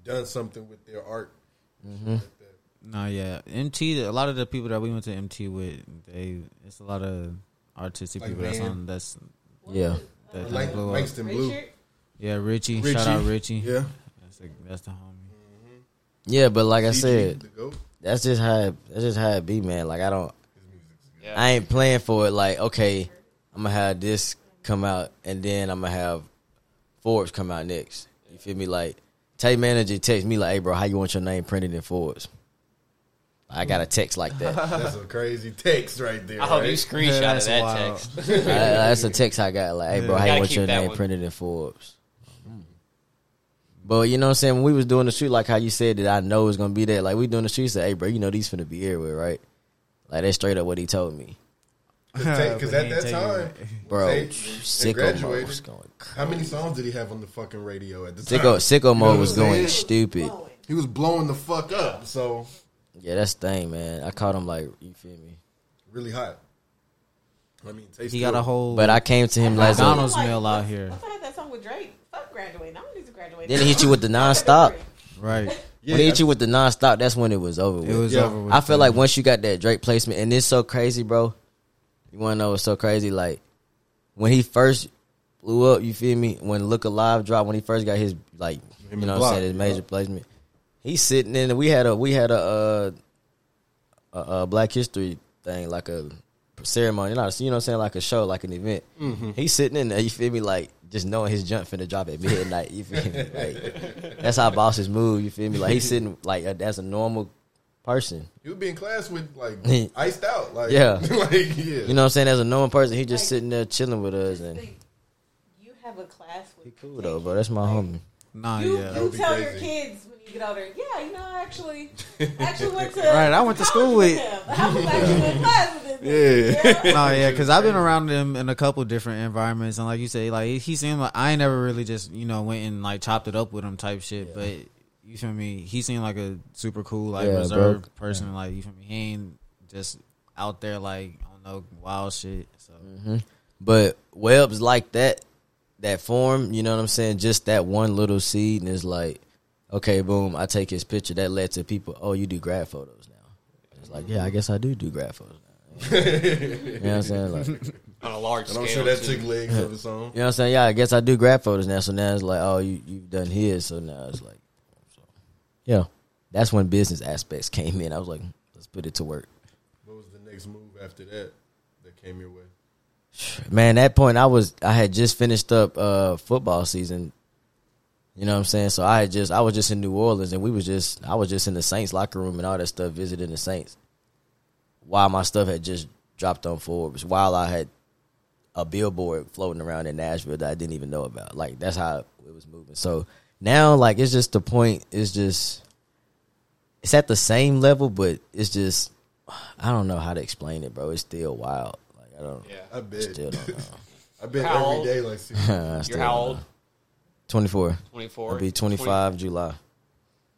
done something with their art. Mhm. No, yeah, MT. A lot of the people that we went to MT with, they it's a lot of artistic Like people that's on. That's Yeah. that, that Lang- blew up. Langston Blue. Richard? Yeah, Richie. Richie. Shout out Richie. Yeah. that's the, that's the homie. Mm-hmm. Yeah, but like I said, that's just how it, that's just how it be, man. Like I don't, Yeah. I ain't playing for it. Like okay, I'm gonna have this come out, and then I'm gonna have Forbes come out next. You feel me? Like Tay manager text me like, "Hey, bro, how you want your name printed in Forbes?" I got a text like that. (laughs) That's a crazy text right there. I hope right? you screenshot that's that wild. text. I- (laughs) uh, that's a text I got. Like, hey, bro, Yeah. how want your name one. printed in Forbes? But you know what I'm saying? When we was doing the shoot, like how you said that I know it's gonna be there. Like we doing the shoot, he said, "Hey, bro, you know these finna be everywhere, right?" Like that's straight up what he told me, (laughs) Because at that ain't time, bro. Tay Sicko mode was going. How many songs did he have on the fucking radio at the time? Sicko, sicko You know mode was going stupid. He was blowing the fuck up. So Yeah, that's the thing, man. I caught him like you feel me. really hot. I mean, Tay He got a whole But I came to him last. McDonald's meal out here. I had that song with Drake. Fuck graduating. I don't need to graduate. Then he hit you with the (laughs) nonstop. Right. when he hit you with the nonstop, that's when it was over. With. It was Yeah. over with. I feel like once you got that Drake placement, and it's so crazy, bro. You want to know what's so crazy? Like when he first blew up, you feel me? When Look Alive dropped, when he first got his like, you know, what I'm saying his major yeah. placement. He's sitting in. We had a we had a uh, a, a Black History thing, like a ceremony, not you know what I'm saying, like a show, like an event. Mm-hmm. He's sitting in there. You feel me? Like just knowing his jump finna drop at midnight. You feel me? (laughs) Like that's how bosses move. You feel me? Like he's sitting like as a normal person. You would be in class with like (laughs) iced out. Like Yeah. (laughs) like yeah. You know what I'm saying? As a normal person, he just sitting there chilling with us, and You have a class with cool though, bro. That's my homie. Nah, you. yeah. You would be tell your kids when you get older. Yeah, you know, I actually, actually went (laughs) to. Right, I went to school with- him. I was actually in class with this. Yeah. nigga, no, yeah, because I've been around him in a couple different environments, and like you say, like he seemed like I ain't never really just you know went and like chopped it up with him type shit. But you feel me? He seemed like a super cool, like Yeah, reserved bro. person. Like you feel me? He ain't just out there like on no wild shit. So mm-hmm. But Webb's like that, that form. You know what I'm saying? Just that one little seed, and it's like, okay, boom. I take his picture. That led to people. Oh, you do grad photos now. It's like, yeah, I guess I do do grad photos now. (laughs) you know what I'm saying? Like, on a large And scale. I'm sure that too. took legs of its own. You know what I'm saying? Yeah, I guess I do grad photos now. So now it's like, oh, you you've done his. So now it's like, so yeah, that's when business aspects came in. I was like, let's put it to work. What was the next move after that that came your way? Man, that point I was I had just finished up uh football season. You know what I'm saying? So I had just I was just in New Orleans and we was just I was just in the Saints locker room and all that stuff visiting the Saints. While my stuff had just dropped on Forbes, while I had a billboard floating around in Nashville that I didn't even know about. Like that's how it was moving. So now like it's just the point it's just it's at the same level but it's just I don't know how to explain it, bro. It's still wild. Like I don't Yeah. I bet. Still don't know. (laughs) I bet How every old? day like (laughs) see, You're how old? know. 24. 24. I'll be 25 July.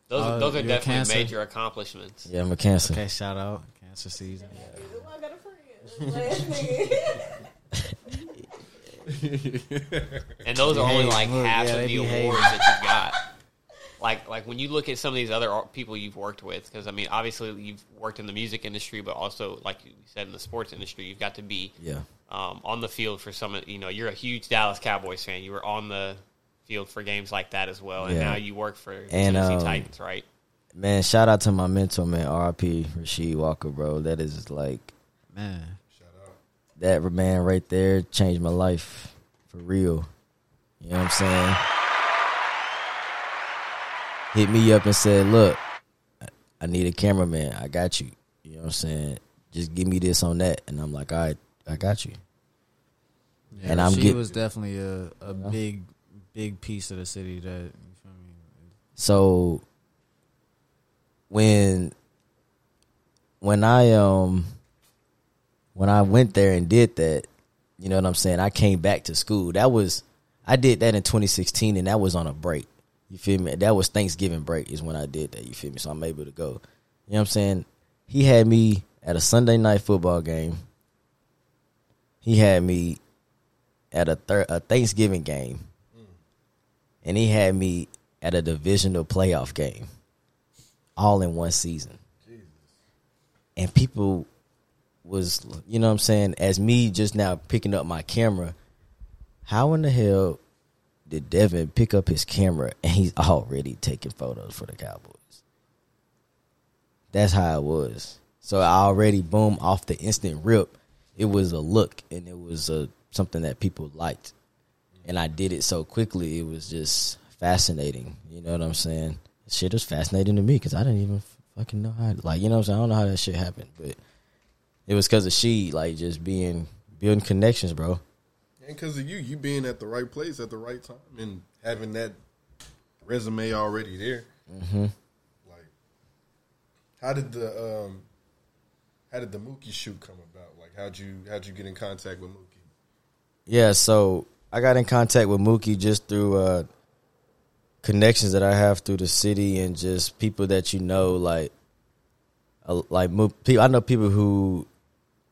Those, Uh, are those are you're definitely cancer. major accomplishments. Yeah, I'm a cancer. okay, shout out cancer season. I got a friend. Last nigga. And those are only like look, half yeah, of the behave. awards that you've got. Like, like when you look at some of these other people you've worked with, because I mean, obviously you've worked in the music industry, but also, like you said, in the sports industry, you've got to be Yeah. um, on the field for some. of- You know, you're a huge Dallas Cowboys fan. You were on the field for games like that as well, and Yeah. now you work for And, Tennessee um, Titans, right? Man, shout out to my mentor, man, RP Rasheed Walker, bro. That is like Man, shout out. that man right there changed my life for real. You know what I'm saying? Hit me up and said, "Look, I- I need a cameraman. I got you." You know what I'm saying? Just give me this on that, and I'm like, "All right, I got you." yeah, And I'm she get- was definitely a, a big big piece of the city that you feel me. So when when I um when I went there and did that, you know what I'm saying? I came back to school. That was I did that in 2016 and that was on a break. You feel me? That was Thanksgiving break is when I did that. You feel me? So I'm able to go. You know what I'm saying? He had me at a Sunday night football game. He had me at a thir- a Thanksgiving game and he had me at a divisional playoff game, all in one season. And people was, you know what I'm saying, as me just now picking up my camera, how in the hell did Devin pick up his camera and he's already taking photos for the Cowboys? That's how it was. So I already boom off the instant rip. It was a look and it was a something that people liked and I did it so quickly. It was just fascinating. You know what I'm saying? Shit was fascinating to me because I didn't even fucking know how. Like you know, what I'm saying I don't know how that shit happened, but it was because of she like just being building connections, bro. And because of you, you being at the right place at the right time and having that resume already there. Mm-hmm. How did the um, how did the Mookie shoot come about? Like, how'd you how'd you get in contact with Mookie? Yeah, so I got in contact with Mookie just through uh, connections that I have through the city and just people that you know, like, uh, like Mo- pe- I know people who,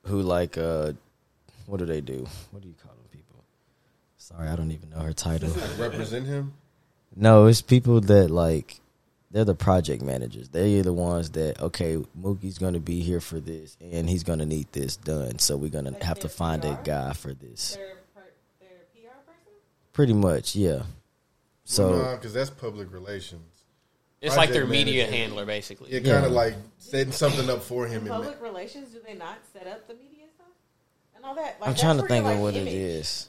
who like, uh, what do they do? What do you call them people? Sorry, I don't even know her title. Represent him. No, it's people that like they're the project managers. They're the ones that okay, Mookie's going to be here for this, and he's going to need this done. So we're going to have to find a guy for this. Pretty much, yeah. So because that's public relations. It's like their media manager. handler, basically. It Yeah. kind of like setting something up for him. And Public relations, do they not set up the media stuff and all that? Like, I'm trying to think your, of what image. it is.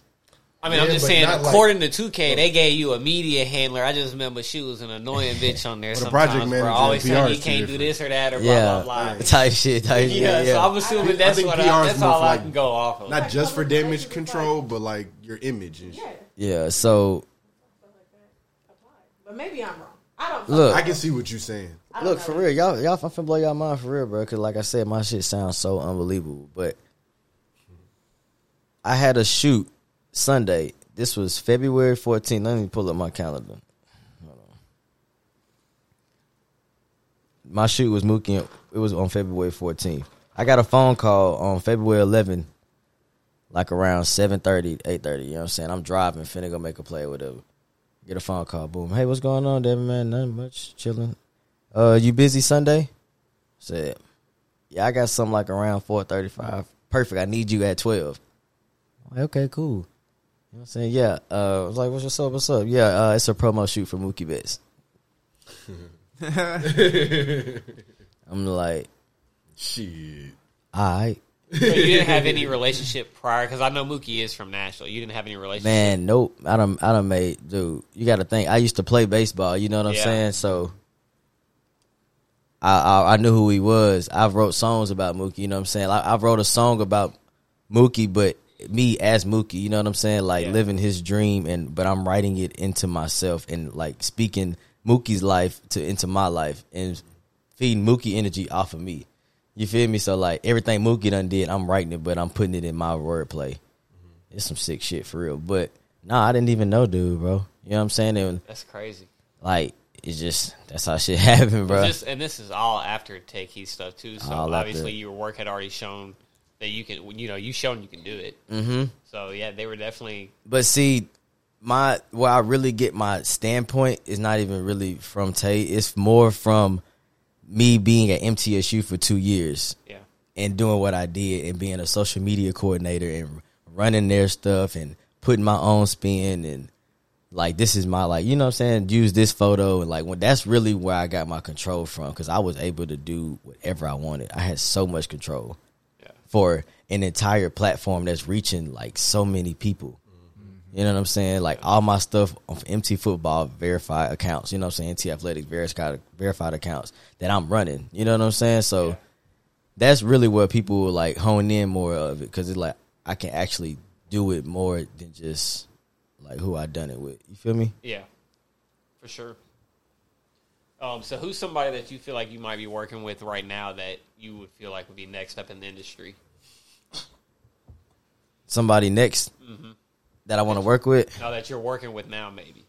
I mean, Yeah, I'm just saying, not like- according to 2K, they gave you a media handler. I just remember she was an annoying bitch on there Well, the sometimes. project bro. manager always and saying PR you can't do this or that or blah, Yeah, blah, blah. (laughs) type shit. Type shit. Yeah, Yeah, so I'm assuming I that's think what PR I, that's all for, I can go off of. not just for damage control, but like your image and shit. yeah. So But maybe I'm wrong. I don't. Look. I can see what you're saying. look for real, y'all, y'all, I'm finna blow y'all mind for real, bro. Because like I said, my shit sounds so unbelievable. But I had a shoot Sunday. This was February 14th. Let me pull up my calendar. My shoot was Mookie. It was on February 14th. I got a phone call on February 11th, like around 7:30, 8:30. You know what I'm saying? I'm driving, finna go make a play, whatever. Get a phone call. Boom. Hey, what's going on, Devin? Man, nothing much. Chilling. Uh, you busy Sunday? Said, yeah, I got something like around 4:35. Perfect. I need you at 12. Like, okay, cool. You know what I'm saying? Yeah. Uh, I was like, what's up? What's up? Yeah, uh, it's a promo shoot for Mookie Betts. (laughs) I'm like, Shit. all right. So you didn't have any relationship prior? Because I know Mookie is from Nashville. You didn't have any relationship. Man, nope. I don't. I don't made dude. You got to think. I used to play baseball. You know what I'm Yeah. saying? So, I, I I knew who he was. I wrote songs about Mookie. You know what I'm saying? I, I wrote a song about Mookie, but me as Mookie. You know what I'm saying? Like Yeah. living his dream, and but I'm writing it into myself and like speaking Mookie's life to into my life and feeding Mookie energy off of me. You feel me? So like everything Mookie done did, I'm writing it, but I'm putting it in my wordplay. Mm-hmm. It's some sick shit for real. But nah, I didn't even know, dude, bro. You know what I'm saying? And That's crazy. like it's just that's how shit (laughs) happened, bro. Just, and this is all after Tay Keith stuff too. So All after. obviously your work had already shown that you can. You know, you shown you can do it. hmm So yeah, they were definitely. But see, my where I really get my standpoint is not even really from Tay. It's more from me being at MTSU for two years. Yeah. And doing what I did and being a social media coordinator and running their stuff and putting my own spin and like this is my like you know what I'm saying use this photo and like when that's really where I got my control from because I was able to do whatever I wanted. I had so much control for an entire platform that's reaching like so many people. You know what I'm saying? Like all my stuff on MT Football verified accounts. You know what I'm saying? MT Athletics verified verified accounts that I'm running. You know what I'm saying? So that's really where people will like hone in more of it because it's like I can actually do it more than just like who I done it with. You feel me? Yeah, for sure. Um, so who's somebody that you feel like you might be working with right now that you would feel like would be next up in the industry? Somebody next Mhm. that I want to work with. No, that you're working with now, maybe.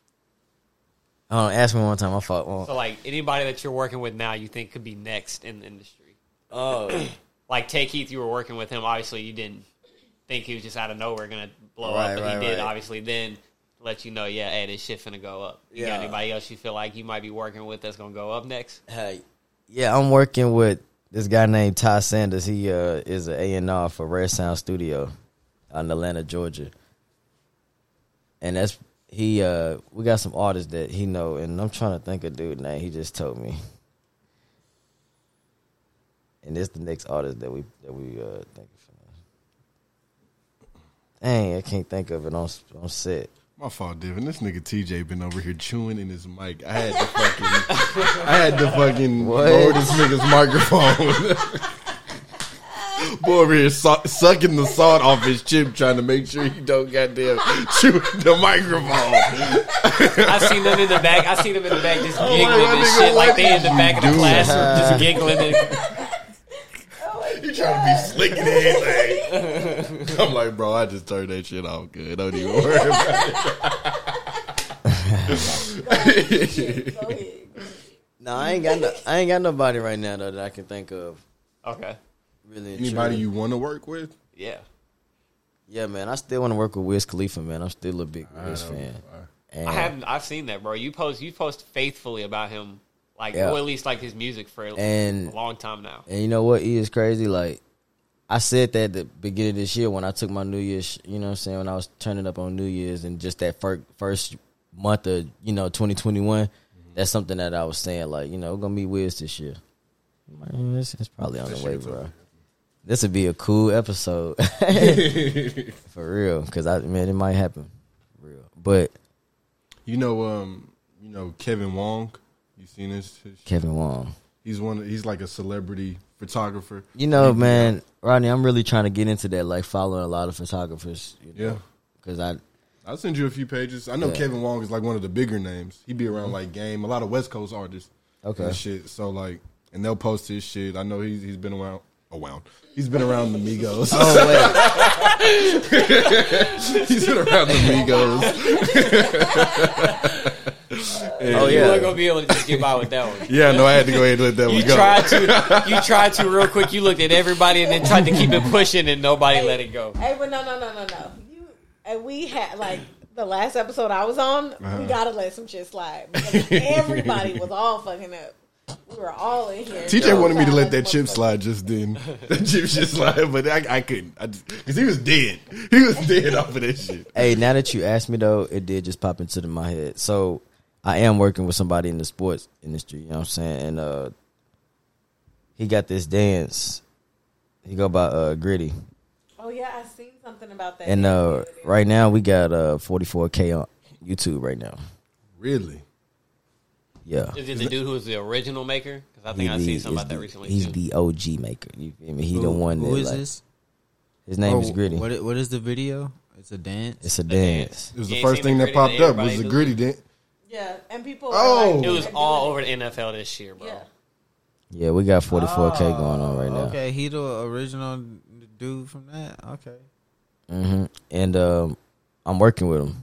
I don't know, ask me one time. I thought, well, So like anybody that you're working with now, you think could be next in the industry? Oh, (clears throat) like Tay Keith, you were working with him. Obviously, you didn't think he was just out of nowhere going to blow Right, up, but right, he did. right. Obviously, then let you know, yeah, hey, this shit finna go up. You Yeah. got anybody else you feel like you might be working with that's gonna go up next? Hey, yeah, I'm working with this guy named Ty Sanders. He uh, is an A and R for Rare Sound Studio in Atlanta, Georgia. And that's he. Uh, we got some artists that he know, and I'm trying to think of dude name. He just told me, and it's the next artist that we that we uh, think of. Dang, I can't think of it on on set. My fault, Devin. This nigga TJ been over here chewing in his mic. I had to fucking, I had to fucking What? lower this nigga's microphone. Boy over here su- sucking the salt off his chip, trying to make sure he don't goddamn chew the microphone. I seen them in the back. I seen them in the back just Oh, giggling my and shit, like they in the back of the do? classroom, just giggling. And, You trying to be slick and everything. (laughs) I'm like, bro, I just turned that shit off good. Don't even worry about it. No, I ain't got no, I ain't got nobody right now though that I can think of. okay. Really, Anybody truly. you want to work with? Yeah. Yeah, man. I still want to work with Wiz Khalifa, man. I'm still a big Wiz fan. And I haven't. I've seen that, bro. You post. You post faithfully about him, like Yeah. or at least like his music for a, And- a long time now. And you know what? He is crazy. Like I said that at the beginning of this year when I took my New Year's. You know what I'm saying? When I was turning up on New Year's and just that first first month of you know 2021. That's something that I was saying. Like you know, we're gonna be Wiz this year. Man, it's, it's probably on the way, bro. This would be a cool episode (laughs) (laughs) for real. Because I man, it might happen, for real. But You know, um, you know Kevin Wong. You seen his? his Kevin Wong. He's one. He's like a celebrity photographer. You know, man, Rodney, I'm really trying to get into that, like following a lot of photographers. You know, Yeah. because I I'll send you a few pages. I know Yeah. Mm-hmm. Kevin Wong is like one of the bigger names. He'd be around like Game, a lot of West Coast artists. Okay. and shit. So like, and they'll post his shit. I know he's he's been around. Around. He's been around the Migos. Oh, (laughs) he's been around the Migos. (laughs) Oh, You yeah. weren't gonna be able to just get by with that one. Yeah, no, I had to go ahead and let that You one go. tried to. You tried to real quick. You looked at everybody and then tried to keep it pushing, and nobody let it go. Hey, but no, no, no, no, no. You and we had like the last episode I was on. Uh-huh. We gotta let some shit slide because everybody was all fucking up. We were all in here. TJ wanted me to let that chip slide just then. (laughs) that chip just slide, but I, I couldn't. I because he was dead. He was dead off of that shit. Hey, now that you asked me though, it did just pop into the- my head. So I am working with somebody in the sports industry. You know what I'm saying? And uh, he got this dance. He go by uh, Griddy, Oh yeah, I seen something about that. and uh, right now we got uh 44k on YouTube right now. Really? Yeah. Is it the dude who was the original maker? Because I think I the- seen something is about that recently He's too. the OG maker. You feel me? He the one. who that, is like- this? His name Or is Griddy. What, what is the video? It's a dance. It's a dance. It was the first thing the that popped that up was the griddy dance. Yeah, and people. Oh. are like, It was they're all over the NFL this year, bro. Yeah. Yeah, we got 44k going on right now. Okay, he the original dude from that. Okay. hmm And um, I'm working with him,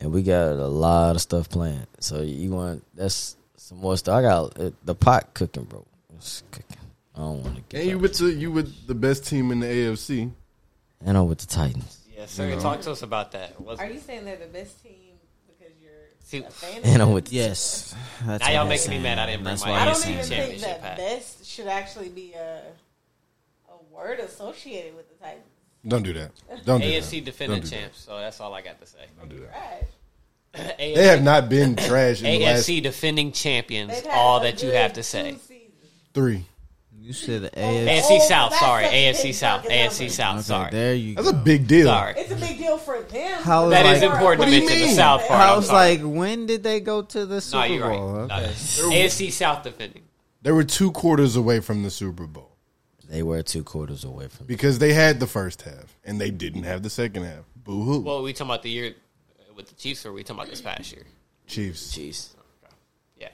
and we got a lot of stuff planned. So you want that's some more stuff. I got uh, the pot cooking, bro. It's cooking. I don't want to get. And you with the you with the best team in the AFC. And I'm with the Titans. Yes, sir. You know. Talk to us about that. What's, Are you saying they're the best team because you're See- a fan? And I'm them? with Yes. That's Now y'all what making me mad. I didn't bring That's my why I he's don't saying even think championship that hat. best should actually be a a word associated with the Titans. Don't do that. Don't do AFC that. defending Don't do that. champs. So that's all I got to say. Don't do that. Trash. They have not been trash in the last AFC defending champions. All that you have to say. three. You said the oh, AFC. AFC Oh, South. that's Sorry, AFC South. AFC. South. Okay, Sorry. there you That's a big deal. Sorry. It's a big deal for them. How That like- is important to do you mention the? South part. I was like, when did they go to the no, Super you're right. Bowl? No, Okay. AFC South defending. They were two quarters away from the Super Bowl They were two quarters away from. because they had the first half and they didn't have the second half. Boo hoo. Well, we talking about the year with the Chiefs, or we talking about this past year? Chiefs. Jeez. Yeah.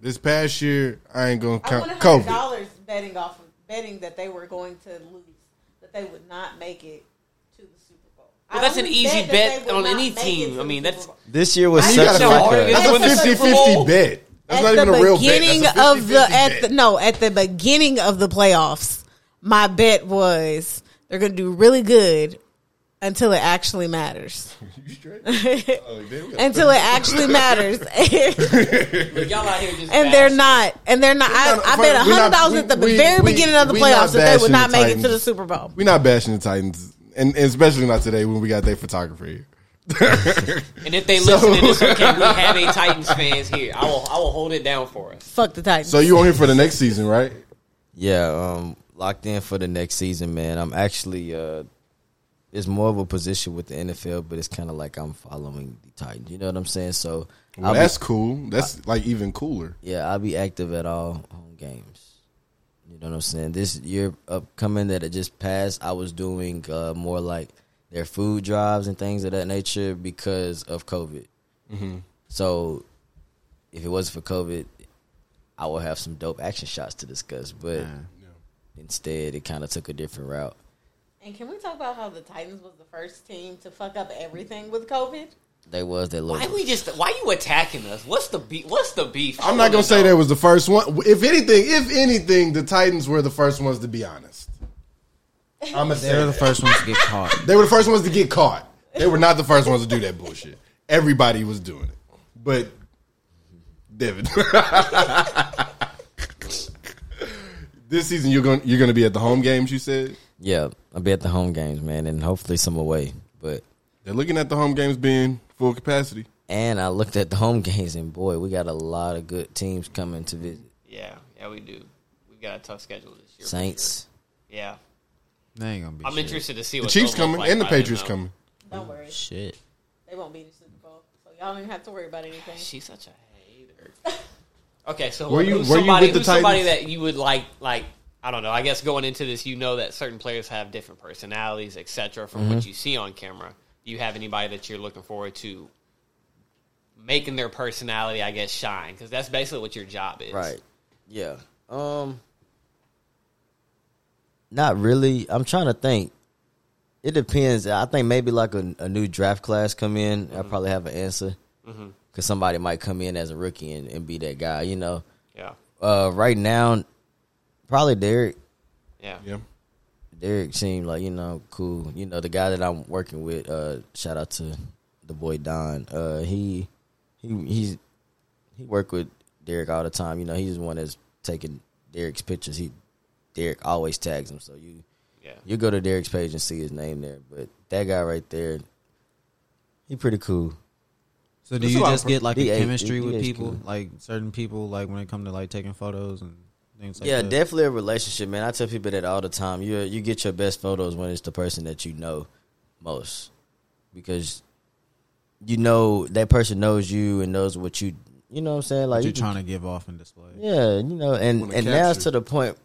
This past year, I ain't gonna I count won COVID. dollars betting off of betting that they were going to lose, that they would not make it to the Super Bowl. Well, I that's an easy that bet on any team. I mean, that's This year was I such got a a so hard fuck against up. That's a 50-50 bet. That's at not the even a real beginning That's a of the at the, no at the beginning of the playoffs, my bet was they're going to do really good until it actually matters. (laughs) You straight? (laughs) Oh, damn, we got until it actually (laughs) matters, y'all out here just and they're not, and they're not. I, not- I bet we're hundred dollars at the we- very we- beginning of the playoffs that they would not the make it to the Super Bowl. We're not bashing the Titans, and, and especially not today when we got their photographer here. And if they So- listen, it's okay. We have a Titans fans here. I will. I will hold it down for us. Fuck the Titans. so you on here for the next season, right? Yeah, um, locked in for the next season, man. I'm actually uh, it's more of a position with the NFL, but it's kind of like I'm following the Titans. You know what I'm saying? So Well, I'll be- that's cool. That's like even cooler. yeah, I'll be active at all home games. You know what I'm saying? This year upcoming that it just passed, I was doing uh, more like their food drives and things of that nature because of COVID. Mhm. So if it wasn't for COVID, I would have some dope action shots to discuss. But instead, it kind of took a different route. And can we talk about how the Titans was the first team to fuck up everything with COVID? They was that Why little. we just? Why you attacking us? What's the beef? What's the beef? I I'm not gonna say know. that was the first one. If anything, if anything, the Titans were the first ones to be honest. I'm gonna say They're the that. first ones to get caught. They were the first ones to get caught. They were not the first ones to do that bullshit. Everybody was doing it, but Devin, (laughs) this season you're going you're going to be at the home games. You said Yeah, I'll be at the home games, man, and hopefully some away. But they're looking at the home games being full capacity. and I looked at the home games, and boy, we got a lot of good teams coming to visit. Yeah, yeah, we do. We've got a tough schedule this year. for Saints. sure. Yeah, They ain't gonna be. I'm shit. interested to see what The Chiefs coming like and the Patriots though. coming. Don't worry. Shit. They won't be in the Super Bowl. So y'all don't even have to worry about anything. She's such a hater. (laughs) Okay, so Were you- who's were you somebody, with the who's somebody that you would like? Like I don't know. I guess going into this, you know that certain players have different personalities, etc. From Mm-hmm. what you see on camera, do you have anybody that you're looking forward to making their personality, I guess, shine? Because that's basically what your job is, Right. Yeah. Um. Not really. I'm trying to think. It depends. I think maybe like a, a new draft class come in. I probably have an answer Mhm. because somebody might come in as a rookie and, and be that guy. You know. Yeah. Uh, right now, probably Derrick. Yeah. Yeah. Derrick seemed like you know cool. You know the guy that I'm working with. Uh, shout out to the boy Don. Uh, he he he's he worked with Derrick all the time. You know he's the one that's taking Derrick's pictures. He Derrick always tags him, so you Yeah. you go to Derrick's page and see his name there. But that guy right there, he pretty cool. So do There's you just get like he a chemistry he with ain't people, cool. like certain people, like when it come to like taking photos and things like yeah, that? definitely a relationship, man. I tell people that all the time. You you get your best photos when it's the person that you know most, because you know that person knows you and knows what you. You know what I'm saying? Like What you're you can- trying to give off and display. Yeah, you know, and Wanna and now it's to the point.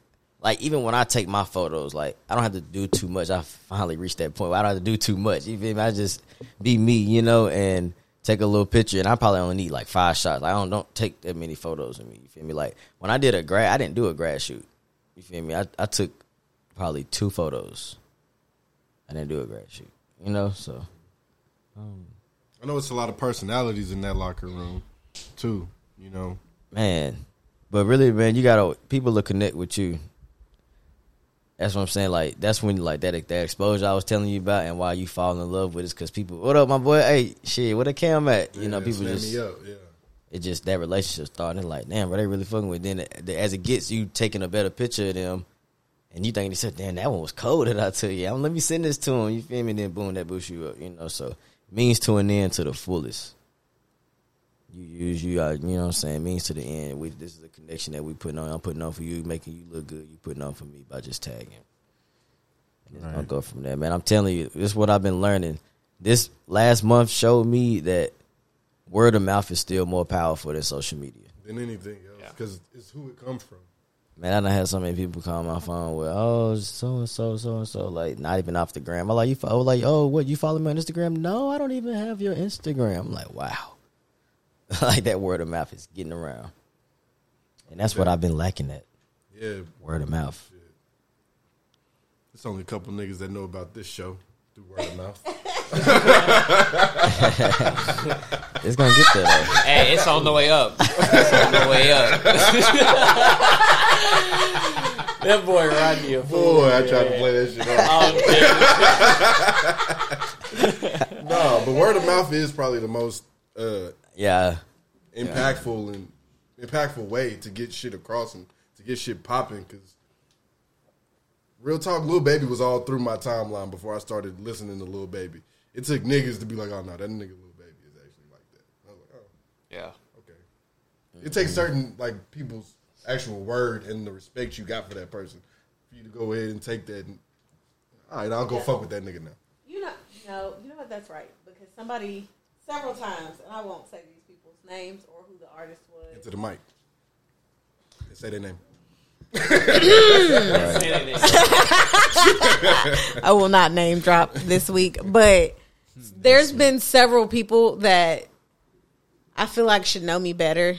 Like even when I take my photos, like I don't have to do too much. I finally reached that point where I don't have to do too much. You feel me? I just be me, you know, and take a little picture. And I probably only need like five shots. Like I don't don't take that many photos of me. You feel me? Like when I did a grad, I didn't do a grad shoot. You feel me? I I took probably two photos. I didn't do a grad shoot. You know, so um, I know it's a lot of personalities in that locker room, too. You know, man. But really, man, you gotta people to connect with you. That's what I'm saying. Like that's when like that that exposure I was telling you about, and why you fall in love with it, because people, what up, my boy? Hey, shit, where the cam at? You know, people just me up, yeah. It just that relationship starting like, damn, bro, they really fucking with. Then the- as it gets, you taking a better picture of them, and you think they said, damn, that one was cold. That I tell you, I'm, let me send this to him. You feel me? Then boom, that boosts you up. You know, so means to an end to the fullest. You use you, uh, you know what I'm saying? Means to the end. We this is a connection that we putting on. I'm putting on for you, making you look good. You putting on for me by just tagging. And it's gonna Right. go from there, man. I'm telling you, this is what I've been learning. This last month showed me that word of mouth is still more powerful than social media. than anything else, because it's who it comes from. Man, I done had so many people call my phone with, oh, so and so, so and so, like not even off the gram. I'm like, you, fo- I was like, oh, what? You follow me on Instagram? No, I don't even have your Instagram. I'm like, wow, (laughs) like that word of mouth is getting around, and that's what I've been lacking at. Yeah, Word of mouth. It's only a couple niggas that know about this show through word of mouth. (laughs) It's gonna get there. Though. Hey, it's on the way up. (laughs) It's on the way up. that boy Rodney a fool. Boy, I tried to play that shit off. No, but word of mouth is probably the most uh, Yeah. impactful and impactful way to get shit across and to get shit popping. Because real talk, Lil Baby was all through my timeline before I started listening to Lil Baby. It took niggas to be like, "Oh no, that nigga Lil Baby is actually like that." I was like, "Oh, Yeah. okay." It takes certain like people's actual word and the respect you got for that person for you to go ahead and take that. And, all right, I'll go fuck with that nigga now. You know, No, you know what? That's right. Because somebody several times, and I won't say these people's names or who the artist was. Into the mic. Say their name. I will not name drop this week, but there's been several people that I feel like should know me better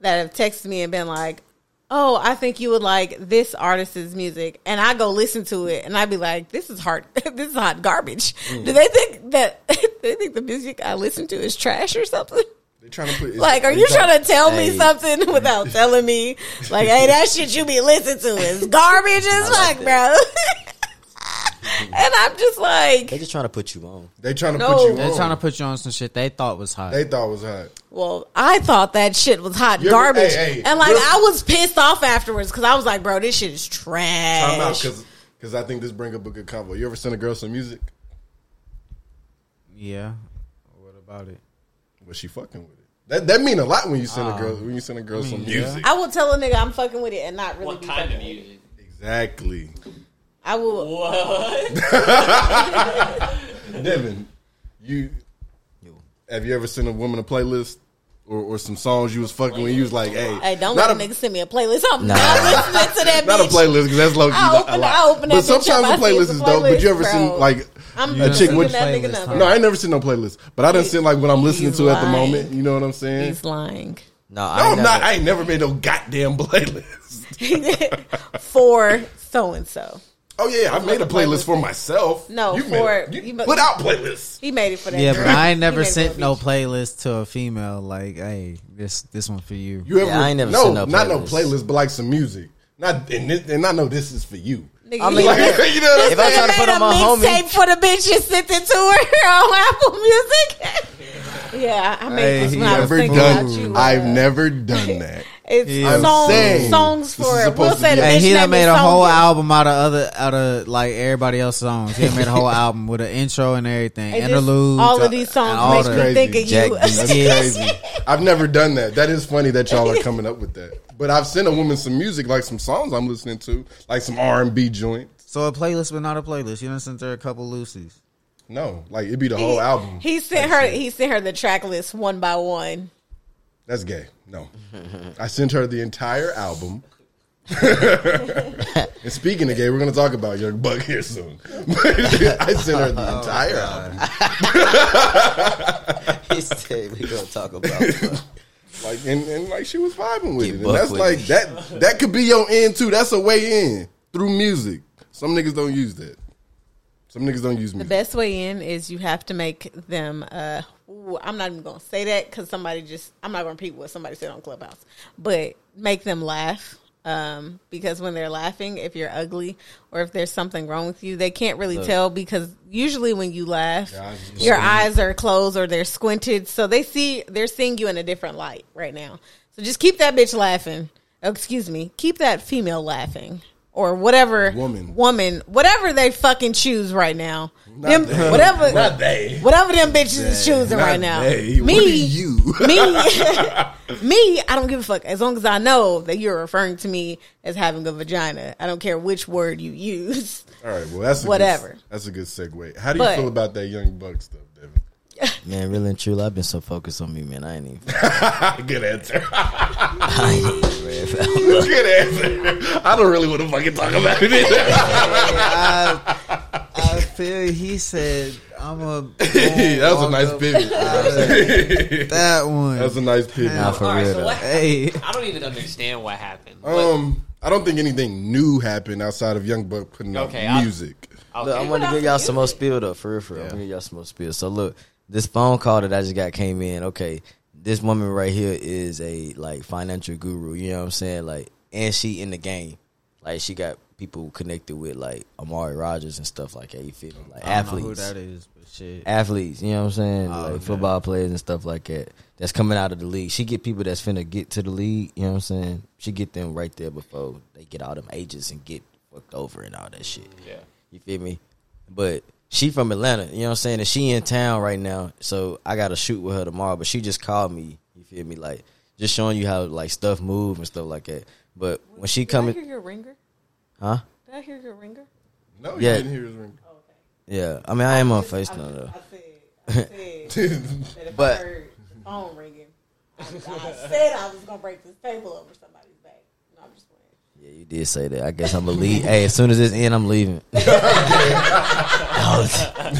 that have texted me and been like, "Oh, I think you would like this artist's music," and I go listen to it, and I'd be like, "This is hard. (laughs) this is hot garbage." Mm. Do they think that (laughs) they think the music I listen to is trash or something? They trying to put Like, are you trying to tell me something (laughs) without telling me? Like, hey, that shit you be listening to is garbage as fuck, bro. (laughs) and I'm just like, They just trying to put you on. They trying to No. put you They're on. trying to put you on some shit they thought was hot. they thought it was hot. well, I thought that shit was hot You ever- garbage, hey, hey, and like real- I was pissed off afterwards because I was like, bro, this shit is trash. Time out because I think this bring up a good convo. You ever send a girl some music? yeah. What about it? Was she fucking with it? That that mean a lot when you send a Um, girl when you send a girl some yeah. music. I will tell a nigga I'm fucking with it and not really What be kind fucking of with it. music? Exactly. I will. What? (laughs) Devin, you have you ever sent a woman a playlist or, or some songs you was fucking when you was like, hey, Hey, don't not let a, a nigga send me a playlist. I'm Nah. not listening to that. (laughs) not a playlist because that's low key I a open- lot. I open that but bitch up, sometimes I the playlist is dope. But you ever playlist, seen like I'm a chick sending with that nigga number. no, I ain't never seen no playlist, but I done seen like what I'm listening He's to at the moment. You know what I'm saying? He's lying. No, no, I I'm ain't not. I ain't never made no goddamn playlist. (laughs) for so and so. Oh yeah, I made a playlist for myself. No, you for made, you you- put out playlists. He made it for that. Yeah, girl. but I ain't never sent no playlist to a female like, hey, this this one for you. You ever? Yeah, I ain't never sent no, seen no not no playlist. playlist, but like some music. Not and, this, and I know this is for you. Nigga, I mean, Like, (laughs) made- you know what if I try to put on a my homie, mixtape for the bitch and sent it to her (laughs) on Apple Music. (laughs) yeah, I made Hey, this he when I was never thinking done. about you. I've never done that. It's I'm songs, songs for it. supposed We'll say the a- Hey, he name done made a whole Sonya. album out of other out of like everybody else's songs. He done made a whole (laughs) album with an intro and everything, And this- interludes. all of these songs and make the- me crazy. think of Jack you. D. That's crazy. I've never done that. That is funny that y'all are (laughs) coming up with that. But I've sent a woman some music, like some songs I'm listening to, like some R and B joints. So a playlist, but not a playlist. You done sent her a couple Lucy's. No, like it'd be the whole album. He sent her. He sent her the track list one by one. That's gay. No, (laughs) I sent her the entire album. (laughs) and speaking of gay, we're gonna talk about Young Buck here soon. (laughs) I sent her the oh, entire album. he said we gonna talk about. it. Like and, and like she was vibing with Get it. And that's like it. that that could be your end too. That's a way in through music. Some niggas don't use that. Some niggas don't use me. The best way in is you have to make them. Uh, ooh, I'm not even gonna say that because somebody just. I'm not gonna repeat what somebody said on Clubhouse, but make them laugh. Um, because when they're laughing, if you're ugly or if there's something wrong with you, they can't really Look. tell because usually when you laugh, Your eyes are your squinted. eyes are closed or they're squinted, so they see they're seeing you in a different light right now. So just keep that bitch laughing. Oh, excuse me, keep that female laughing or whatever Woman. woman, whatever they fucking choose right now. Not them, they. whatever, Not they. whatever them bitches is choosing Not right now. they. Me, you? me, (laughs) (laughs) me. I don't give a fuck as long as I know that you're referring to me as having a vagina. I don't care which word you use. All right, well that's a Whatever. Good, that's a good segue. How do you But- feel about that Young Buck stuff? (laughs) Man, really and truly, I've been so focused on me, man. I ain't even. (laughs) Good answer. (laughs) I ain't even read about Good answer. I don't really want to fucking talk about it. I, I feel he said I'm a. that was a nice pivot. that one. That was a nice pivot. Nah, for All right, real so Hey. I don't even understand what happened. Um, I don't think anything new happened outside of Young Buck putting Okay, out I- music. okay. Look, I'm gonna give y'all some more spill though, for real, for real. I'm gonna give y'all some more spill. So look, this phone call that I just got came in. Okay, this woman right here is a like financial guru. You know what I'm saying? Like, and she in the game. Like, she got people connected with like Amari Rodgers and stuff like that. You feel me? Like I don't know athletes, who that is, but shit. athletes. You know what I'm saying? Oh, like okay. football players and stuff like that. That's coming out of the league. She get people that's finna get to the league. You know what I'm saying? She get them right there before they get all them ages and get fucked over and all that shit. Yeah. You feel me? But she from Atlanta, you know what I'm saying? And she in town right now, so I got to shoot with her tomorrow. But she just called me. You feel me? Like just showing you how like stuff move and stuff like that. But when she coming Did I hear your ringer? huh? Did I hear your ringer? No, Yeah. didn't hear his ring. Oh, yeah, I mean, I am on FaceTime though. I said, I said that (laughs) if But- I heard the phone ringing, I, I said I was gonna break this table over somebody's back. No, I'm just playing. Yeah, you did say that. I guess I'm gonna leave. hey, as soon as this end, I'm leaving. (laughs) I was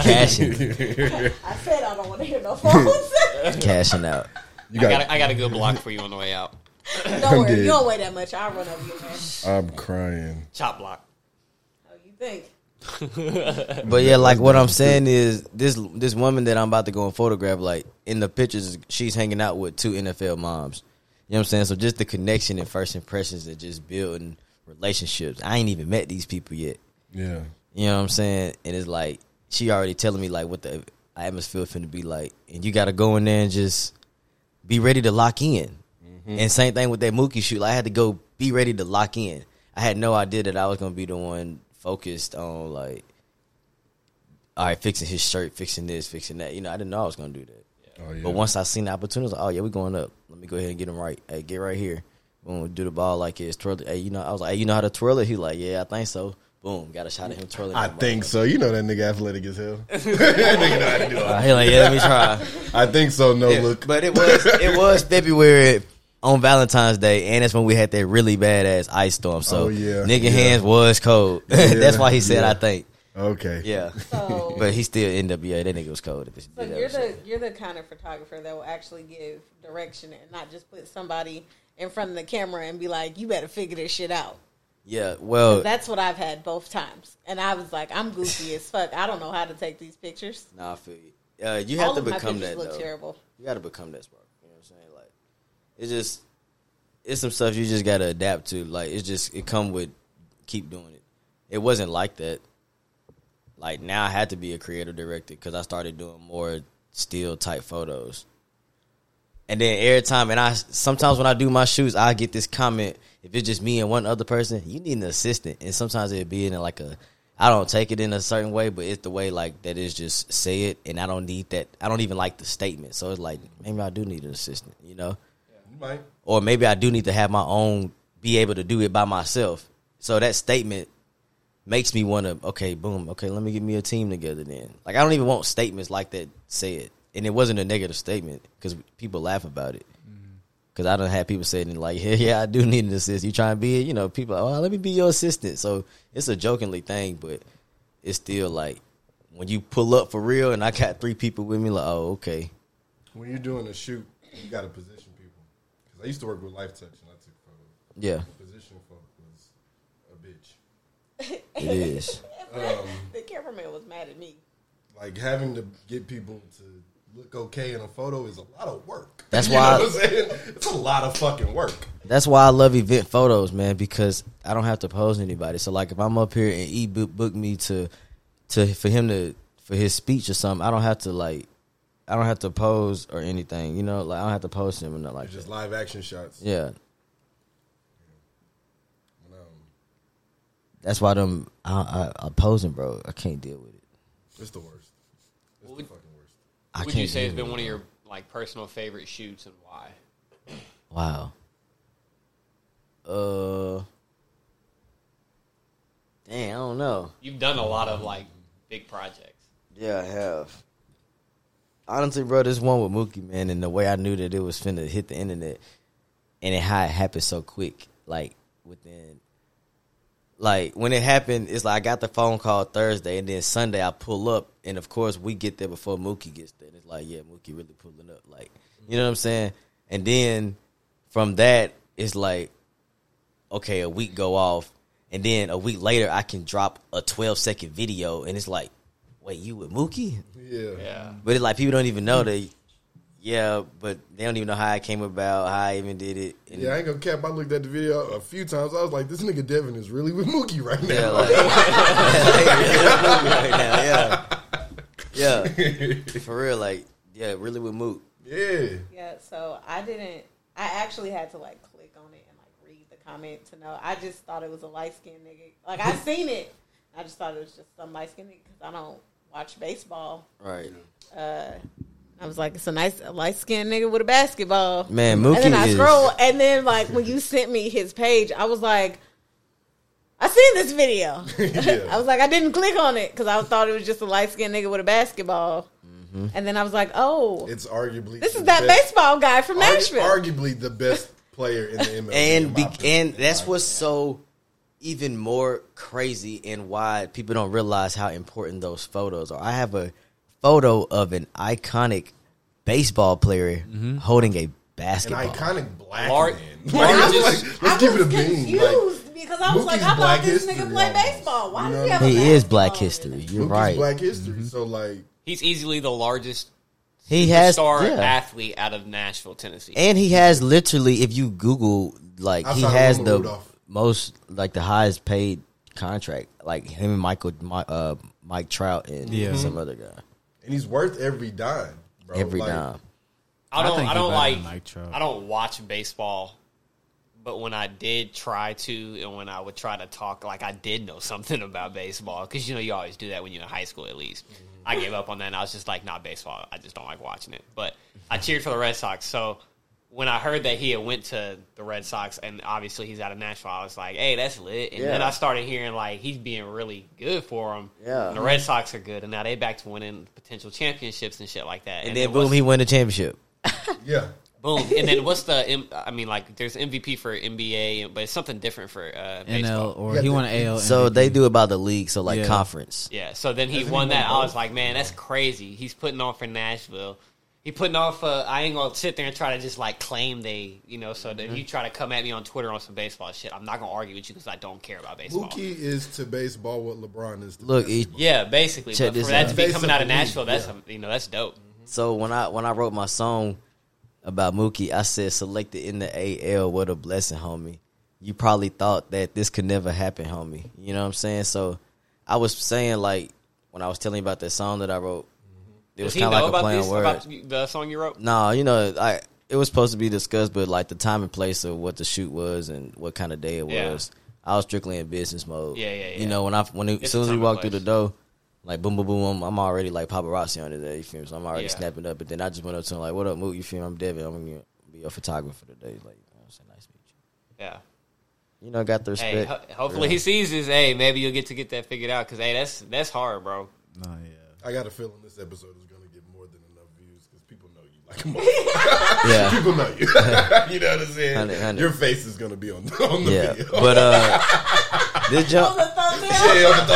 cashing, I said I don't want to hear no phones. (laughs) cashing out. You I got. got I got a good block for you on the way out. (laughs) don't worry, you don't weigh that much. I'll run over you, man. I'm crying. Chop block. Oh, you think? But yeah, like what I'm saying is this this woman that I'm about to go and photograph, like in the pictures, she's hanging out with two NFL moms. You know what I'm saying? So just the connection and first impressions and just building relationships. I ain't even met these people yet. Yeah. You know what I'm saying? And it's like she already telling me like what the atmosphere finna be like, and you got to go in there and just be ready to lock in. Mm-hmm. And same thing with that Mookie shoot. Like, I had to go be ready to lock in. I had no idea that I was gonna be the one focused on like, all right, fixing his shirt, fixing this, fixing that. You know, I didn't know I was gonna do that. Oh yeah. But once I seen the opportunity, I was like, oh yeah, we going up. Let me go ahead and get him right. Hey, get right here. Boom, do the ball like it's twirl. Hey, you know, I was like, hey, you know how to twirl it? He like, yeah, I think so. Boom, got a shot at him twirling. I think motherfucker. so. You know that nigga athletic as hell. (laughs) (laughs) that nigga know how to do Uh, it. he like, yeah, let me try. I think so. No Yeah, look. But it was it was (laughs) February on Valentine's Day, and that's when we had that really badass ice storm. So Oh, yeah. nigga Yeah. hands was cold. that's why he said Yeah. I think. Okay. Yeah. So- (laughs) but he still ended up yeah, that nigga was cold. If it's- So you're was- the you're the kind of photographer that will actually give direction and not just put somebody in front of the camera and be like, "You better figure this shit out." yeah, well That's what I've had both times, and I was like, "I'm goofy as (laughs) fuck. I don't know how to take these pictures." nah, I feel you. Uh, you have All to of my become pictures that look though. terrible. You gotta become that spark. You know what I'm saying? Like it's just it's some stuff you just gotta adapt to. Like it's just it come with keep doing it. It wasn't like that. Like now I had to be a creative director because I started doing more still type photos. And then every time, and I sometimes when I do my shoots, I get this comment. If it's just me and one other person, you need an assistant. And sometimes it'd be in like a, I don't take it in a certain way, but it's the way like that is just say it, and I don't need that. I don't even like the statement. So it's like maybe I do need an assistant, you know, You might. or maybe I do need to have my own, be able to do it by myself. So that statement makes me want to. Okay, boom. Okay, let me get me a team together. Then, like I don't even want statements like that said, and it wasn't a negative statement because people laugh about it. Mm-hmm. Because I don't have people saying like, (laughs) yeah, yeah, I do need an assistant. You trying to be, you know, people, oh, let me be your assistant. So it's a jokingly thing, but it's still like when you pull up for real, and I got three people with me, like, oh, okay, When you're doing a shoot, you got to position people. Because I used to work with Lifetouch and I took photos. Yeah. Position folk was a bitch. (laughs) it is. Um, the cameraman was mad at me. like having to get people to look okay in a photo is a lot of work. That's You why- know what I'm saying? It's a lot of fucking work. That's why I love event photos, man, because I don't have to pose anybody. So like if I'm up here and E book, book me to to for him to for his speech or something, I don't have to like I don't have to pose or anything. You know, like I don't have to post him or nothing like just that. live action shots. Yeah. When, um, That's why them I, I, I posing, bro. I can't deal with it. it's the worst. It's What the would, fucking worst. I would you say it's been with one of your like personal favorite shoots and why? Wow. Uh. Dang, I don't know. You've done a lot of like big projects. Yeah, I have. Honestly, bro, this one with Mookie, man, and the way I knew that it was finna hit the internet, and it how it happened so quick, like within, like when it happened, it's like I got the phone call Thursday, and then Sunday I pull up, and of course we get there before Mookie gets there. And it's like, yeah, Mookie really pulling up, like you know what I'm saying. And then from that, it's like, okay, a week go off, and then a week later I can drop a 12 second video, and it's like, wait, you with Mookie? Yeah. Yeah. But it's like people don't even know that. Yeah, but they don't even know how I came about, how I even did it. And Yeah, I ain't gonna cap. I looked at the video a few times. I was like, this nigga Devin is really with Mookie right now. (laughs) (laughs) Yeah, like, right now, yeah, yeah, for real, like, yeah, really with Mook. yeah. Yeah, so I didn't. I actually had to like click on it and like read the comment to know. I just thought it was a light skinned nigga. Like I seen it, I just thought it was just some light skinned nigga because I don't watch baseball. Right. Uh, I was like, it's a nice light skinned nigga with a basketball. Man, Mookie. And then Mookie I is- scroll, and then like when you sent me his page, I was like, I seen this video. (laughs) Yeah. (laughs) I was like, I didn't click on it because I thought it was just a light skinned nigga with a basketball. Mm-hmm. And then I was like, oh, It's arguably this is that best- baseball guy from argu- Nashville. arguably the best player in the MLB. and be, and that's what's so even more crazy and why people don't realize how important those photos are. I have a photo of an iconic baseball player mm-hmm. holding a an basketball. iconic black Lar- man. largest- Like, let's give it a bean. Like, confused because I was like, Mookie's I thought black this history nigga play almost. baseball. Why You does he have what a I mean? he is basketball black on history. You're Mookie's right. Black history. Mm-hmm. So like, He's easily the largest He has star yeah. athlete out of Nashville, Tennessee. And he has literally, if you Google, like he Outside of has Wilma the Rudolph. most, like the highest paid contract. Like him and Michael, Mi- uh, Mike Trout, and Yeah. some mm-hmm. other guy. And he's worth every dime, bro. Every Like, dime. I I don't. think I, don't like. than Mike Trout. I don't watch baseball, but when I did try to, and when I would try to talk, like I did know (laughs) something about baseball because you know you always do that when you're in high school at least. Mm-hmm. I gave up on that. and I was just like, not baseball. I just don't like watching it. But I cheered for the Red Sox. So when I heard that he had went to the Red Sox, and obviously he's out of Nashville, I was like, hey, that's lit. And then I started hearing like he's being really good for him. Yeah. And the Red Sox are good, and now they back to winning potential championships and shit like that. And, then boom, he won the championship. (laughs) Yeah. Boom. And then what's the? (laughs) I mean, like there's MVP for NBA, but it's something different for uh, baseball. NL or he won an AL. So MVP. they do about the league, so like Yeah. conference. Yeah. So then he Hasn't he won won that. I was like, man, that's crazy. He's putting on for Nashville. He putting off. Uh, I ain't gonna sit there and try to just like claim they, you know. So that if you try to come at me on Twitter on some baseball shit, I'm not gonna argue with you because I don't care about baseball. Mookie is to baseball what LeBron is to Look, he- basketball. Yeah, basically. Check but this for that out. to be Face coming out of Nashville, that's yeah. um, you know that's dope. So when I when I wrote my song about Mookie, I said selected in the AL, what a blessing, homie. You probably thought that this could never happen, homie. You know what I'm saying? So I was saying like when I was telling you about that song that I wrote, it was he kind know of like a about play on this? words. About the song you wrote? No, you know, I it was supposed to be discussed, but like the time and place of what the shoot was and what kind of day it Yeah. was. I was strictly in business mode. Yeah, yeah, yeah. You know, when I when it, as soon as we walked through the door, like boom, boom, boom, I'm, I'm already like paparazzi on it. You feel me? So I'm already Yeah. snapping up. But then I just went up to him like, "What up, Moot? You feel me? I'm Devin. I'm gonna be a photographer today." He's like, you know, what I'm saying, "Nice to meet you." Yeah. You know, got the Hey, respect. ho- hopefully he sees this. Hey, maybe you'll get to get that figured out because hey, that's that's hard, bro. No, yeah. I got a feeling this episode is going to get more than enough views because people know you like a motherfucker. (laughs) Yeah. (laughs) people know you. (laughs) you know what I'm saying? Hundred, hundred. Your face is going to be on, on the Yeah, video. but uh, this jump, yeah, on the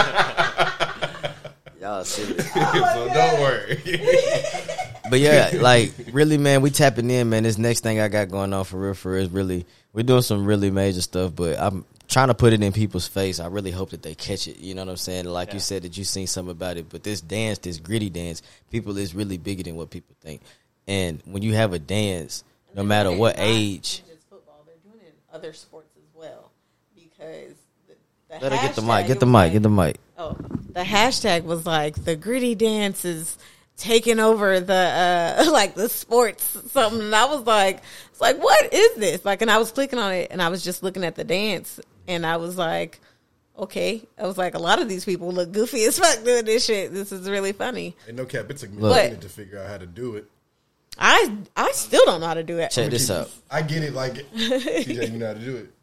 thumbnail. y'all serious. so don't worry. But yeah, like really, man, we tapping in, man. This next thing I got going on for real, for real, is really we're doing some really major stuff. But I'm trying to put it in people's face. I really hope that they catch it. You know what I'm saying? Like Yeah. you said that you seen something about it, but this dance, this Griddy dance, people is really bigger than what people think. And when you have a dance, no matter what age, just football. They're doing it in other sports as well because the, the let her get the mic, get the mic, like- get the mic. Oh, the hashtag was like the Griddy dance is taking over the uh (laughs) like the sports something. And I was like, it's like what is this? Like, and I was clicking on it and I was just looking at the dance and I was like. Okay, I was like, a lot of these people look goofy as fuck doing this shit. This is really funny. Ain't no cap. It took me Look. a minute to figure out how to do it. I I still don't know how to do it. Check this out. I get it. Like, (laughs) TJ, you know how to do it.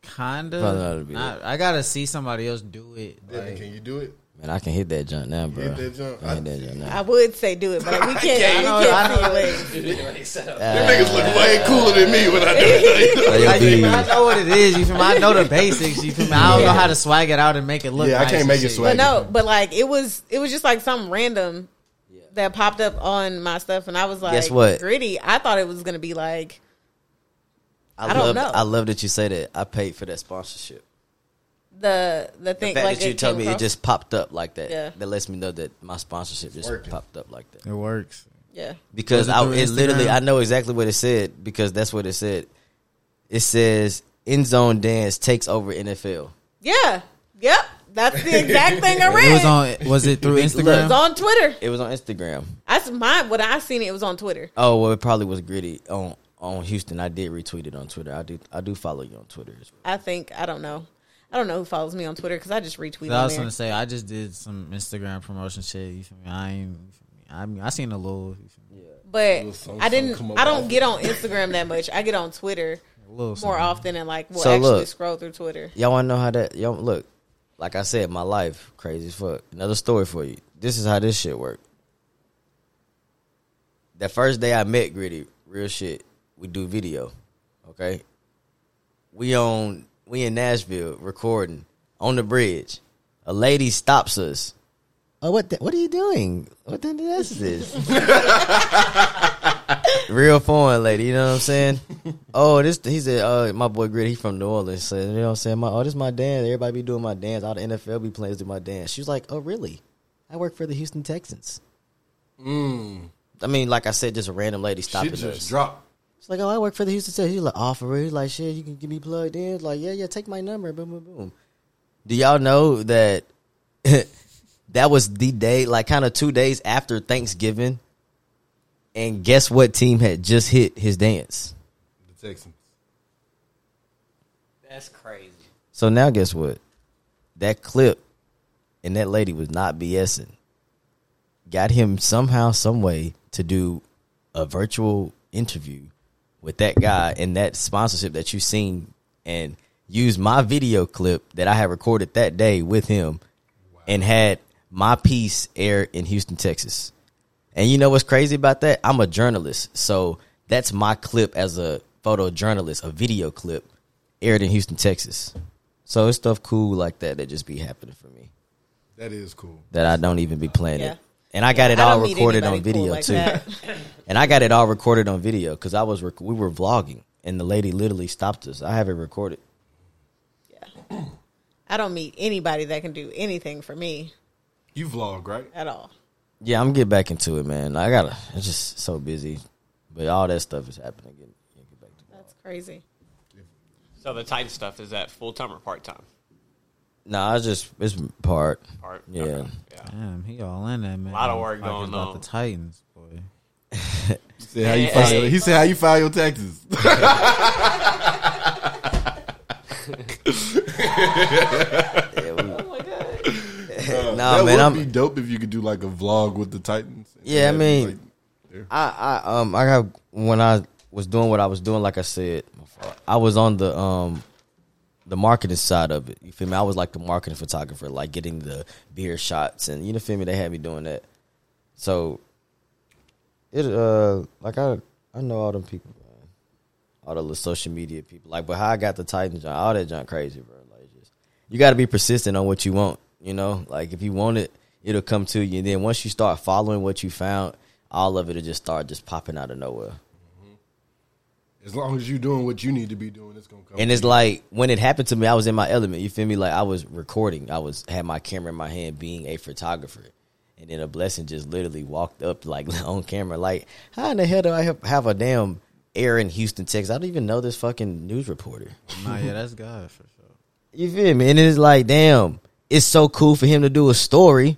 Kind Probably not to of. be Not, I gotta see somebody else do it. Devin, Like, can you do it? Man, I can hit that jump now, bro. Hit that jump? I can hit that jump now. I would say do it, but we can't. can't. we I know, I can't know. see your legs. Them niggas look ah. way cooler than me when I do it. Hey, (laughs) yo, Like, B. I know what it is. You feel me? I know the basics. You feel me? I don't know how to swag it out and make it look. Yeah, I can't make it swag. But no, but like it was it was just like something random that popped up on my stuff and I was like Guess what? Griddy. I thought it was gonna be like I, I don't love, know. I love that you say that. I paid for that sponsorship. The the The thing fact like that you it told came me it just popped up like that. Yeah. That lets me know that my sponsorship just Working. popped up like that. It works. Yeah. Because Was it I, through it literally, I know exactly what it said because that's what it said. It says end zone dance takes over NFL. Yeah. Yep. That's the exact thing I read. (laughs) It was on. Was it through (laughs) Instagram? It was on Twitter. It was on Instagram. That's my what I seen it was on Twitter. Oh well, it probably was Griddy on on Houston. I did retweet it on Twitter. I do I do follow you on Twitter. as well. I think I don't know. I don't know who follows me on Twitter because I just retweet I was there. gonna say I just did some Instagram promotion shit. You feel me? I ain't. You feel me? I mean, I seen a little. You feel me? But Little I didn't. I don't get on Instagram that much. I get on Twitter. more often and like will So actually look. scroll through Twitter. Y'all want to know how that? Y'all look. Like I said, my life crazy as fuck. Another story for you. This is how this shit worked. That first day I met Griddy, real shit. We do video, okay. We on we in Nashville recording on the bridge. A lady stops us. Oh, what? The, what are you doing? What the hell is this? (laughs) Real foreign lady, you know what I'm saying? Oh, this he said, uh, my boy Grit, he from New Orleans. Said, you know what I'm saying? My, oh, this my dance. Everybody be doing my dance. All the NFL be players do my dance. She was like, oh, really? I work for the Houston Texans. Mm. I mean, like I said, just a random lady stopping Shit just us. dropped. It's like, oh, I work for the Houston Texans. He's like, oh, for real? He's like, shit, you can get me plugged in. Like, yeah, yeah, take my number. Boom, boom, boom. Do y'all know that (laughs) that was the day, like kind of two days after Thanksgiving? And guess what team had just hit his dance? The Texans. That's crazy. So now guess what? That clip and that lady was not BSing. Got him somehow, some way to do a virtual interview with that guy and that sponsorship that you've seen and use my video clip that I had recorded that day with him and had my piece air in Houston, Texas. And you know what's crazy about that? I'm a journalist. So that's my clip as a photojournalist, a video clip aired in Houston, Texas. So it's stuff cool like that that just be happening for me. That is cool. That I don't even be planning Yeah. It. And I got Yeah, it all recorded on anybody cool video like too. (laughs) and I got it all recorded on video because I was rec- we were vlogging and the lady literally stopped us. I have it recorded. Yeah, I don't meet anybody that can do anything for me You vlog, right? at all. Yeah, I'm gonna get back into it, man. I gotta. It's just so busy, but all that stuff is happening. Get, get back to That's crazy. So the Titan stuff is that full time or part time? Nah, it's just it's part. Part, Yeah. okay. Damn, he all in there, man. A lot of work Talking going about on. the Titans, boy. (laughs) He said how you file. He said how you file your taxes. (laughs) Uh, (laughs) Nah, that man, would I'm- be dope if you could do like a vlog with the Titans. Yeah, I mean, like. I, I um I got when I was doing what I was doing, like I said, I was on the um the marketing side of it. You feel me? I was like the marketing photographer, like getting the beer shots and you know feel me. They had me doing that. So it uh like I I know all them people, man. All the little social media people. Like, but how I got the Titans, John, all that junk crazy, bro. Like, just you got to be persistent on what you want. You know, like if you want it, it'll come to you. And then once you start following what you found, all of it'll just start just popping out of nowhere. As long as you're doing what you need to be doing, it's gonna come. And it's like when it happened to me, I was in my element. You feel me? Like I was recording. I was had my camera in my hand, being a photographer, and then a blessing just literally walked up like (laughs) on camera. Like, how in the hell do I have, have a damn air in Houston, Texas? I don't even know this fucking news reporter. Nah, yeah, (laughs) that's God for sure. You feel me? And it's like, damn, it's so cool for him to do a story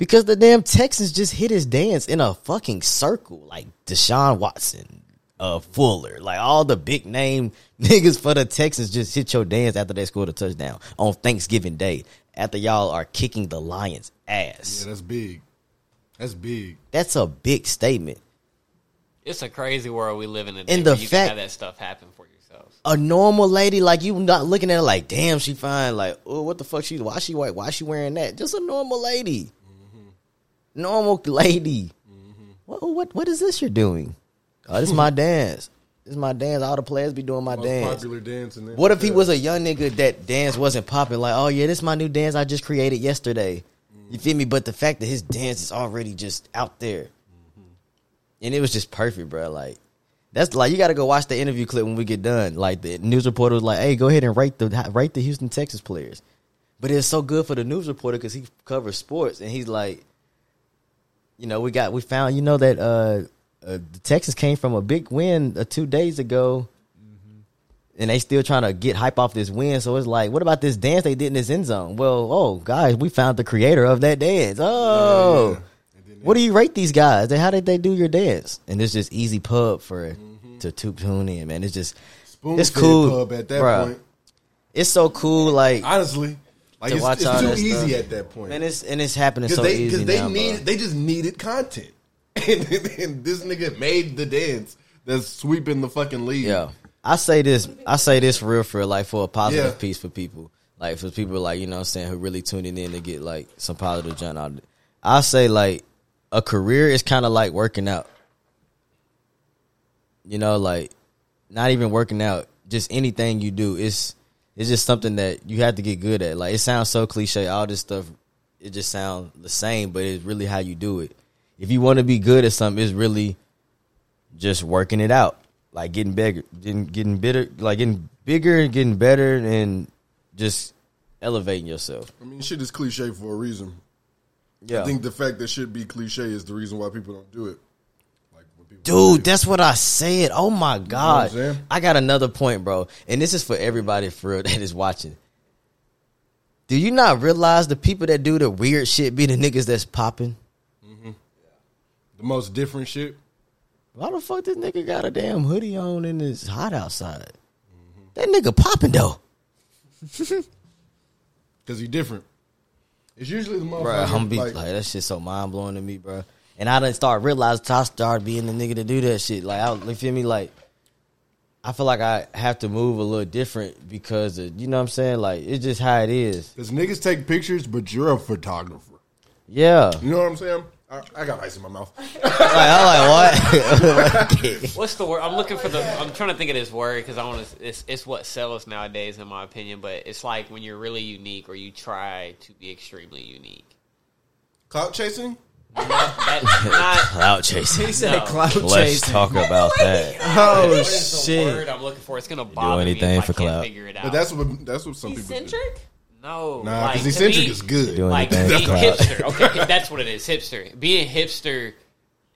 because the damn Texans just hit his dance in a fucking circle, like Deshaun Watson, uh, Fuller, like all the big name (laughs) niggas for the Texans just hit your dance after they scored a touchdown on Thanksgiving Day after y'all are kicking the Lions' ass. yeah, that's big. That's big. That's a big statement. It's a crazy world we live in today. And the where you fact- can have that stuff happen for yourself. a normal lady like you not looking at her like damn she fine like oh what the fuck she why she white why she wearing that just a normal lady normal (laughs) lady what, what what is this you're doing oh this is my dance. This is my dance. All the players be doing my Most dance. popular dance in what if he was a young nigga that dance wasn't popping? Like oh yeah this is my new dance I just created yesterday. You feel me? But the fact that his dance is already just out there. And it was just perfect bro. Like that's like you got to go watch the interview clip when we get done. Like the news reporter was like, "Hey, go ahead and rate the rate the Houston Texas players." But it's so good for the news reporter because he covers sports, and he's like, you know, we got we found you know that uh, uh the Texans came from a big win uh, two days ago, and they still trying to get hype off this win. So it's like, what about this dance they did in this end zone? Well, oh guys, we found the creator of that dance. Oh. What do you rate these guys? How did they do your dance? And it's just easy pub for to, to tune in, man. It's just Spoon it's cool pub at that bruh. point. It's so cool, like Honestly, like to it's, watch it's all too easy stuff. at that point. Man, it's and it's happening so they easy they now, need bro. they just needed content, and, (laughs) and this nigga made the dance that's sweeping the fucking league. Yeah. I say this I say this real for real, like for a positive Yeah. piece for people. Like for people like, you know what I'm saying, who really tuning in to get like some positive junk out of it. I say like a career is kinda like working out. You know, like not even working out, just anything you do, it's it's just something that you have to get good at. Like it sounds so cliche, all this stuff it just sounds the same, but it's really how you do it. If you want to be good at something, it's really just working it out, like getting bigger, getting getting bitter, like getting bigger and getting better, and just elevating yourself. I mean, shit is cliche for a reason. Yeah. I think the fact that shit be cliche is the reason why people don't do it. Dude, that's what I said. Oh my god, I'm saying? I got another point, bro, and this is for everybody for real (laughs) that is watching. Do you not realize the people that do the weird shit be the niggas that's popping? Mm-hmm. The most different shit. Why the fuck this nigga got a damn hoodie on and it's hot outside? That nigga popping though. (laughs) Because he different. It's usually the motherfucker. Bro, I'm be like, like, that shit so mind blowing to me, bro. And I didn't start realizing I started being the nigga to do that shit. Like, I, you feel me? Like, I feel like I have to move a little different because of, you know what I'm saying? Like, it's just how it is. Because niggas take pictures, but you're a photographer. Yeah. You know what I'm saying? I, I got ice in my mouth. like, I'm like, what? (laughs) What's the word? I'm looking for the. I'm trying to think of this word because I want to. It's, it's what sells nowadays, in my opinion. But it's like when you're really unique or you try to be extremely unique. Clout chasing? That's (laughs) not Clout chasing. He said No. clout Let's chasing. talk about that. Oh What is the shit! word I'm looking for? It's gonna bother me anything if for I can't clout. figure it out. But that's what that's what some people do. Eccentric? No, Nah, because to eccentric me- is good. Like being hipster. Okay, (laughs) that's what it is. Hipster. Being hipster,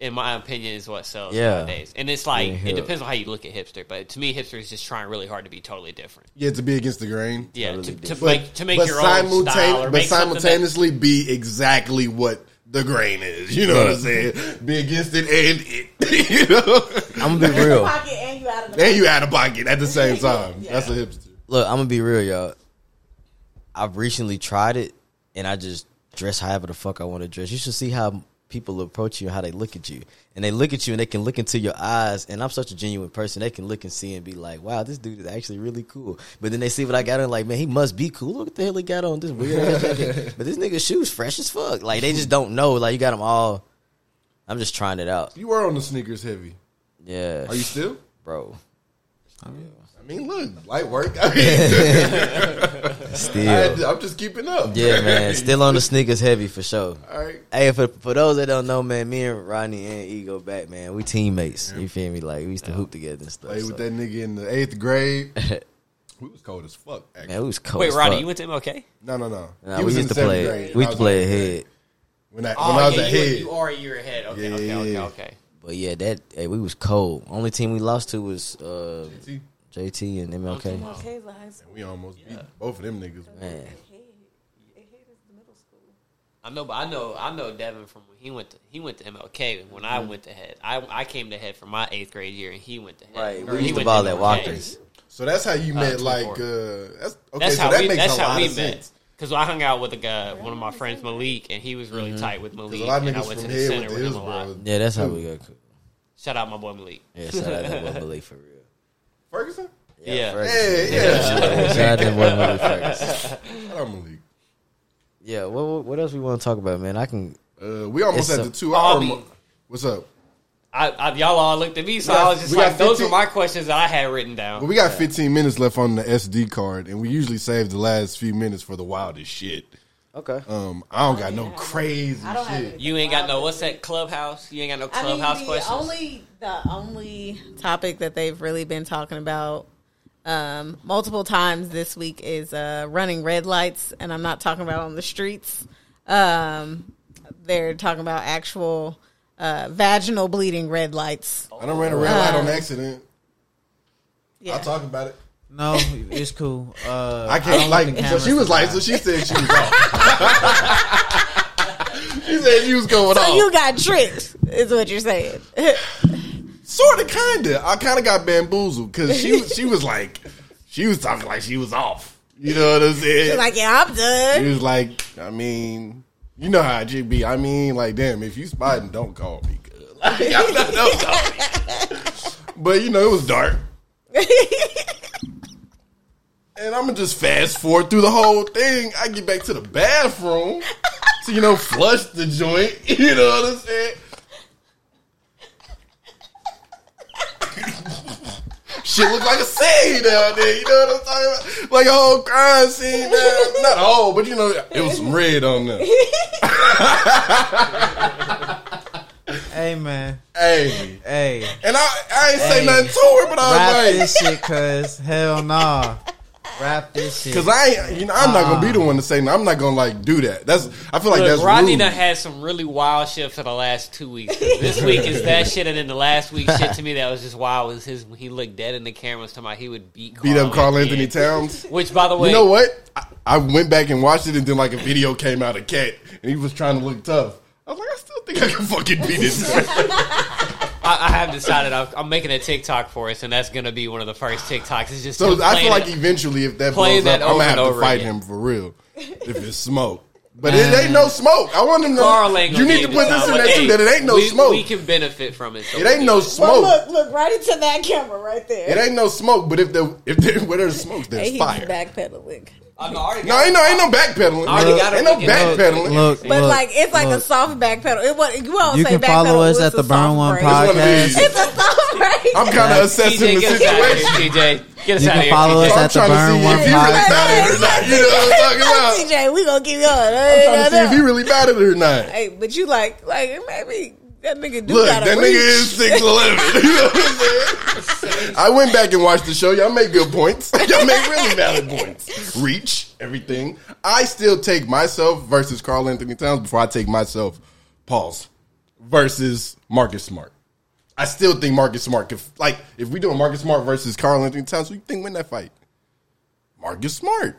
in my opinion, is what sells Yeah. nowadays. And it's like Being it hip. depends on how you look at hipster. But to me, hipster is just trying really hard to be totally different. Yeah, to be against the grain. Yeah, to, to But, make to make but your own style or but make something that- simultaneously be exactly what the grain is. You know what I'm saying? Be against it and it. (laughs) You know? I'm gonna be (laughs) real. Pocket and you out of the and you out of pocket at the same time. That's a hipster. Look, I'm gonna be real, y'all. I've recently tried it, and I just dress however the fuck I want to dress. You should see how people approach you and how they look at you, and they look at you and they can look into your eyes. And I'm such a genuine person; they can look and see and be like, "Wow, this dude is actually really cool." But then they see what I got on, like, "Man, he must be cool. Look what the hell he got on this weird ass (laughs) jacket." But this nigga's shoes fresh as fuck. Like they just don't know. Like you got them all. I'm just trying it out. You were on the sneakers heavy. Yeah. Are you still? bro? Oh, I mean, look, light work. I (laughs) mean, (laughs) Still. I to, I'm just keeping up. Yeah, man. (laughs) Still on the sneakers heavy for sure. All right. Hey, for for those that don't know, man, me and Rodney and E go back, man. We teammates. You feel me? Like we used to hoop together and stuff. Played so. with that nigga in the eighth grade. we was cold as fuck. Actually. Man, we was cold. Wait, as Rodney, fuck. you went to MLK? No, no, no. Nah, we used to play. grade, We and I used to play in eighth grade. ahead. When I, Oh, when I was yeah, you, ahead. you are a year ahead. Okay, Yeah, okay, okay, okay. But yeah, that hey, we was cold. Only team we lost to was uh, JT. JT and MLK. Okay, lies. We almost beat both of them niggas. Man, I know, but I know, I know Devin from when he went to he went to MLK when I Mhm. went to head. I I came to head for my eighth grade year, and he went to head. Right, Or we used to ball at Walkers. So that's how you Uh, met. 24. like, uh, that's okay. that's so how that we. makes That's a how lot we of met. sense. Because I hung out with a guy, one of my friends, Malik, and he was really Mhm. tight with Malik. a lot of and I niggas went to from the center went to with him a lot. yeah, that's how we got. cool. Shout out my boy Malik. Yeah, shout out my boy (laughs) Malik for real. Ferguson. Yeah. Ferguson. Hey, Yeah, yeah. shout out- shout out that boy Malik Ferguson. Shout out Malik. Yeah, what what- what else we want to talk about, man? I can. Uh, we almost It's at the two hour I mean- mark. What's up? I, I, y'all all looked at me, so got- I was just we got like, those 15 were my questions that I had written down. Well, we got 15 minutes left on the SD card, and we usually save the last few minutes for the wildest shit. Okay. Um, I don't got no crazy I don't have shit. You ain't got no what's that clubhouse? You ain't got no I mean, clubhouse the questions. only the only topic that they've really been talking about um, multiple times this week is uh, running red lights, and I'm not talking about on the streets. Um, they're talking about actual uh, vaginal bleeding red lights. I don't ran a red light on Um, accident. Yeah. I'll talk about it. No, it's cool. Uh, I can't don't like. want So she was like. lie. So she said she was off. (laughs) she said you was going So off. So you got tricked, is what you're saying. (laughs) Sort of, kind of. I kind of got bamboozled because she was- she was like she was talking like she was off. You know what I'm saying? She's like, yeah, I'm done. She was like, I mean, you know how it be. I mean, like, damn, if you spotting, don't call me. Good. Like, don't call me. but you know it was dark. (laughs) and I'm gonna just fast forward through the whole thing. I get back to the bathroom to you know flush the joint. (laughs) You know what I'm saying? Shit look like a scene down there. You know what I'm talking about? Like a whole crime scene. Down. Not a whole, but you know it was some red on there. (laughs) Hey man. Hey. Hey. And I, I ain't say nothing to her, but I was Rap like, this shit, cuz hell nah. Rap this shit. Because I ain't, you know, I'm not gonna be the one to say no. I'm not gonna like do that. That's I feel like Look, that's Rodney rude. done had some really wild shit for the last two weeks. This week is that (laughs) shit, and then the last week shit to me that was just wild was his when he looked dead in the camera was talking about he would beat beat up Karl-Anthony Towns. (laughs) Which, by the way, you know what? I, I went back and watched it, and then like a video came out of KAT, and he was trying to look tough. I was like, I still think I can fucking beat this. (laughs) I, I have decided I'm, I'm making a TikTok for us, and that's gonna be one of the first TikToks. It's just so I feel like it- eventually, if that play blows that up, I'm gonna have to fight again. him for real. If it's smoke, but it ain't no smoke. I want him to. Karl ain't you need to put this in there too. That it ain't no we, smoke. We can benefit from it. so It ain't no it. smoke. Look, look right into that camera right there. It ain't no smoke. But if the if there (laughs) where there's smoke, there's Hey, he's fire. backpedaling. No, ain't no ain't no backpedaling. I already got it ain't no backpedaling. Look, But look, like it's like a soft backpedal. It was you won't You say can follow backpedal, us it's at the Burn soft One break. podcast. It's a soft break. I'm kind of assessing TJ, the get us out of situation. here, TJ. Get us You out can of here. follow us I'm at the trying to Burn see One if he really podcast. at it or not. You know what I'm talking (laughs) about? TJ, we gonna keep going. I'm trying to see if he really bad it or not. Hey, but you like like it maybe that nigga do Look, that reach. nigga is six eleven. (laughs) You know what I'm saying? I went back and watched the show. Y'all make good points. (laughs) Y'all make really valid points. Reach everything. I still take myself versus Karl-Anthony Towns before I take myself. Pause. Versus Marcus Smart. I still think Marcus Smart. If like if we doing Marcus Smart versus Karl-Anthony Towns, who you think win that fight? Marcus Smart.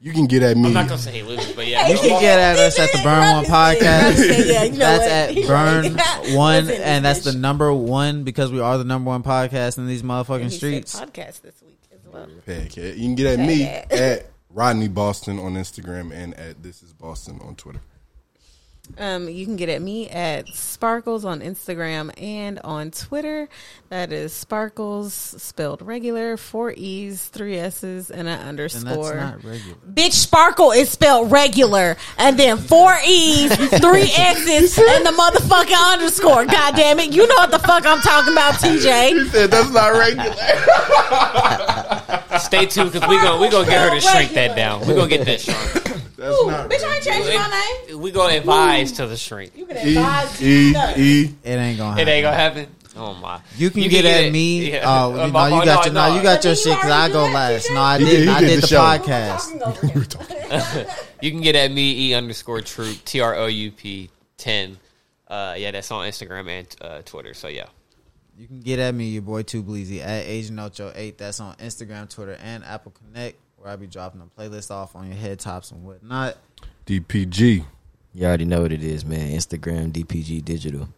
No. You can get at me. I'm not gonna say he loses, but yeah. You can get at us at the Burn One (laughs) podcast. Yeah, you know that's what? at (laughs) Burn One, Listen, and that's the number one because we are the number one podcast in these motherfucking He said streets. podcast this week as well. Heck yeah. You can get at me at Rodney Boston on Instagram and at This Is Boston on Twitter. Um, you can get at me at Sparkles on Instagram and on Twitter. That is Sparkles spelled regular, four E's, three S's, and an And underscore. that's not regular. Bitch, Sparkle is spelled regular, and then four E's, three (laughs) X's, and the motherfucking underscore. God damn it, you know what the fuck I'm talking about, TJ. He said that's not regular. Stay tuned because we gonna we gonna get her to shrink that down. We are gonna get that shrunk. That's not Bitch, I ain't changing my name. We gonna advise to the shrink. You can E advise E me. E. It ain't gonna It ain't gonna happen. Oh my! You can get at me. yeah. Oh, Uh, (laughs) no, my- you oh, got no, your no, no. you got your But shit because I already go did that, last. No, I He did- didn't. he I did did the the show. podcast. (laughs) (laughs) You can get at me e underscore troop t r o u p ten. Uh, yeah, that's on Instagram and uh, Twitter. So yeah, You can get at me, your boy Too Bleezy at Agent Ocho Eight. That's on Instagram, Twitter, and Apple Connect, where I be dropping the playlist off on your head tops and whatnot. DPG. You already know what it is, man. Instagram, DPG Digital.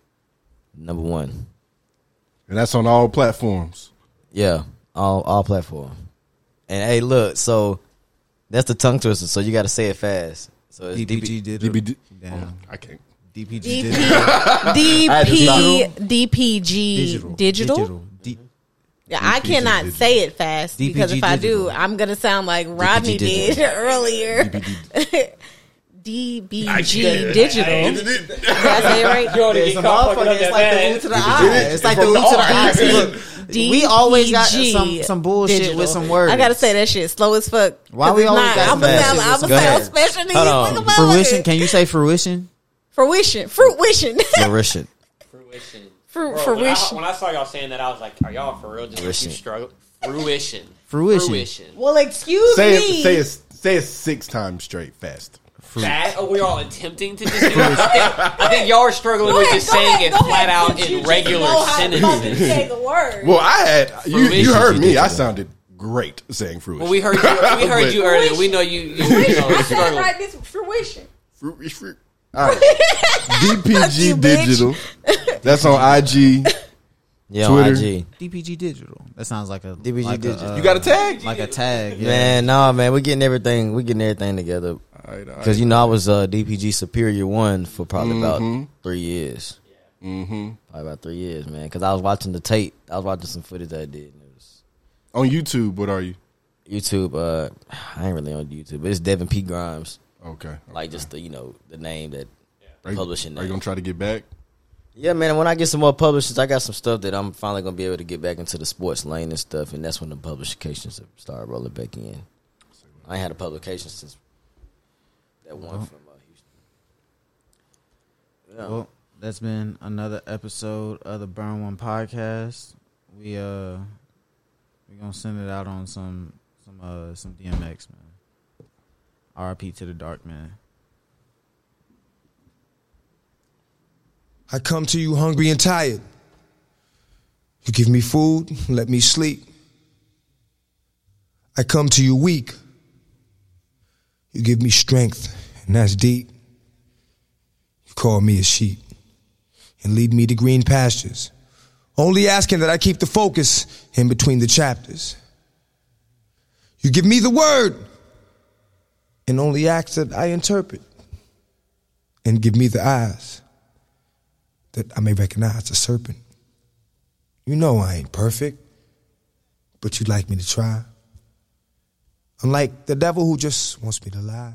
Number one. And that's on all platforms. Yeah, all all platform. And hey, look, so that's the tongue twister. So you got to say it fast. So it's DPG DP, Digital. DPG. Damn. Oh, I can't. DPG DP, Digital. (laughs) DP, DPG Digital. digital. D- Yeah, I cannot digital. say it fast because DPG if I digital. do, I'm gonna sound like Rodney did (laughs) earlier. DBG digital. Did I say it right? It's a motherfucker. It's like the U to the I. It's like the U to the I. See, Look, we always got some some bullshit digital. with some words. I gotta say that shit slow as fuck. Why 'Cause we always not, got I'm some gonna bad sound, I'm with gonna some sound special to Hold on. fruition. Can you say fruition? Fruition. Fruition. Flourishing. (laughs) fruition. Fru- Bro, when, I, fruition. when I saw y'all saying that, I was like, "Are y'all for real?" Just Fruition. you struggle. Fruition. Fruition. Fruition. Well, excuse Say me. it. Say it. Say it six times straight, fast. That? Oh, we're all attempting to just (laughs) do it. I think, I think y'all are struggling Go with ahead, just go saying ahead, it go flat ahead, out bitch. You in just regular know how to fucking sentences. say the word. Well, I had you. You Fruition. heard me. I Digital. sounded great saying fruition. Well, we heard you. We heard (laughs) you earlier. We know you. you, you know, I said it struggle. right. This fruition. Fruit is fruit. All right. (laughs) DPG you. Digital. That's on IG. Yeah, Twitter. on IG. DPG Digital. That sounds like a DPG like a, Digital. uh, You got a tag? like a tag. Yeah. Man, no, man, we're getting everything. We're getting everything together. All right, all right. Because you know I was uh, DPG Superior One for probably Mm-hmm. about three years. Mm-hmm. Probably about three years, man. Because I was watching the tape. I was watching some footage I did. And it was On YouTube, what are you? YouTube. Uh, I ain't really on YouTube, but it's Devin P Grimes. Okay. Like just the you know the name that Are you, publishing. Are you gonna try to get back? Yeah, man. When I get some more publishers, I got some stuff that I'm finally gonna be able to get back into the sports lane and stuff, and that's when the publications start rolling back in. I ain't had a publication since that one Well. from uh, Houston. Yeah. Well, that's been another episode of the Burn One podcast. We uh we gonna send it out on some some uh some DMX man. RP to the dark man. I come to you hungry and tired. You give me food, let me sleep. I come to you weak. You give me strength, and that's deep. You call me a sheep and lead me to green pastures, only asking that I keep the focus in between the chapters. You give me the word and only ask that I interpret and give me the eyes that I may recognize the serpent. You know I ain't perfect, but you'd like me to try. Unlike the devil who just wants me to lie.